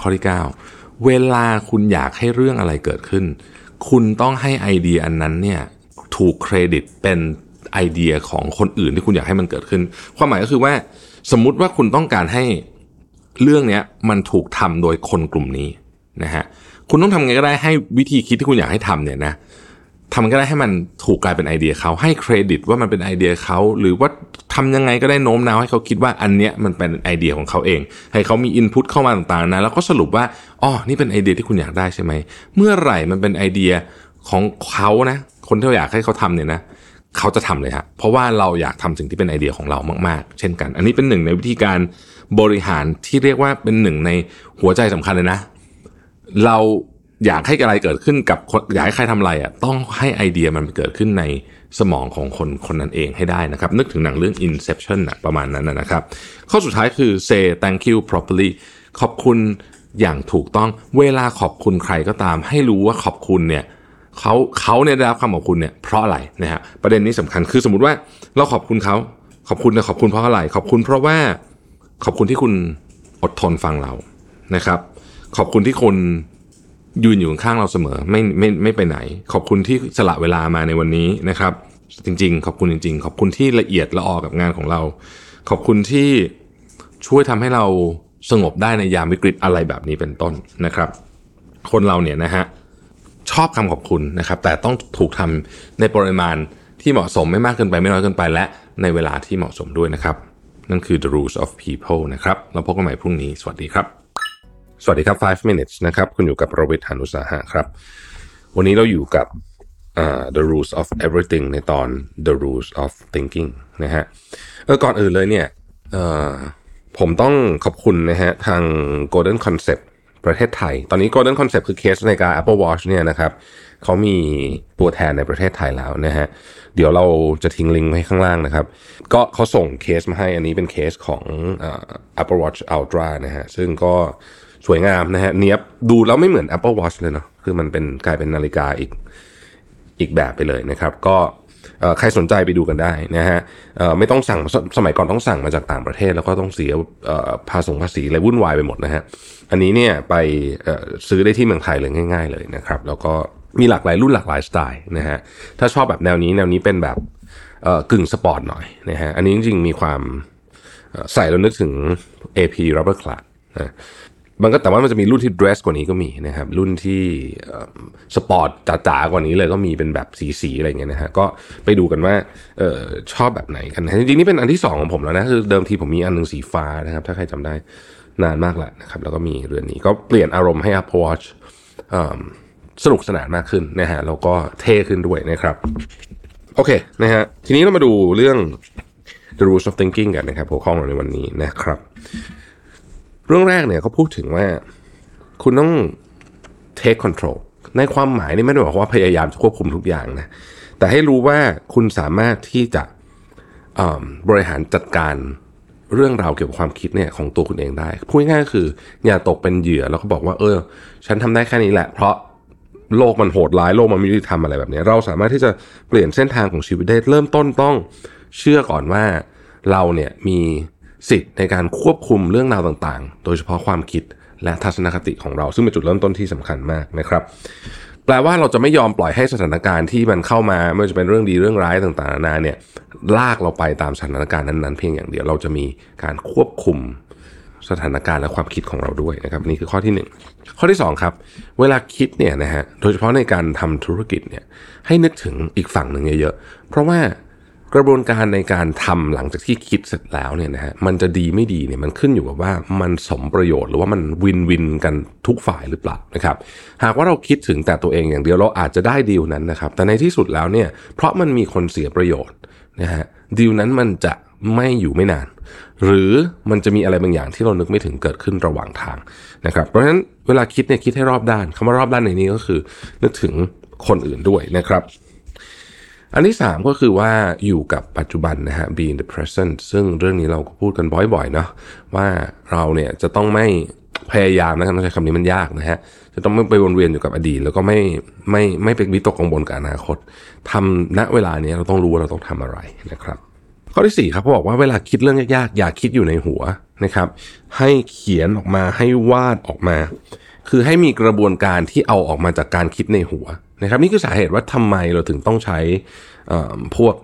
ข้อที่ 9 เวลาคุณอยากให้เรื่องอะไรเกิดขึ้น คุณต้องให้ไอเดียอันนั้นเนี่ยถูกเครดิตเป็นไอเดียของคนอื่นที่คุณอยากให้มันเกิดขึ้น ความหมายก็คือว่า สมมุติว่าคุณต้องการให้เรื่องนี้มันถูกทำโดยคนกลุ่มนี้นะฮะคุณต้องทำไงก็ได้ให้วิธีคิดที่คุณอยากให้ทำเนี่ยนะ ทำก็ได้ให้มันถูกกลายเป็นไอเดียเขาให้เครดิตว่ามันเป็นไอเดียเขาหรือว่าทำยังไงก็ได้โน้มน้าวให้เขาคิดว่าอันเนี้ยมันเป็นไอเดียของเขาเอง ให้เขามีอินพุตเข้ามาต่างๆนะแล้วก็สรุปว่าอ๋อนี่เป็นไอเดียที่คุณอยากได้ใช่ไหมเมื่อไหร่มันเป็นไอเดียของเขานะคนที่เราอยากให้เขาทำเนี่ยนะเขาจะทำเลยฮะเพราะว่าเราอยากทำสิ่งที่เป็นไอเดียของเรามากๆ เช่นกัน อันนี้เป็นหนึ่งในวิธีการบริหารที่เรียกว่าเป็นหนึ่งในหัวใจสำคัญเลยนะ เรา อยากให้อะไรเกิดขึ้นกับอยากให้ใครทำอะไรอะต้องให้ไอเดียมันเกิดขึ้นในสมองของคนคนนั้นเองให้ได้นะครับ นึกถึงหนังเรื่อง Inception นะประมาณนั้นนะครับ ข้อสุดท้ายคือ say thank you properly ขอบคุณอย่างถูกต้องเวลาขอบคุณใครก็ตาม ให้รู้ว่าขอบคุณเนี่ยเขาเขาเนี่ยได้รับคำขอบคุณเนี่ยเพราะอะไรนะฮะประเด็นนี้สำคัญคือสมมติว่าเราขอบคุณเขาขอบคุณนะขอบคุณเพราะอะไร ขอบคุณเพราะว่าขอบคุณที่คุณอดทนฟังเรานะครับ ขอบคุณที่คุณ ยืนอยู่ข้างเราเสมอไม่ไม่ไม่ไปไหน ขอบคุณที่สละเวลามาในวันนี้นะครับ จริง ๆ ขอบคุณจริง ๆ ขอบคุณที่ละเอียดละออกับงานของเรา ขอบคุณที่ช่วยทำให้เราสงบได้ในยามวิกฤตอะไรแบบนี้เป็นต้นนะครับ คนเราเนี่ยนะฮะชอบคำขอบคุณนะครับ แต่ต้องถูกทำในปริมาณที่เหมาะสมไม่มากเกินไปไม่น้อยเกินไป และในเวลาที่เหมาะสมด้วยนะครับ นั่นคือ the rules of people นะครับเราพบกันใหม่พรุ่งนี้ สวัสดีครับ สวัสดีครับ 5 minutes นะครับ คุณอยู่กับโรเบิร์ตหานุสาหะครับ วันนี้เราอยู่กับ uh, the rules of everything ในตอน the rules of thinking นะฮะเออก่อนอื่นเลยเนี่ยผมต้องขอบคุณนะฮะทาง Golden Concept ประเทศไทย ตอนนี้ Golden Concept คือเคสในการ Apple Watch เนี่ยนะครับเขามีตัวแทนในประเทศไทยแล้วนะฮะ เดี๋ยวเราจะทิ้งลิงก์ไว้ข้างล่างนะครับ ก็เขาส่งเคสมาให้ อันนี้เป็นเคสของ Apple Watch Ultra นะฮะ ซึ่งก็ สวยงามนะฮะเนี้ยบดูแล้วไม่เหมือน Apple Watch เลยเนาะคือมันเป็นกลายเป็นนาฬิกาอีกอีกแบบไปเลยนะครับ ก็ใครสนใจไปดูกันได้นะฮะไม่ต้องสั่งสมัยก่อนต้องสั่งมาจากต่างประเทศ แล้วก็ต้องเสียภาษงภาษีอะไรวุ่นวายไปหมดนะฮะอันนี้เนี่ยไปซื้อได้ที่เมืองไทยเลยง่าย ๆ เลยนะครับ แล้วก็มีหลากหลายรุ่นหลากหลายสไตล์นะฮะถ้าชอบแบบแนวนี้แนวนี้เป็นแบบกึ่งสปอร์ตหน่อยนะฮะอันนี้จริงๆมีความใส่แล้วนึกถึง AP rubber clad นะ มันก็แต่ว่ามันจะมีรุ่นที่ dress กว่านี้ก็มีนะครับรุ่นที่สปอร์ตจ๋าๆกว่านี้เลยก็มีเป็นแบบสีๆอะไรเงี้ยนะฮะก็ไปดูกันว่าออชอบแบบไหนกันจริงๆนี่เป็นอันที่สองของผมแล้วนะคือเดิมทีผมมีอันหนึ่งสีฟ้านะครับ ถ้าใครจำได้นานมากแหละนะครับ แล้วก็มีเรือนนี้ก็เปลี่ยนอารมณ์ให้ Apple Watch สนุกสนานมากขึ้นนะฮะแล้วก็เท่ขึ้นด้วยนะครับ โอเคนะฮะทีนี้เรามาดูเรื่อง the rules of thinking กันนะครับหัวข้อของในวันนี้นะครับ เรื่องแรกเนี่ยเขาพูดถึงว่าคุณต้อง take control ในความหมายนี่ไม่ได้บอกว่าพยายามจะควบคุมทุกอย่างนะ แต่ให้รู้ว่าคุณสามารถที่จะบริหารจัดการเรื่องราวเกี่ยวกับความคิดเนี่ยของตัวคุณเองได้ พูดง่ายๆคือ อย่าตกเป็นเหยื่อแล้วก็บอกว่า เออ ฉันทำได้แค่นี้แหละ เพราะโลกมันโหดร้ายโลกมันไม่ยุติธรรมอะไรแบบนี้ เราสามารถที่จะเปลี่ยนเส้นทางของชีวิตได้เริ่มต้นต้องเชื่อก่อนว่าเราเนี่ยมี สิทธิ์ในการควบคุมเรื่องราวต่างๆ โดยเฉพาะความคิดและทัศนคติของเรา ซึ่งเป็นจุดเริ่มต้นที่สำคัญมากนะครับ แปลว่าเราจะไม่ยอมปล่อยให้สถานการณ์ที่มันเข้ามาไม่ว่าจะเป็นเรื่องดีเรื่องร้ายต่างๆนานาเนี่ยลากเราไปตามสถานการณ์นั้นๆ เพียงอย่างเดียวเราจะมีการควบคุมสถานการณ์และความคิดของเราด้วยนะครับนี่คือข้อที่ 1 ข้อที่ 2 ครับ เวลาคิดเนี่ยนะฮะโดยเฉพาะในการทำธุรกิจเนี่ยให้นึกถึงอีกฝั่งหนึ่งเยอะๆเพราะว่า กระบวนการในการทำหลังจากที่คิดเสร็จแล้วเนี่ยนะฮะมันจะดีไม่ดีเนี่ยมันขึ้นอยู่กับว่ามันสมประโยชน์หรือว่ามันวินวินกันทุกฝ่ายหรือเปล่านะครับหากว่าเราคิดถึงแต่ตัวเองอย่างเดียวเราอาจจะได้ดีลนั้นนะครับแต่ในที่สุดแล้วเนี่ยเพราะมันมีคนเสียประโยชน์นะฮะดีลนั้นมันจะไม่อยู่ไม่นาน หรือมันจะมีอะไรบางอย่างที่เรานึกไม่ถึงเกิดขึ้นระหว่างทางนะครับเพราะฉะนั้นเวลาคิดเนี่ยคิดให้รอบด้านคำว่ารอบด้านในนี้ก็คือ นึกถึงคนอื่นด้วยนะครับ อันที่ 3 ก็คือว่าอยู่กับปัจจุบันนะฮะ be in the present ซึ่งเรื่องนี้เราก็พูดกันบ่อยๆเนาะว่าเราเนี่ยจะต้องไม่พยายามนะครับใช้คำนี้มันยากนะฮะจะต้องไม่ไปวนเวียนอยู่กับอดีต แล้วก็ไม่ไม่ไม่ไปวิตกกังวลกับอนาคตทำณเวลานี้เราต้องรู้ว่าเราต้องทำอะไรนะครับ ข้อที่4ครับเขาบอกว่าเวลาคิดเรื่องยากๆอย่าคิดอยู่ในหัวนะครับ ให้เขียนออกมาให้วาดออกมา คือให้มีกระบวนการที่เอาออกมาจากการคิดในหัวนะครับ นี่คือสาเหตุว่าทำไมเราถึงต้องใช้พวก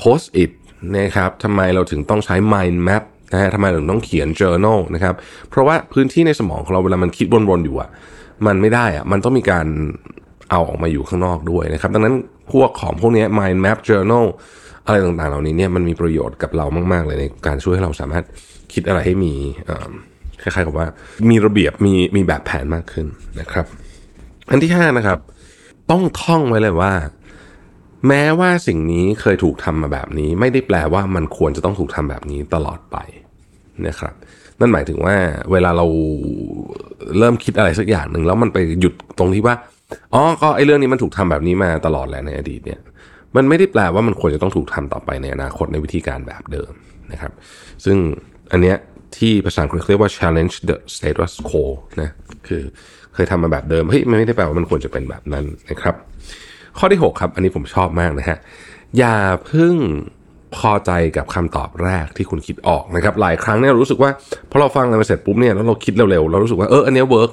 post it นะครับทำไมเราถึงต้องใช้ mind map นะฮะทำไมเราถึงต้องเขียน journal นะครับ เพราะว่าพื้นที่ในสมองของเราเวลามันคิดวนๆอยู่อะมันไม่ได้อะมันต้องมีการเอาออกมาอยู่ข้างนอกด้วยนะครับ ดังนั้นพวกของพวกนี้ mind map journal อะไรต่างๆ เหล่านี้เนี่ยมันมีประโยชน์กับเรามาก ๆ เลยในการช่วยให้เราสามารถคิดอะไรให้มี คล้ายๆกับว่ามีระเบียบมีมีแบบแผนมากขึ้นนะครับ อันที่ห้านะครับ ต้องท่องไว้เลยว่า แม้ว่าสิ่งนี้เคยถูกทำมาแบบนี้ ไม่ได้แปลว่ามันควรจะต้องถูกทำแบบนี้ตลอดไปนะครับ นั่นหมายถึงว่าเวลาเราเริ่มคิดอะไรสักอย่างหนึ่งแล้วมันไปหยุดตรงที่ว่าอ๋อก็ไอ้เรื่องนี้มันถูกทำแบบนี้มาตลอดแหละในอดีตเนี่ยมันไม่ได้แปลว่ามันควรจะต้องถูกทำต่อไปในอนาคตในวิธีการแบบเดิมนะครับ ซึ่งอันเนี้ย ที่ภาษาอังกฤษเรียกว่า challenge the status quo นะคือเคยทำมาแบบเดิมเฮ้ยมันไม่ได้แปลว่ามันควรจะเป็นแบบนั้นนะครับ ข้อที่ 6 ครับ อันนี้ผมชอบมากนะฮะอย่าเพิ่งพอใจกับคำตอบแรกที่คุณคิดออกนะครับ หลายครั้งเนี่ยรู้สึกว่าพอเราฟังอะไรมาเสร็จปุ๊บเนี่ยแล้วเราคิดเร็วๆเรารู้สึกว่าเอออันนี้เวิร์ก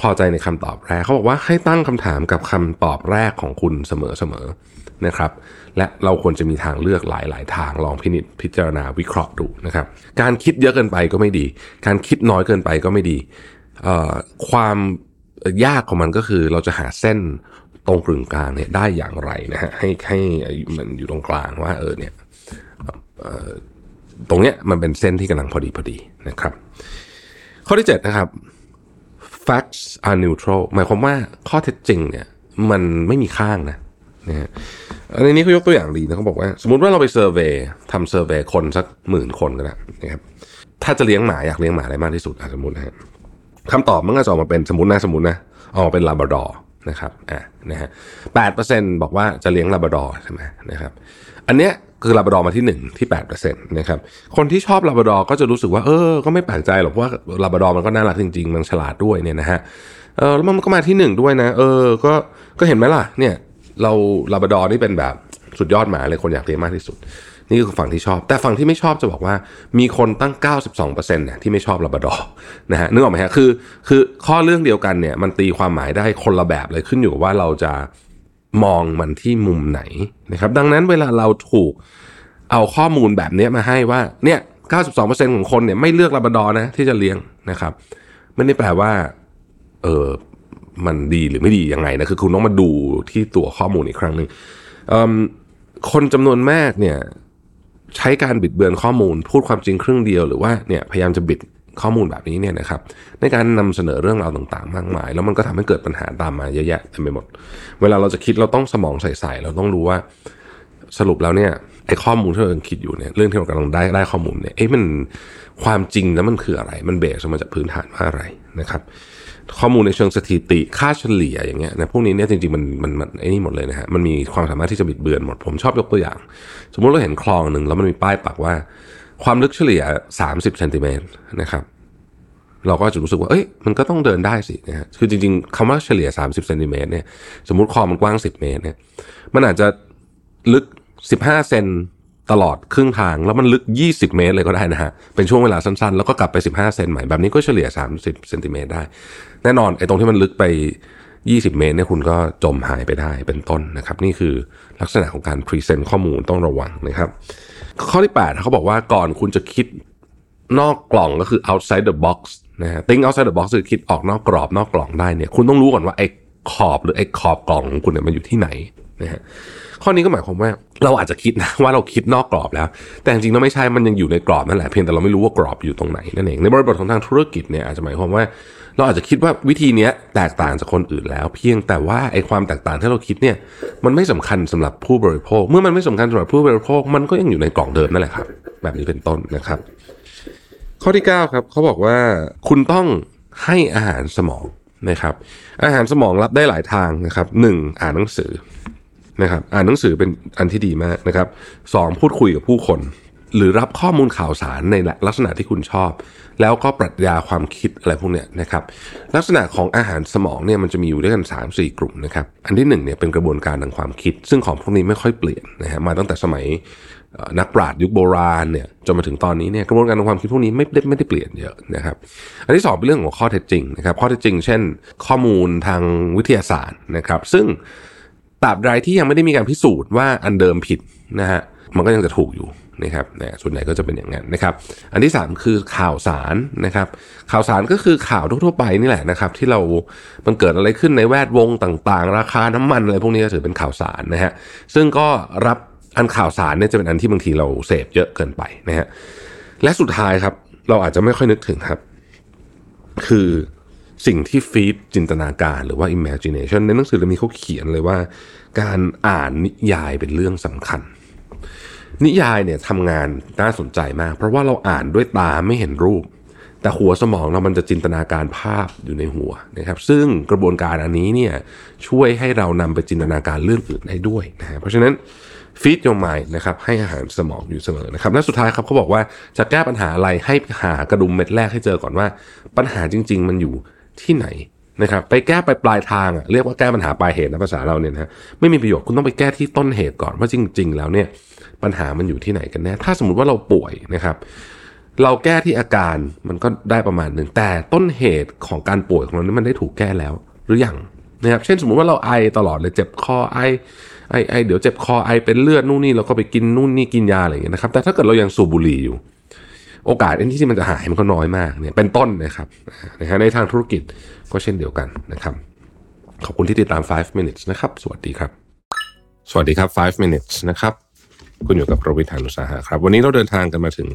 พอใจในคำตอบแรกเขาบอกว่าให้ตั้งคำถามกับคำตอบแรกของคุณเสมอๆ นะครับและเราควรจะมีทางเลือกหลาย ๆ ทางลองพินิจพิจารณาวิเคราะห์ดูนะครับการคิดเยอะเกินไปก็ไม่ดี การคิดน้อยเกินไปก็ไม่ดี ความยากของมันก็คือเราจะหาเส้นตรงกึ่งกลางเนี่ยได้อย่างไรนะฮะให้ให้มันอยู่ตรงกลางว่าเออเนี่ยตรงเนี้ยมันเป็นเส้นที่กำลังพอดีพอดีนะครับ ข้อที่ 7 นะครับ facts are neutral หมายความว่าข้อเท็จจริงเนี่ยมันไม่มีข้างนะ นะฮะในนี้เขายกตัวอย่างดีนะเขาบอกว่า สมมติว่าเราไปเซอร์เวยทำเซอร์เวยคนสักหมื่นคนก็ได้นะครับถ้าจะเลี้ยงหมาอยากเลี้ยงหมาอะไรมากที่สุดสมมตินะฮะคำตอบมันก็จะออกมาเป็นสมมตินะสมมตินะออกมาเป็นลาบราดอร์นะครับอ่านะฮะแปดเปอร์เซ็นบอกว่าจะเลี้ยงลาบราดอร์ใช่ไหมนะครับ อันเนี้ยคือลาบราดอมาที่ 1 ที่8%นต์นะครับคนที่ชอบลาบราดอก็จะรู้สึกว่าเออ ก็ไม่แปลกใจหรอกเพราะว่าลาบราดอมันก็น่ารักจริง ๆ มันฉลาดด้วยเนี่ยนะฮะเออแล้วมันก็มาที่ 1 ด้วยนะ เออ ก็ก็เห็นไหมล่ะเนี่ย เราลาบดอร์นี่เป็นแบบสุดยอดหมาเลยคนอยากเลี้ยงมากที่สุด นี่คือฝั่งที่ชอบ แต่ฝั่งที่ไม่ชอบจะบอกว่ามีคนตั้ง 92%เนี่ยที่ไม่ชอบลาบดอร์นะฮะนึกออกไหมฮะคือคือข้อเรื่องเดียวกันเนี่ยมันตีความหมายได้คนละแบบเลยขึ้นอยู่กับว่าเราจะมองมันที่มุมไหนนะครับดังนั้นเวลาเราถูกเอาข้อมูลแบบนี้มาให้ว่าเนี่ย 92%ของคนเนี่ยไม่เลือกลาบดอร์นะที่จะเลี้ยงนะครับไม่ได้แปลว่าเออ มันดีหรือไม่ดียังไงนะคือคุณต้องมาดูที่ตัวข้อมูลอีกครั้งหนึ่งคนจำนวนมากเนี่ยใช้การบิดเบือนข้อมูล พูดความจริงครึ่งเดียวหรือว่าเนี่ยพยายามจะบิดข้อมูลแบบนี้เนี่ยนะครับในการนำเสนอเรื่องราวต่างๆ มากมาย แล้วมันก็ทำให้เกิดปัญหาตามมาเยอะแยะเต็มไปหมด เวลาเราจะคิดเราต้องสมองใส่ๆเราต้องรู้ว่าสรุปแล้วเนี่ยไอ้ข้อมูลที่เราคิดอยู่เนี่ยเรื่องที่เรากำลังได้ได้ข้อมูลเนี่ยเอ๊ะมันความจริงแล้วมันคืออะไร มันเบสมาจากพื้นฐานว่าอะไรนะครับ ข้อมูลในเชิงสถิติค่าเฉลี่ยอย่างเงี้ยนะพวกนี้เนี่ยจริงๆมันมันมันไอ้นี่หมดเลยนะฮะมันมีความสามารถที่จะบิดเบือนหมดผมชอบยกตัวอย่าง สมมุติเราเห็นคลองหนึ่งแล้วมันมีป้ายปักว่า ความลึกเฉลี่ย 30เซนติเมตรนะครับเราก็จะรู้สึกว่า เอ้ย มันก็ต้องเดินได้สินะฮะ คือจริงๆคำว่าเฉลี่ย 30เซนติเมตรเนี่ย สมมติคลองมันกว้าง 10 เมตรเนี่ย มันอาจจะลึก 15 เซน ตลอดครึ่งทางแล้วมันลึก 20 เมตรเลยก็ได้นะฮะ เป็นช่วงเวลาสั้นๆ แล้วก็กลับไป 15 เซนใหม่ แบบนี้ก็เฉลี่ย 30 เซนติเมตรได้ แน่นอนไอ้ตรงที่มันลึกไป 20 เมตรเนี่ยคุณก็จมหายไปได้เป็นต้นนะครับ นี่คือลักษณะของการพรีเซนต์ข้อมูลต้องระวังนะครับ ข้อที่ 8 เขาบอกว่าก่อนคุณจะคิดนอกกล่องก็คือ outside the box นะฮะ think outside the box คือคิดออกนอกกรอบนอกกล่องได้เนี่ยคุณต้องรู้ก่อนว่าไอ้ขอบหรือไอ้ขอบกล่องของคุณเนี่ยมันอยู่ที่ไหนนะฮะ ข้อนี้ก็หมายความว่าเราอาจจะคิดนะว่าเราคิดนอกกรอบแล้ว แต่จริงๆแล้วไม่ใช่มันยังอยู่ในกรอบนั่นแหละเพียงแต่เราไม่รู้ว่ากรอบอยู่ตรงไหนนั่นเองในบริบทของทางธุรกิจเนี่ยอาจจะหมายความว่า เราอาจจะคิดว่าวิธีนี้แตกต่างจากคนอื่นแล้ว เพียงแต่ว่าไอ้ความแตกต่างที่เราคิดเนี่ยมันไม่สำคัญสำหรับผู้บริโภค เมื่อมันไม่สำคัญสำหรับผู้บริโภค มันก็ยังอยู่ในกล่องเดิมนั่นแหละครับ แบบนี้เป็นต้นนะครับ ข้อที่9ครับเขาบอกว่าคุณต้องให้อาหารสมองนะครับ อาหารสมองรับได้หลายทางนะครับหนึ่งอ่านหนังสือ นะครับอ่านหนังสือเป็นอันที่ดีมากนะครับสองพูดคุยกับผู้คน หรือรับข้อมูลข่าวสารในลักษณะที่คุณชอบ แล้วก็ปรัชญาความคิดอะไรพวกเนี้ยนะครับลักษณะของอาหารสมองเนี่ยมันจะมีอยู่ด้วยกัน 3 4 กลุ่มนะครับอันที่1เนี่ยเป็นกระบวนการทางความคิด ซึ่งของพวกนี้ไม่ค่อยเปลี่ยนนะฮะมาตั้งแต่สมัยนักปราชญ์ยุคโบราณเนี่ยจนมาถึงตอนนี้เนี่ยกระบวนการทางความคิดพวกนี้ไม่ได้ไม่ได้เปลี่ยนเยอะนะครับอันที่สองเป็นเรื่องของข้อเท็จจริงนะครับข้อเท็จจริง เช่น ข้อมูลทางวิทยาศาสตร์นะครับซึ่ง ตราบใดที่ยังไม่ได้มีการพิสูจน์ว่าอันเดิมผิดนะฮะมันก็ยังจะถูกอยู่นะครับนะส่วนใหญ่ก็จะเป็นอย่างนั้นนะครับ อันที่สามคือข่าวสารนะครับ ข่าวสารก็คือข่าวทั่วๆไปนี่แหละนะครับ ที่เรา มันเกิดอะไรขึ้นในแวดวงต่างๆ ราคาน้ำมันอะไรพวกนี้ก็ถือเป็นข่าวสารนะฮะ ซึ่งก็รับอันข่าวสารเนี่ยจะเป็นอันที่บางทีเราเสพเยอะเกินไปนะฮะ และสุดท้ายครับ เราอาจจะไม่ค่อยนึกถึงครับ คือ สิ่งที่ฟีดจินตนาการหรือว่า imagination ในหนังสือเล่มนี้เขาเขียนเลยว่า การอ่านนิยายเป็นเรื่องสำคัญ นิยายเนี่ยทำงานน่าสนใจมาก เพราะว่าเราอ่านด้วยตาไม่เห็นรูป แต่หัวสมองเรามันจะจินตนาการภาพอยู่ในหัวนะครับ ซึ่งกระบวนการอันนี้เนี่ยช่วยให้เรานำไปจินตนาการเรื่องอื่นได้ด้วยนะเพราะฉะนั้นฟีด your mind นะครับให้อาหารสมองอยู่เสมอนะครับและสุดท้ายครับเขาบอกว่าจะแก้ปัญหาอะไรให้หากระดุมเม็ดแรกให้เจอก่อนว่า ปัญหาจริง ๆ มันอยู่ ที่ไหนนะครับไปแก้ไปปลายทางอะเรียกว่าแก้ปัญหาปลายเหตุนะภาษาเราเนี่ยนะไม่มีประโยชน์คุณต้องไปแก้ที่ต้นเหตุก่อนว่าจริง ๆ แล้วเนี่ยปัญหามันอยู่ที่ไหนกันแน่ถ้าสมมติว่าเราป่วยนะครับเราแก้ที่อาการมันก็ได้ประมาณหนึ่งแต่ต้นเหตุของการป่วยของเรานี่มันได้ถูกแก้แล้วหรือยังนะครับเช่นสมมุติว่าเราไอตลอดเลยเจ็บคอไอไอไอเดี๋ยวเจ็บคอไอเป็นเลือดนู่นนี่เราก็ไปกินนู่นนี่กินยาอะไรอย่างเงี้ยนะครับแต่ถ้าเกิดเรายังสูบบุหรี่อยู่ โอกาสที่มันจะหายมันก็น้อยมากเนี่ยเป็นต้นนะครับนะฮะในทางธุรกิจก็เช่นเดียวกันนะครับ ขอบคุณที่ติดตาม 5 minutes นะครับ สวัสดีครับ สวัสดีครับ 5 minutes นะครับ คุณอยู่กับโรบินทานุสาหะครับ วันนี้เราเดินทางกันมาถึง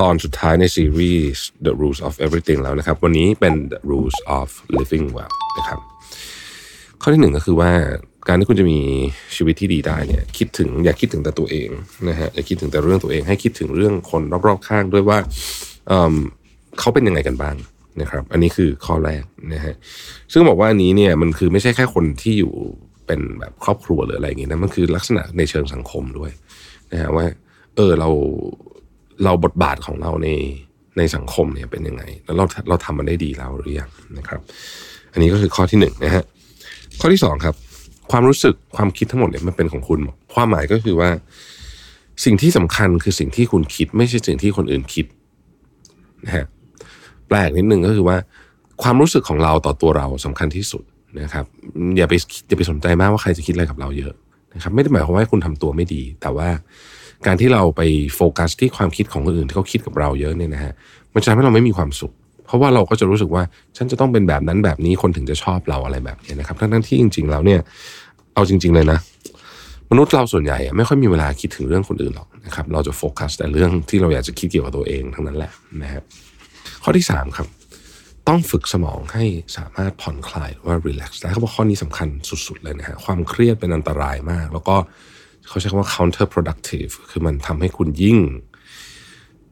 ตอนสุดท้ายในซีรีส์ The Rules of Everything แล้วนะครับ วันนี้เป็น The Rules of Living Well นะครับ ข้อที่หนึ่งก็คือว่า การที่คุณจะมีชีวิตที่ดีได้เนี่ยคิดถึงอย่าคิดถึงแต่ตัวเองนะฮะอย่าคิดถึงแต่เรื่องตัวเองให้คิดถึงเรื่องคนรอบๆข้างด้วยว่าเอิ่มเขาเป็นยังไงกันบ้างนะครับ อันนี้คือข้อแรกนะฮะซึ่งบอกว่าอันนี้เนี่ยมันคือไม่ใช่แค่คนที่อยู่เป็นแบบครอบครัวหรืออะไรอย่างงี้นะมันคือลักษณะในเชิงสังคมด้วยนะฮะว่า เออเราเราบทบาทของเราในในสังคมเนี่ยเป็นยังไง แล้วเราเราทำมันได้ดีแล้วหรือยังนะครับ อันนี้ก็คือข้อที่หนึ่งนะฮะข้อที่สองครับ ความรู้สึกความคิดทั้งหมดเนี่ยมันเป็นของคุณหมดความหมายก็คือว่า สิ่งที่สำคัญคือสิ่งที่คุณคิด ไม่ใช่สิ่งที่คนอื่นคิดนะฮะแปลกนิดนึงก็คือว่า ความรู้สึกของเราต่อตัวเราสำคัญที่สุดนะครับ อย่าไปอย่าไปสนใจมากว่าใครจะคิดอะไรกับเราเยอะนะครับไม่ได้หมายความว่าคุณทำตัวไม่ดี แต่ว่าการที่เราไปโฟกัสที่ความคิดของคนอื่นที่เขาคิดกับเราเยอะเนี่ยนะฮะมันจะทำให้เราไม่มีความสุข เพราะว่าเราก็จะรู้สึกว่า ฉันจะต้องเป็นแบบนั้นแบบนี้คนถึงจะชอบเราอะไรแบบนี้นะครับทั้งที่จริง ๆ แล้วเนี่ย เอาจริง ๆ เลยนะ มนุษย์เราส่วนใหญ่ไม่ค่อยมีเวลาคิดถึงเรื่องคนอื่นหรอกนะครับ เราจะโฟกัสแต่เรื่องที่เราอยากจะคิดเกี่ยวกับตัวเองทั้งนั้นแหละนะครับข้อที่สามครับต้องฝึกสมองให้สามารถผ่อนคลายหรือว่า relax ได้เขาบอกข้อนี้สำคัญสุด ๆ เลยนะฮะความเครียดเป็นอันตรายมาก แล้วก็เขาใช้คำว่า counter productive คือมันทำให้คุณยิ่ง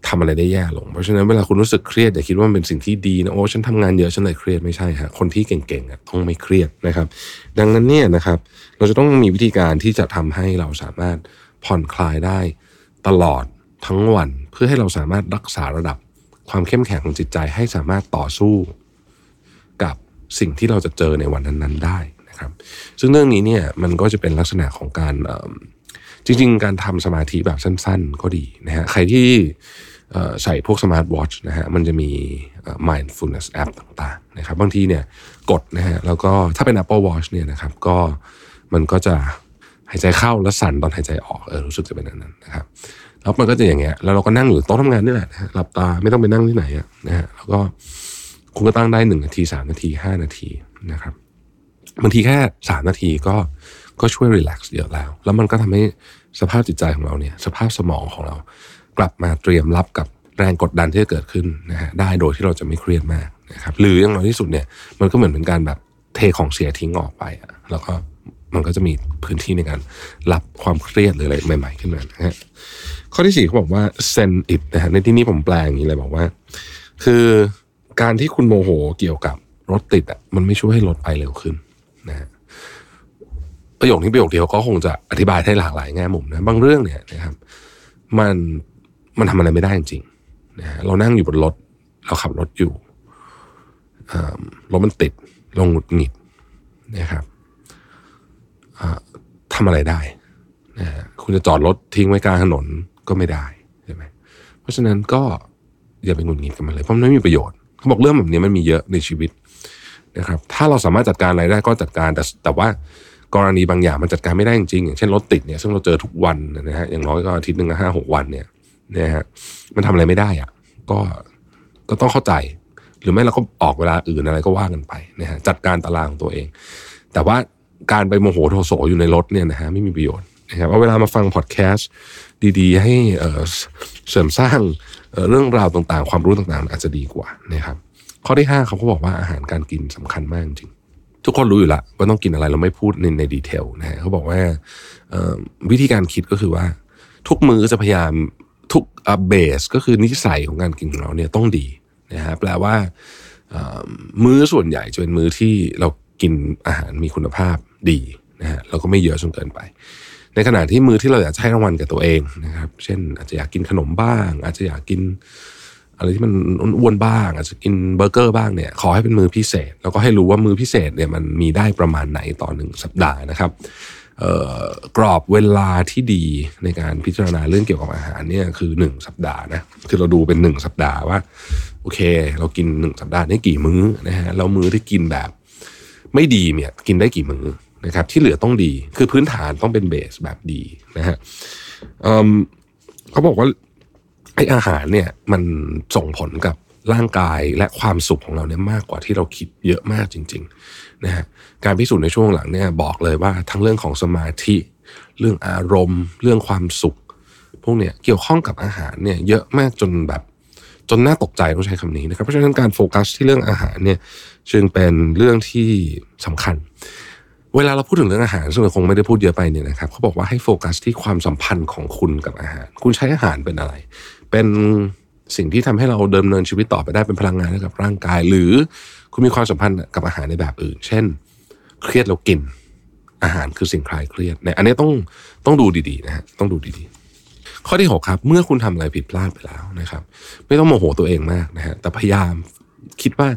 ทำอะไรได้แย่ลง เพราะฉะนั้นเวลาคุณรู้สึกเครียดอย่าคิดว่ามันเป็นสิ่งที่ดีนะโอ้ฉันทำงานเยอะฉันเลยเครียดไม่ใช่ฮะคนที่เก่งๆต้องไม่เครียดนะครับ ดังนั้นเนี่ยนะครับเราจะต้องมีวิธีการที่จะทำให้เราสามารถผ่อนคลายได้ตลอดทั้งวัน เพื่อให้เราสามารถรักษาระดับความเข้มแข็งของจิตใจให้สามารถต่อสู้กับสิ่งที่เราจะเจอในวันนั้นๆได้นะครับ ซึ่งเรื่องนี้เนี่ยมันก็จะเป็นลักษณะของการจริง ๆ การทำสมาธิแบบสั้น ๆ ก็ดีนะฮะใครที่ ใส่พวกสมาร์ทวอชนะฮะมันจะมี mindfulness app ต่างๆนะครับบางทีเนี่ยกดนะฮะแล้วก็ถ้าเป็น Apple Watch เนี่ยนะครับก็มันก็จะหายใจเข้าแล้วสั่นตอนหายใจออกเออรู้สึกจะเป็นอย่างนั้นนะครับแล้วมันก็จะอย่างเงี้ยแล้วเราก็นั่งอยู่โต๊ะทำงานนี่แหละหลับตาไม่ต้องไปนั่งที่ไหนอะนะฮะแล้วก็คุณก็ตั้งได้หนึ่งนาทีสามนาทีห้านาทีนะครับบางทีแค่สามนาทีก็ก็ช่วยรีแลกซ์เยอะแล้ว แล้วมันก็ทำให้สภาพจิตใจของเราเนี่ย สภาพสมองของเรา กลับมาเตรียมรับกับแรงกดดันที่จะเกิดขึ้นนะฮะได้โดยที่เราจะไม่เครียดมากนะครับหรืออย่างน้อยที่สุดเนี่ยมันก็เหมือนเป็นการแบบเทของเสียทิ้งออกไปอะแล้วก็มันก็จะมีพื้นที่ในการรับความเครียดหรืออะไรใหม่ ๆ ขึ้นมานะฮะข้อที่สี่เขาบอกว่า send it นะฮะในที่นี้ผมแปลอย่างนี้เลยบอกว่า คือการที่คุณโมโหเกี่ยวกับรถติดอะมันไม่ช่วยให้รถไปเร็วขึ้นนะฮะประโยคนี้ประโยคเดียวก็คงจะอธิบายได้หลากหลายแง่มุมนะบางเรื่องเนี่ยนะครับมัน มันทำอะไรไม่ได้จริงๆนะเรานั่งอยู่บนรถ เราขับรถอยู่รถมันติดลงหงุดหงิดนะครับอ่าทำอะไรได้นะคุณจะจอดรถทิ้งไว้กลางถนนก็ไม่ได้ใช่ไหมเพราะฉะนั้นก็อย่าไปหงุดหงิดกับมันเลยเพราะมันไม่มีประโยชน์เขาบอกเรื่องแบบนี้มันมีเยอะในชีวิตนะครับ ถ้าเราสามารถจัดการอะไรได้ก็จัดการแต่แต่ว่ากรณีบางอย่างมันจัดการไม่ได้จริงๆอย่างเช่นรถติดเนี่ยซึ่งเราเจอทุกวันนะฮะอย่างน้อยก็อาทิตย์หนึ่งห้าหกวันเนี่ย นะฮะมันทำอะไรไม่ได้อะก็ก็ต้องเข้าใจ หรือไม่เราก็ออกเวลาอื่นอะไรก็ว่ากันไปนะฮะจัดการตารางของตัวเอง แต่ว่าการไปโมโหโทโสอยู่ในรถเนี่ยนะฮะไม่มีประโยชน์นะครับเอาเวลามาฟังพอดแคสต์ดีๆ ให้เสริมสร้างเรื่องราวต่างๆ ความรู้ต่างๆ อาจจะดีกว่านะครับข้อที่ห้าเขาก็บอกว่าอาหารการกินสำคัญมากจริงทุกคนรู้อยู่ละว่าต้องกินอะไรเราไม่พูดในในดีเทลนะฮะเขาบอกว่าวิธีการคิดก็คือว่า ทุกมือจะพยายาม ทุกเบสก็คือนิสัยของการกินของเราเนี่ยต้องดีนะฮะแปลว่ามื้อส่วนใหญ่จะเป็นมื้อที่เรากินอาหารมีคุณภาพดีนะฮะแล้วก็ไม่เยอะจนเกินไป ในขณะที่มื้อที่เราอยากให้รางวัลกับตัวเองนะครับ เช่น อาจจะอยากกินขนมบ้าง อาจจะอยากกินอะไรที่มันอ้วนบ้าง อาจจะกินเบอร์เกอร์บ้างเนี่ยขอให้เป็นมือพิเศษ แล้วก็ให้รู้ว่ามือพิเศษเนี่ยมันมีได้ประมาณไหนต่อหนึ่งสัปดาห์นะครับ กรอบเวลาที่ดีในการพิจารณาเรื่องเกี่ยวกับอาหารเนี่ยคือหนึ่งสัปดาห์นะคือเราดูเป็นหนึ่งสัปดาห์ว่า โอเค เรากินหนึ่งสัปดาห์นี้กี่มื้อนะฮะแล้วมื้อที่กินแบบ ไม่ดีเนี่ยกินได้กี่มื้อนะครับ ที่เหลือต้องดีคือพื้นฐานต้องเป็นเบสแบบดีนะฮะเเขาบอกว่าไออาหารเนี่ยมันส่งผลกับร่างกายและความสุขของเราเนี่ยมากกว่าที่เราคิดเยอะมากจริงๆ นะการพิสูจน์ในช่วงหลังเนี่ยบอกเลยว่าทั้งเรื่องของสมาธิ เรื่องอารมณ์ เรื่องความสุข พวกเนี่ยเกี่ยวข้องกับอาหารเนี่ยเยอะมากจนแบบจนน่าตกใจต้องใช้คำนี้นะครับเพราะฉะนั้นการโฟกัสที่เรื่องอาหารเนี่ยจึงเป็นเรื่องที่สำคัญ เวลาเราพูดถึงเรื่องอาหารซึ่งเราคงไม่ได้พูดเยอะไปเนี่ยนะครับเขาบอกว่าให้โฟกัสที่ความสัมพันธ์ของคุณกับอาหาร คุณใช้อาหารเป็นอะไร เป็นสิ่งที่ทำให้เราเดิมเนินชีวิตต่อไปได้เป็นพลังงานให้กับร่างกาย หรือ คุณมีความสัมพันธ์กับอาหารในแบบอื่น เช่น เครียดแล้วกิน อาหารคือสิ่งคลายเครียดเนี่ยอันนี้ต้องต้องดูดีๆนะฮะต้องดูดีๆ ข้อที่หกครับ เมื่อคุณทำอะไรผิดพลาดไปแล้วนะครับ ไม่ต้องโมโหตัวเองมากนะฮะแต่พยายามคิดว่า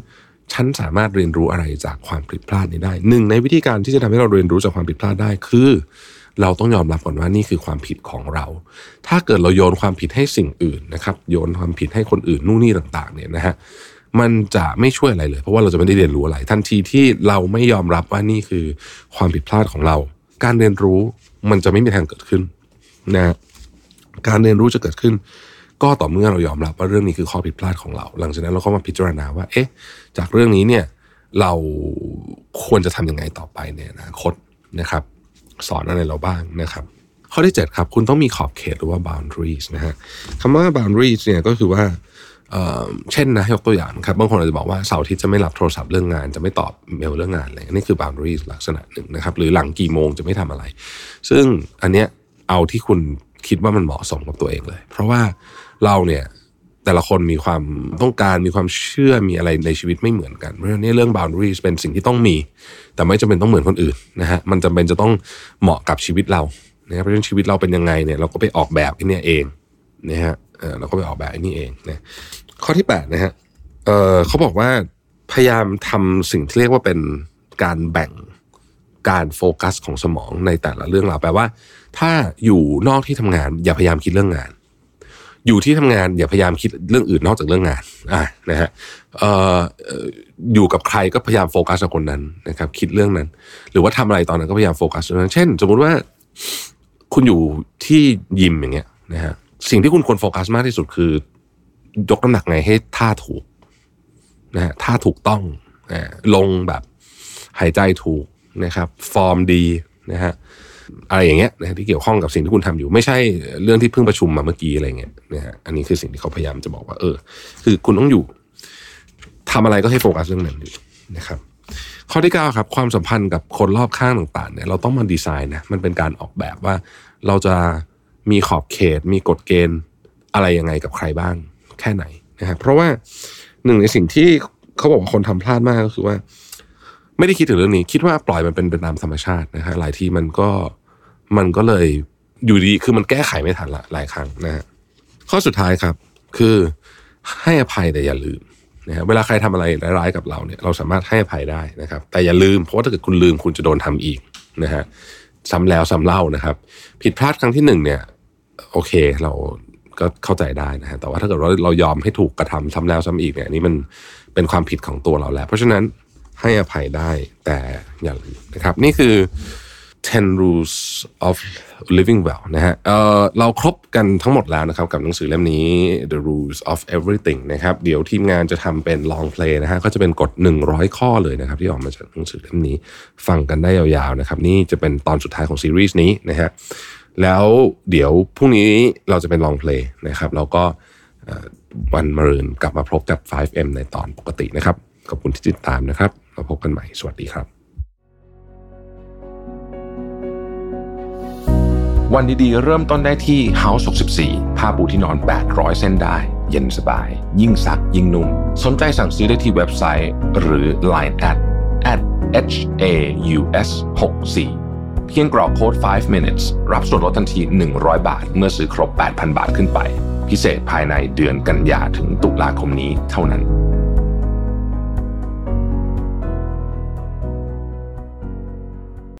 ฉันสามารถเรียนรู้อะไรจากความผิดพลาดนี้ได้หนึ่งในวิธีการที่จะทำให้เราเรียนรู้จากความผิดพลาดได้คือ เราต้องยอมรับก่อนว่านี่คือความผิดของเรา ถ้าเกิดเราโยนความผิดให้สิ่งอื่นนะครับ โยนความผิดให้คนอื่นนู่นนี่ต่าง ๆ เนี่ยนะฮะ มันจะไม่ช่วยอะไรเลย เพราะว่าเราจะไม่ได้เรียนรู้อะไร ทันทีที่เราไม่ยอมรับว่านี่คือความผิดพลาดของเรา การเรียนรู้มันจะไม่มีทางเกิดขึ้นนะการเรียนรู้จะเกิดขึ้น ก็ต่อเมื่อเรายอมรับว่าเรื่องนี้คือข้อผิดพลาดของเรา หลังจากนั้นเราก็มาพิจารณาว่า เอ๊ะ จากเรื่องนี้เนี่ยเราควรจะทำยังไงต่อไปในอนาคตนะครับ สอนอะไรเราบ้างนะครับ ข้อที่ 7 ครับ คุณต้องมีขอบเขตหรือว่า boundaries นะฮะคำว่า boundaries เนี่ยก็คือว่า เช่นนะยกตัวอย่างครับบางคนอาจจะบอกว่าเสาร์อาทิตย์จะไม่รับโทรศัพท์เรื่องงาน จะไม่ตอบเมลเรื่องงานอะไรนี่คือ boundary ลักษณะหนึ่งนะครับ หรือหลังกี่โมงจะไม่ทำอะไร ซึ่งอันเนี้ยเอาที่คุณคิดว่ามันเหมาะสมกับตัวเองเลย เพราะว่าเราเนี่ยแต่ละคนมีความต้องการมีความเชื่อมีอะไรในชีวิตไม่เหมือนกัน เพราะฉะนั้นเรื่อง boundaries เป็นสิ่งที่ต้องมี แต่ไม่จำเป็นต้องเหมือนคนอื่นนะฮะมันจำเป็นจะต้องเหมาะกับชีวิตเรานะเพราะฉะนั้นชีวิตเราเป็นยังไงเนี่ยเราก็ไปออกแบบไอ้นี่เองนะฮะเออเราก็ไปออกแบบไอ้นี่เองนะ ข้อที่แปดนะฮะเออเขาบอกว่าพยายามทำสิ่งที่เรียกว่าเป็นการแบ่งการโฟกัสของสมองในแต่ละเรื่องราวแปลว่า ถ้าอยู่นอกที่ทำงาน อย่าพยายามคิดเรื่องงาน อยู่ที่ทำงานอย่าพยายามคิดเรื่องอื่นนอกจากเรื่องงานอ่านะฮะเอ่ออยู่กับใครก็พยายามโฟกัสกับคนนั้นนะครับ คิดเรื่องนั้น หรือว่าทำอะไรตอนนั้นก็พยายามโฟกัสเรื่องนั้นเช่น สมมุติว่าคุณอยู่ที่ยิมอย่างเงี้ยนะฮะสิ่งที่คุณควรโฟกัสมากที่สุดคือ ยกน้ำหนักไงให้ท่าถูกนะฮะท่าถูกต้องนะลงแบบหายใจถูกนะครับ ฟอร์มดีนะฮะอะไรอย่างเงี้ยนะฮะที่เกี่ยวข้องกับสิ่งที่คุณทำอยู่ ไม่ใช่เรื่องที่เพิ่งประชุมมาเมื่อกี้อะไรเงี้ยนะฮะอันนี้คือสิ่งที่เขาพยายามจะบอกว่า เออ คือคุณต้องอยู่ทำอะไรก็ให้โฟกัสเรื่องนั้นอยู่นะครับ ข้อที่เก้าครับ ความสัมพันธ์กับคนรอบข้างต่าง ๆ เนี่ย เราต้องมาดีไซน์นะมันเป็นการออกแบบว่าเราจะมีขอบเขต มีกฎเกณฑ์อะไรยังไงกับใครบ้าง แค่ไหนนะครับเพราะว่าหนึ่งในสิ่งที่เขาบอกว่าคนทำพลาดมากก็คือว่า ไม่ได้คิดถึงเรื่องนี้ คิดว่าปล่อยมันเป็นไปตามธรรมชาตินะฮะหลายทีมันก็มันก็เลยอยู่ดีคือมันแก้ไขไม่ทันละหลายครั้งนะฮะข้อสุดท้ายครับ คือให้อภัยแต่อย่าลืมนะฮะเวลาใครทำอะไรร้ายๆกับเราเนี่ยเราสามารถให้อภัยได้นะครับ แต่อย่าลืมเพราะว่าถ้าเกิดคุณลืมคุณจะโดนทำอีกนะฮะซ้ำแล้วซ้ำเล่านะครับ ผิดพลาดครั้งที่หนึ่งเนี่ย โอเคเรา ก็เข้าใจได้นะฮะแต่ว่าถ้าเกิดว่าเรายอมให้ถูกกระทำซ้ำแล้วซ้ำอีกเนี่ยนี่มันเป็นความผิดของตัวเราแล้ว เพราะฉะนั้นให้อภัยได้แต่อย่าลืมนะครับ นี่คือ 10 rules of living well นะฮะเเราครบกันทั้งหมดแล้วนะครับ กับหนังสือเล่มนี้ the rules of everything นะครับ เดี๋ยวทีมงานจะทำเป็น long play นะฮะ ก็จะเป็นกฎ 100 ข้อเลยนะครับ ที่ออกมาจากหนังสือเล่มนี้ ฟังกันได้ยาวๆนะครับ นี่จะเป็นตอนสุดท้ายของซีรีส์นี้นะฮะ แล้วเดี๋ยวพรุ่งนี้เราจะเป็นลองเพลงนะครับ แล้วก็วันมะรืนกลับมาพบกับ 5M ในตอนปกตินะครับ ขอบคุณที่ติดตามนะครับมาพบกันใหม่ สวัสดีครับ วันดีๆ เริ่มต้นได้ที่ House 64ผ้าปูที่นอน 800 เส้นได้ เย็นสบาย ยิ่งซัก ยิ่งนุ่ม สนใจสั่งซื้อได้ที่เว็บไซต์ หรือ Line at at h a u s 64 เพียงกรอกโค้ด 5 minutes รับส่วนลดทันที 100 บาท เมื่อซื้อครบ 8,000 บาทขึ้นไป พิเศษภายในเดือนกันยาถึงตุลาคมนี้เท่านั้น